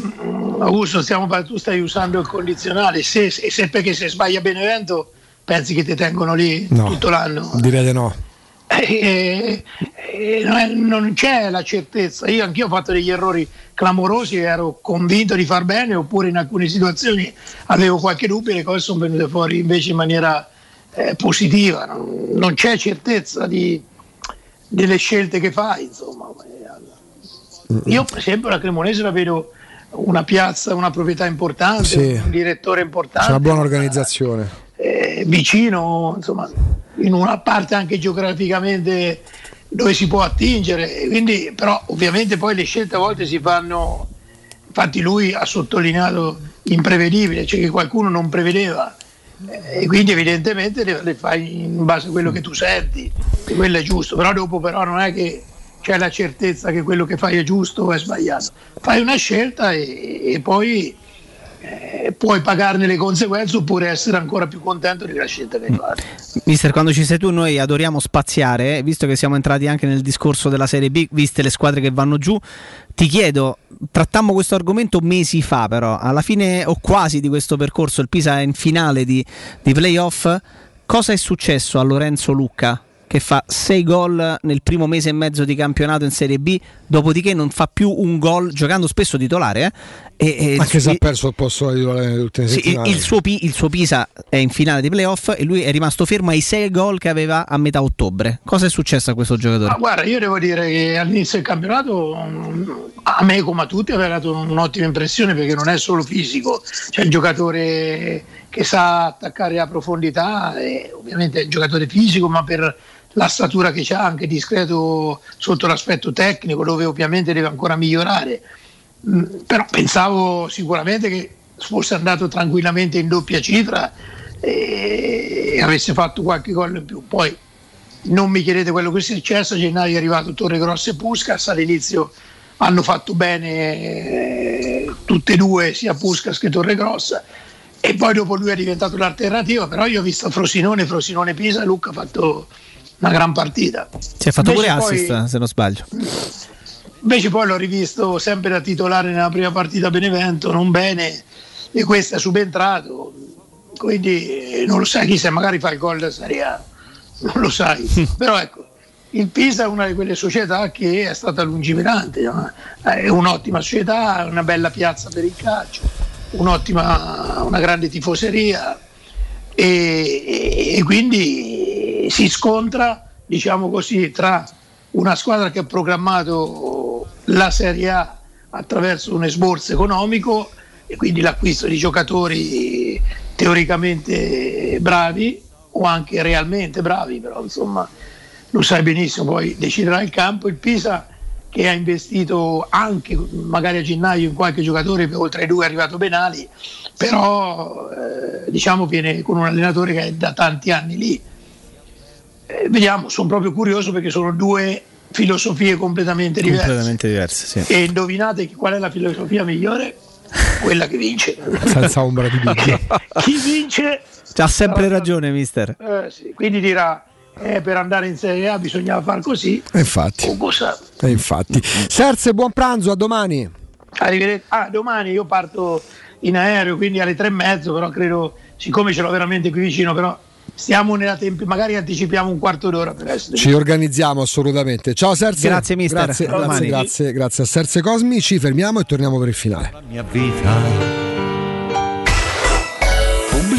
Augusto, stiamo, tu stai usando il condizionale. Se, se, se perché se sbaglia Benevento, pensi che ti tengono lì
No.
tutto l'anno.
Direi di no.
Eh, eh, non è- non c'è la certezza. Io anch'io ho fatto degli errori clamorosi, ero convinto di far bene, oppure in alcune situazioni avevo qualche dubbio e le cose sono venute fuori invece in maniera eh, positiva. Non, non c'è certezza di- delle scelte che fai, insomma. Io per esempio la Cremonese la vedo una piazza, una proprietà importante,
Sì.
un direttore
C'è
importante
una buona organizzazione.
Eh, vicino, insomma, in una parte anche geograficamente dove si può attingere. Quindi, però ovviamente poi le scelte a volte si fanno, infatti lui ha sottolineato imprevedibile, cioè che qualcuno non prevedeva. Eh, E quindi evidentemente le, le fai in base a quello che tu senti, e quello è giusto, però dopo però non è che c'è la certezza che quello che fai è giusto o è sbagliato. Fai una scelta e, e poi eh, puoi pagarne le conseguenze oppure essere ancora più contento della scelta che hai fatto.
Mister, quando ci sei tu, noi adoriamo spaziare, eh, visto che siamo entrati anche nel discorso della Serie B, viste le squadre che vanno giù. Ti chiedo, trattammo questo argomento mesi fa, però, alla fine o quasi di questo percorso, il Pisa è in finale di, di playoff. Cosa è successo a Lorenzo Lucca? Che fa 6 gol nel primo mese e mezzo di campionato in Serie B, dopodiché non fa più un gol giocando spesso titolare. Eh? E, e
Anche se ha perso il posto di titolare nelle ultime
sì, il,
settimane.
il suo il suo Pisa è in finale di playoff e lui è rimasto fermo ai 6 gol che aveva a metà ottobre. Cosa è successo a questo giocatore?
Ma guarda, io devo dire che all'inizio del campionato a me come a tutti aveva dato un'ottima impressione perché non è solo fisico, c'è il giocatore che sa attaccare a profondità, e ovviamente è un giocatore fisico, ma per la statura che ha, anche discreto sotto l'aspetto tecnico, dove ovviamente deve ancora migliorare. Mm, Però pensavo sicuramente che fosse andato tranquillamente in doppia cifra e avesse fatto qualche gol in più. Poi non mi chiedete quello che è successo, a gennaio è arrivato Torre Grossa e Puskas, all'inizio hanno fatto bene eh, tutte e due, sia Puskas che Torre Grossa, e poi dopo lui è diventato l'alternativa, però io ho visto Frosinone, Frosinone Pisa, Luca ha fatto una gran partita.
Si è fatto pure
Invece poi-
assist, se non sbaglio.
Invece poi l'ho rivisto sempre da titolare nella prima partita a Benevento, non bene, e questo è subentrato, quindi eh, non lo sai chi se magari fa il gol da Serie A, non lo sai, però ecco, il Pisa è una di quelle società che è stata lungimirante, no? è un'ottima società, è una bella piazza per il calcio, un'ottima, una grande tifoseria e, e- quindi si scontra, diciamo così, tra una squadra che ha programmato la Serie A attraverso un esborso economico e quindi l'acquisto di giocatori teoricamente bravi o anche realmente bravi, però insomma lo sai benissimo, poi deciderà il campo. Il Pisa che ha investito anche magari a gennaio in qualche giocatore, oltre ai due è arrivato Benali, però eh, diciamo viene con un allenatore che è da tanti anni lì. Eh, vediamo, sono proprio curioso perché sono due filosofie completamente diverse.
Completamente diverse, sì.
E indovinate qual è la filosofia migliore? Quella che vince.
Senza ombra di dubbio.
chi vince
Ha sempre ragione, mister.
eh, sì, quindi dirà eh, per andare in Serie A bisognava far così.
E infatti.
O cosa?
E infatti. Serse, buon pranzo, a domani.
Arrivederci. Ah, domani io parto in aereo, quindi alle tre e mezzo, però credo, siccome ce l'ho veramente qui vicino, però stiamo nella tempi, magari anticipiamo un quarto d'ora per essere.
Ci organizziamo assolutamente. Ciao Serse.
Grazie, mister.
Grazie,
A
grazie, grazie, grazie a Serse Cosmi. Ci fermiamo e torniamo per il finale.
Mia vita.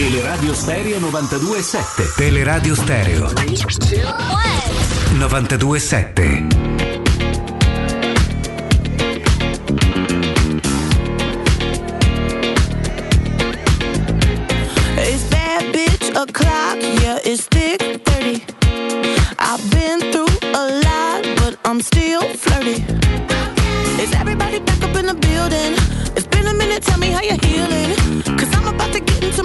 Teleradio Stereo 92.7 Teleradio Stereo 92.7
It's bad bitch o'clock, yeah, it's thick 30. I've been through a lot, but I'm still flirty. Is everybody back up in the building?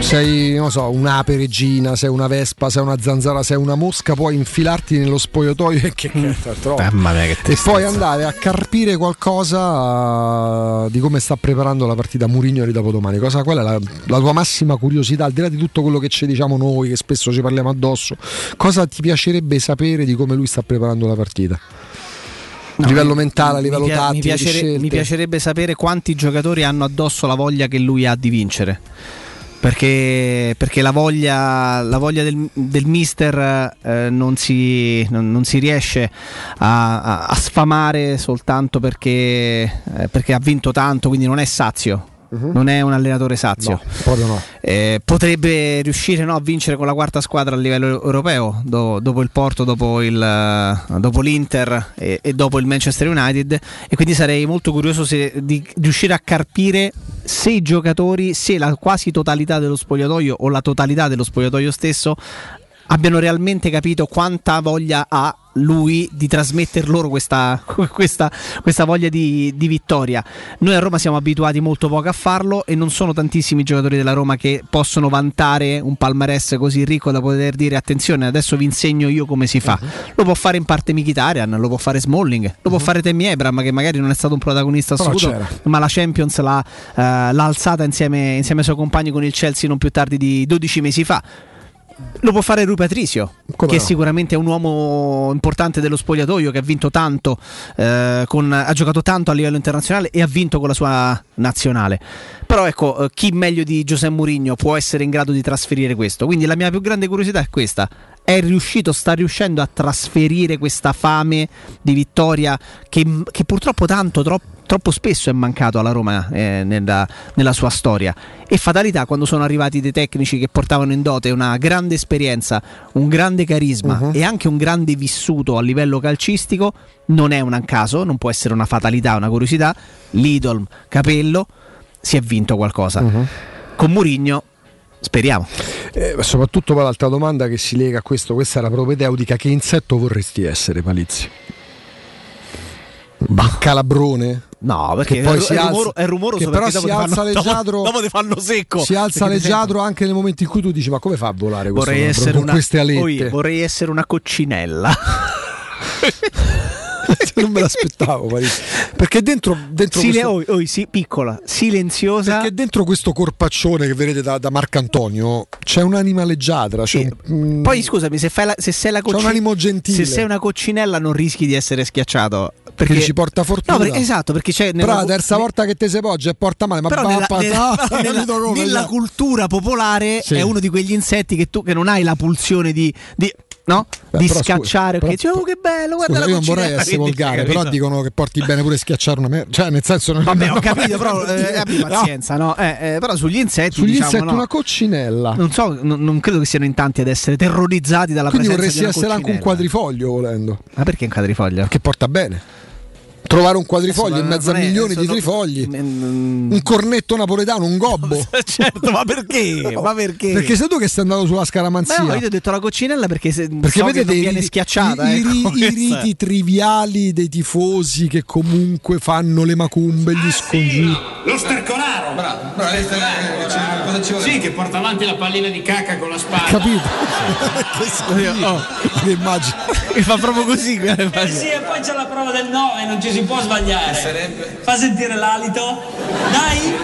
Sei, non so, un'ape regina, sei una vespa, sei una zanzara, sei una mosca, puoi infilarti nello spogliatoio e che cazzo troppo.
Mamma mia, che
E poi andare a carpire qualcosa eh, di come sta preparando la partita Murigno di dopodomani. Cosa, qual è la, la tua massima curiosità, al di là di tutto quello che ci diciamo noi, che spesso ci parliamo addosso, cosa ti piacerebbe sapere di come lui sta preparando la partita? a livello mentale, a livello
mi, mi
tattico, di
piacere- mi piacerebbe sapere quanti giocatori hanno addosso la voglia che lui ha di vincere. Perché, perché la voglia, la voglia del, del mister eh, non, si, non- non si riesce a, a- a sfamare soltanto perché, eh, perché ha vinto tanto, quindi non è sazio. Non è un allenatore sazio.
No, no.
Eh, potrebbe riuscire no, a vincere con la quarta squadra a livello europeo, do- dopo il Porto, dopo, il, eh, dopo l'Inter e, e dopo il Manchester United. E quindi sarei molto curioso se- di riuscire a carpire se i giocatori, se la quasi totalità dello spogliatoio o la totalità dello spogliatoio stesso abbiano realmente capito quanta voglia ha lui di trasmettere loro questa, questa, questa voglia di, di vittoria. Noi a Roma siamo abituati molto poco a farlo e non sono tantissimi i giocatori della Roma che possono vantare un palmarès così ricco da poter dire attenzione adesso vi insegno io come si fa. Lo può fare in parte Mkhitaryan, lo può fare Smalling, lo può fare Temi Ebram che magari non è stato un protagonista assoluto, ma la Champions l'ha, eh, l'ha alzata insieme, insieme ai suoi compagni con il Chelsea non più tardi di 12 mesi fa. Lo può fare Rui Patricio,
Come
che
no?
sicuramente è un uomo importante dello spogliatoio, che ha vinto tanto, eh, con- ha giocato tanto a livello internazionale e ha vinto con la sua nazionale. Però ecco, eh, chi meglio di Giuseppe Mourinho può essere in grado di trasferire questo? Quindi la mia più grande curiosità è questa. È riuscito, sta riuscendo a trasferire questa fame di vittoria che, che purtroppo tanto, troppo, troppo spesso è mancato alla Roma eh, nella, nella sua storia. E fatalità quando sono arrivati dei tecnici che portavano in dote una grande esperienza, un grande carisma e anche un grande vissuto a livello calcistico, non è un caso, non può essere una fatalità, una curiosità. Lidl, Capello, si è vinto qualcosa. Con Murigno, speriamo.
Eh, soprattutto poi l'altra domanda che si lega a questo, questa era propedeutica, che insetto vorresti essere Palizzi? Un calabrone?
No, perché
Che poi
è,
si
è
alza-
rumoro- è rumoroso
che però si
dopo
alza
dopo-
leggiadro
dopo ti fanno secco.
si alza leggiadro anche nel momento in cui tu dici ma come fa a volare questo
Vorrei essere,
con
una,
queste alette
Oi, vorrei essere una coccinella.
non me l'aspettavo Palizzi. perché dentro, dentro
Sile-
questo,
oi, oi, sì, piccola, silenziosa.
perché dentro questo corpaccione che vedete da, da Marcantonio c'è un'anima leggiadra c'è un- mm,
Poi scusami, se, la- se sei la
C'è un
cocci-
animo gentile.
Se sei una coccinella non rischi di essere schiacciato.
perché ci porta fortuna.
No, perché- esatto, perché c'è
Però
nella-
la terza volta che te si poggia e porta male, ma
però
va
nella,
a
nella-
patata,
però nella- nella
cioè?
cultura popolare
Sì.
è uno di quegli insetti che tu che non hai la pulsione di, di- no?
Beh,
di scacciare. ok, dici, oh, che bello, guarda
Scusa,
la
io non vorrei
coccinella",
essere
quindi,
volgare, però dicono che porti bene pure schiacciare una merda. Cioè, nel senso non
Vabbè,
no,
ho capito, però eh, abbi
No.
pazienza, no? Eh, eh, però sugli insetti,
Sugli
diciamo,
insetti
no.
una coccinella.
Non so, non, non credo che siano in tanti ad essere terrorizzati dalla
Quindi
presenza
vorresti
di una
essere anche un quadrifoglio volendo.
Ma perché un quadrifoglio?
Che porta bene. Trovare un quadrifoglio in mezzo a milioni di trifogli, un cornetto napoletano, un gobbo.
certo, ma perché? Ma perché?
Perché sei tu che sei andato sulla
Beh,
scaramanzia.
no, io ti ho detto la coccinella perché, se,
Perché
so che
vedete
non
i,
viene
riti-
schiacciata.
i- i
ecco,
i
è.
riti triviali dei tifosi che comunque fanno le macumbe, gli scongiuri.
Lo sterconaro! Bravo, cosa vuole? Sì, che porta avanti la pallina di cacca con la spada.
Capito? che.
Oh.
Che immagini.
Mi fa proprio così.
Eh sì, e poi c'è la prova del 9, non ci si può sbagliare. Fa sentire l'alito. Dai!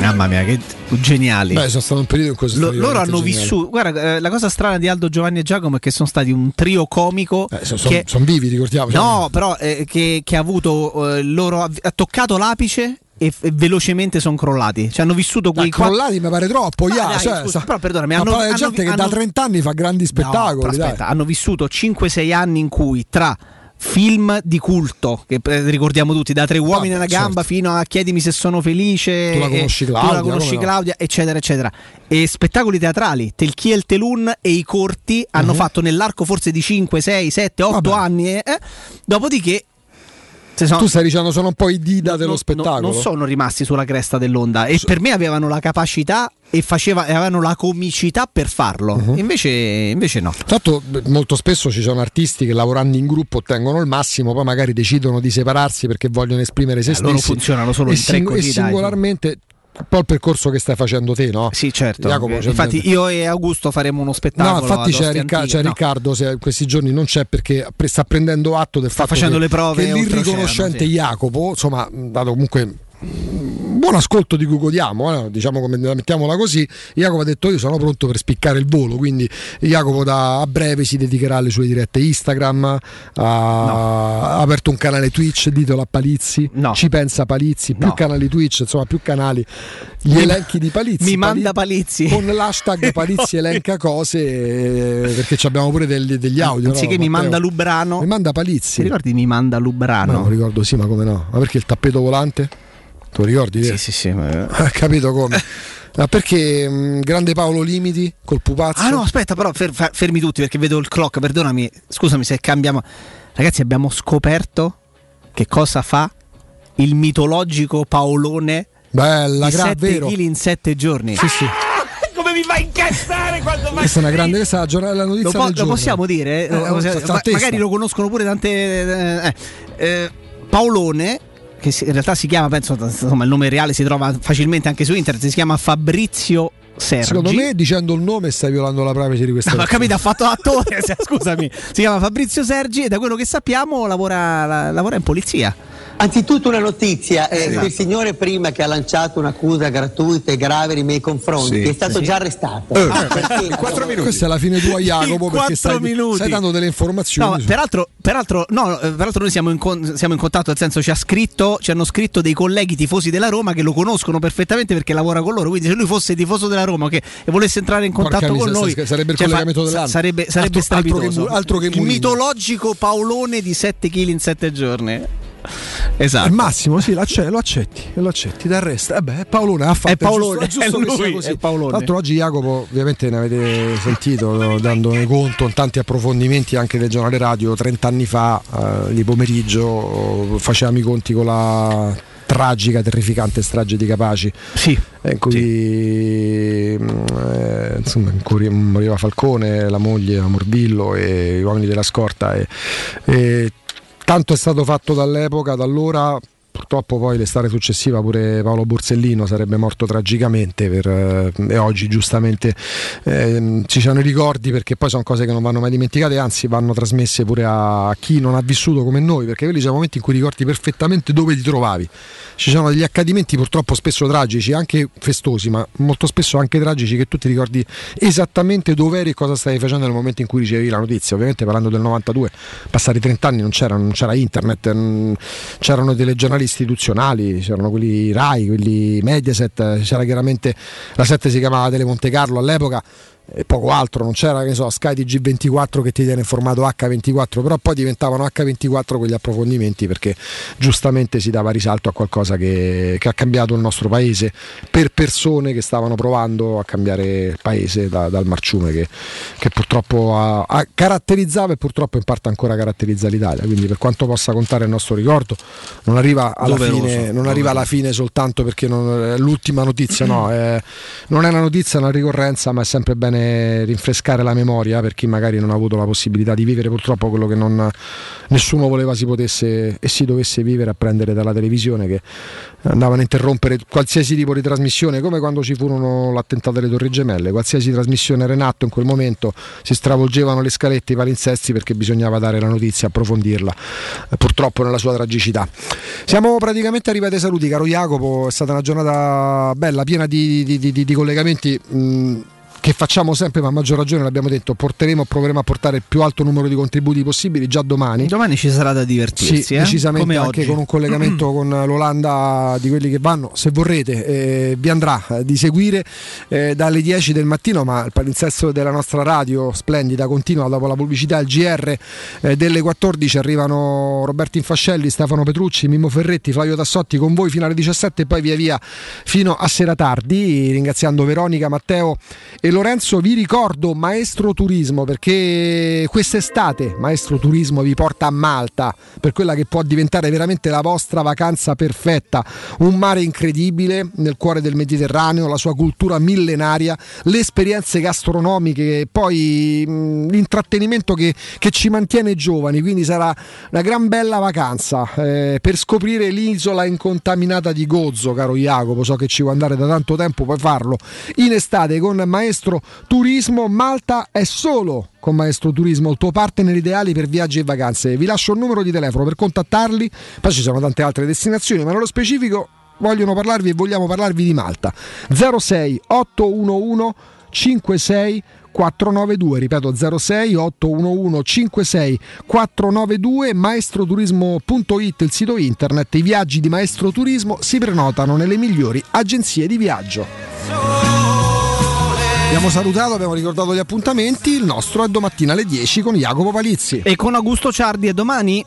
Mamma mia, che geniali.
Beh, sono stato un periodo in cui stato
loro hanno
geniali.
vissuto. Guarda, eh, la cosa strana di Aldo, Giovanni e Giacomo è che sono stati un trio comico.
Eh, sono,
che,
sono vivi, ricordiamo.
no, però eh, che, che ha avuto eh, loro. Ha toccato l'apice e, e velocemente sono crollati. Cioè, hanno vissuto quei
Ma crollati mi pare troppo,
Ma dai,
cioè,
scusa, però perdonami, hanno- hanno-
gente che da
hanno-
30 anni fa grandi
No,
spettacoli. dai.
aspetta, hanno vissuto 5-6 anni in cui tra film di culto che eh, ricordiamo tutti da tre uomini
Vabbè,
alla gamba
certo.
fino a chiedimi se sono felice
Tu la
e-
conosci,
tu
Claudia,
la conosci
come no?
Claudia eccetera eccetera e spettacoli teatrali Telchi e il Telun e i corti hanno
Mhm.
fatto nell'arco forse di 5 6 7 8 anni eh, eh. dopodiché sono-
Tu stai dicendo sono un po' i dida dello spettacolo.
non sono rimasti sulla cresta dell'onda e per me avevano la capacità e faceva, avevano la comicità per farlo
Mhm.
invece, invece no
Tanto molto spesso ci sono artisti che lavorando in gruppo ottengono il massimo, poi magari decidono di separarsi perché vogliono esprimere se
Eh,
stessi.
loro funzionano solo
e,
in tre
sing-
così,
e
dai,
singolarmente un po' il percorso che stai facendo te, no?
Sì, certo.
Jacopo,
Infatti, io e Augusto faremo uno spettacolo.
No, infatti c'è, Ricca- c'è
No.
Riccardo, se in questi giorni non c'è perché sta prendendo atto del fatto
facendo
che,
le prove
che l'irriconoscente
sì.
Jacopo, insomma, dato comunque un buon ascolto di cui godiamo, eh, diciamo come mettiamola così, Jacopo ha detto io sono pronto per spiccare il volo, quindi Jacopo da a breve si dedicherà alle sue dirette Instagram, ha, ha aperto un canale Twitch, ditelo a Palizzi, ci pensa Palizzi, più
No.
canali Twitch, insomma più canali, gli elenchi di Palizzi.
mi manda Palizzi.
Con l'hashtag Palizzi elenca cose, eh, perché abbiamo pure degli, degli audio.
Anziché
no,
mi manda Lubrano.
Mi manda Palizzi.
Ti ricordi mi manda
Ma
Lubrano?
non ricordo, sì, ma come no? Ma perché il tappeto volante? Tu lo ricordi?
Sì, sì, sì. ma-
Ha capito come? Ma perché mh, grande Paolo Limiti col pupazzo?
Ah no, aspetta, però fer- fer- fermi tutti perché vedo il clock, perdonami, scusami se cambiamo. Ragazzi, abbiamo scoperto che cosa fa il mitologico Paolone
Bella,
di
gra-
7
vero.
kg in 7 giorni.
Sì, sì.
Come mi fa incazzare quando vai
Questa è una grande questa la notizia
Lo, po-
del
lo possiamo dire?
No,
Eh, lo possiamo- ma- magari lo conoscono pure tante. eh, eh, eh, Paolone, che in realtà si chiama, penso, insomma, il nome reale si trova facilmente anche su internet, si chiama Fabrizio Sergi.
Secondo me dicendo il nome stai violando la privacy di questa
No, ma
persona.
capito, ha fatto l'attore, scusami. Si chiama Fabrizio Sergi e da quello che sappiamo lavora, la- lavora in polizia.
Anzitutto una notizia, eh,
Esatto.
quel signore prima che ha lanciato un'accusa gratuita e grave nei miei confronti
Sì.
è stato
Sì.
già arrestato.
Eh,
Ah, perché?
Questa è la fine tua Jacopo perché
quattro
stai,
minuti.
stai dando delle informazioni.
No, peraltro, peraltro, no, eh, peraltro noi siamo in, con- siamo in contatto, nel senso ci, ha scritto, ci hanno scritto dei colleghi tifosi della Roma che lo conoscono perfettamente perché lavora con loro. Quindi se lui fosse tifoso della Roma che, e volesse entrare in
Porca
contatto con
miseria,
noi,
sarebbe il
cioè,
collegamento dell'anno.
Sarebbe, sarebbe
Altro- altro che altro che
Il mitologico Paolone di 7 kg in 7 giorni. Esatto.
Al massimo, sì, lo accetti, lo accetti, dal resto. Eh beh, è Paolone ha fatto
È Paolone,
è giusto, è giusto
lui,
così.
è Paolone.
Tra l'altro oggi Jacopo, ovviamente ne avete sentito dandone conto in tanti approfondimenti anche del giornale radio, 30 anni fa eh, di pomeriggio facevamo i conti con la tragica, terrificante strage di Capaci.
Sì.
in cui mm, eh, insomma, in cui moriva Falcone, la moglie, la Mordillo e gli uomini della scorta. E, e tanto è stato fatto dall'epoca, da allora. Purtroppo poi l'estate successiva pure Paolo Borsellino sarebbe morto tragicamente per, eh, e oggi giustamente eh, ci sono i ricordi perché poi sono cose che non vanno mai dimenticate, anzi vanno trasmesse pure a chi non ha vissuto come noi, perché quelli sono momenti in cui ricordi perfettamente dove ti trovavi. Ci sono degli accadimenti purtroppo spesso tragici, anche festosi, ma molto spesso anche tragici che tu ti ricordi esattamente dove eri e cosa stavi facendo nel momento in cui ricevevi la notizia. Ovviamente parlando del 92, passati 30 anni non c'era, non c'era internet, c'erano telegiornali istituzionali, c'erano quelli RAI, quelli Mediaset, c'era chiaramente la 7 si chiamava Tele Monte Carlo all'epoca e poco altro, non c'era che so, Sky TG24 che ti tiene in formato H24, però poi diventavano H24 quegli approfondimenti perché giustamente si dava risalto a qualcosa che, che ha cambiato il nostro paese per persone che stavano provando a cambiare il paese da, dal marciume che, che purtroppo ha, ha caratterizzava e purtroppo in parte ancora caratterizza l'Italia, quindi per quanto possa contare il nostro ricordo non arriva alla,
Doveroso,
fine, non arriva alla fine soltanto perché non, l'ultima notizia, no, è, non è una notizia, è una ricorrenza, ma è sempre bene rinfrescare la memoria per chi magari non ha avuto la possibilità di vivere purtroppo quello che non, nessuno voleva si potesse e si dovesse vivere a prendere dalla televisione che andavano a interrompere qualsiasi tipo di trasmissione come quando ci furono l'attentato alle Torri Gemelle. Qualsiasi trasmissione era in atto in quel momento si stravolgevano le scalette i palinsesti perché bisognava dare la notizia approfondirla eh, purtroppo nella sua tragicità. Siamo praticamente arrivati ai saluti caro Jacopo è stata una giornata bella piena di, di, di, di collegamenti mh, che facciamo sempre, ma a maggior ragione l'abbiamo detto, porteremo, proveremo a portare il più alto numero di contributi possibili già domani.
Domani ci sarà da divertirsi,
sì,
eh?
decisamente
Come
anche
oggi.
con un collegamento con l'Olanda di quelli che vanno, se vorrete, eh, vi andrà eh, di seguire eh, dalle 10 del mattino, ma il palinsesto della nostra radio splendida continua dopo la pubblicità, il GR eh, delle 14 arrivano Roberto Infascelli, Stefano Petrucci, Mimmo Ferretti, Flavio Tassotti con voi fino alle 17 e poi via via fino a sera tardi, ringraziando Veronica, Matteo e Lorenzo vi ricordo Maestro Turismo perché quest'estate Maestro Turismo vi porta a Malta per quella che può diventare veramente la vostra vacanza perfetta, un mare incredibile nel cuore del Mediterraneo, la sua cultura millenaria, le esperienze gastronomiche poi mh, l'intrattenimento che, che ci mantiene giovani, quindi sarà una gran bella vacanza eh, per scoprire l'isola incontaminata di Gozzo, caro Jacopo, so che ci vuoi andare da tanto tempo, puoi farlo in estate con Maestro Turismo. Malta è solo con Maestro Turismo, il tuo partner ideale per viaggi e vacanze. Vi lascio il numero di telefono per contattarli, poi ci sono tante altre destinazioni, ma nello specifico vogliono parlarvi e vogliamo parlarvi di Malta. 06 811 56 492, ripeto 06 811 56 492 maestroturismo.it il sito internet i viaggi di Maestro Turismo si prenotano nelle migliori agenzie di viaggio Abbiamo salutato, abbiamo ricordato gli appuntamenti. Il nostro è domattina alle 10 con Jacopo Palizzi.
E con Augusto Ciardi e domani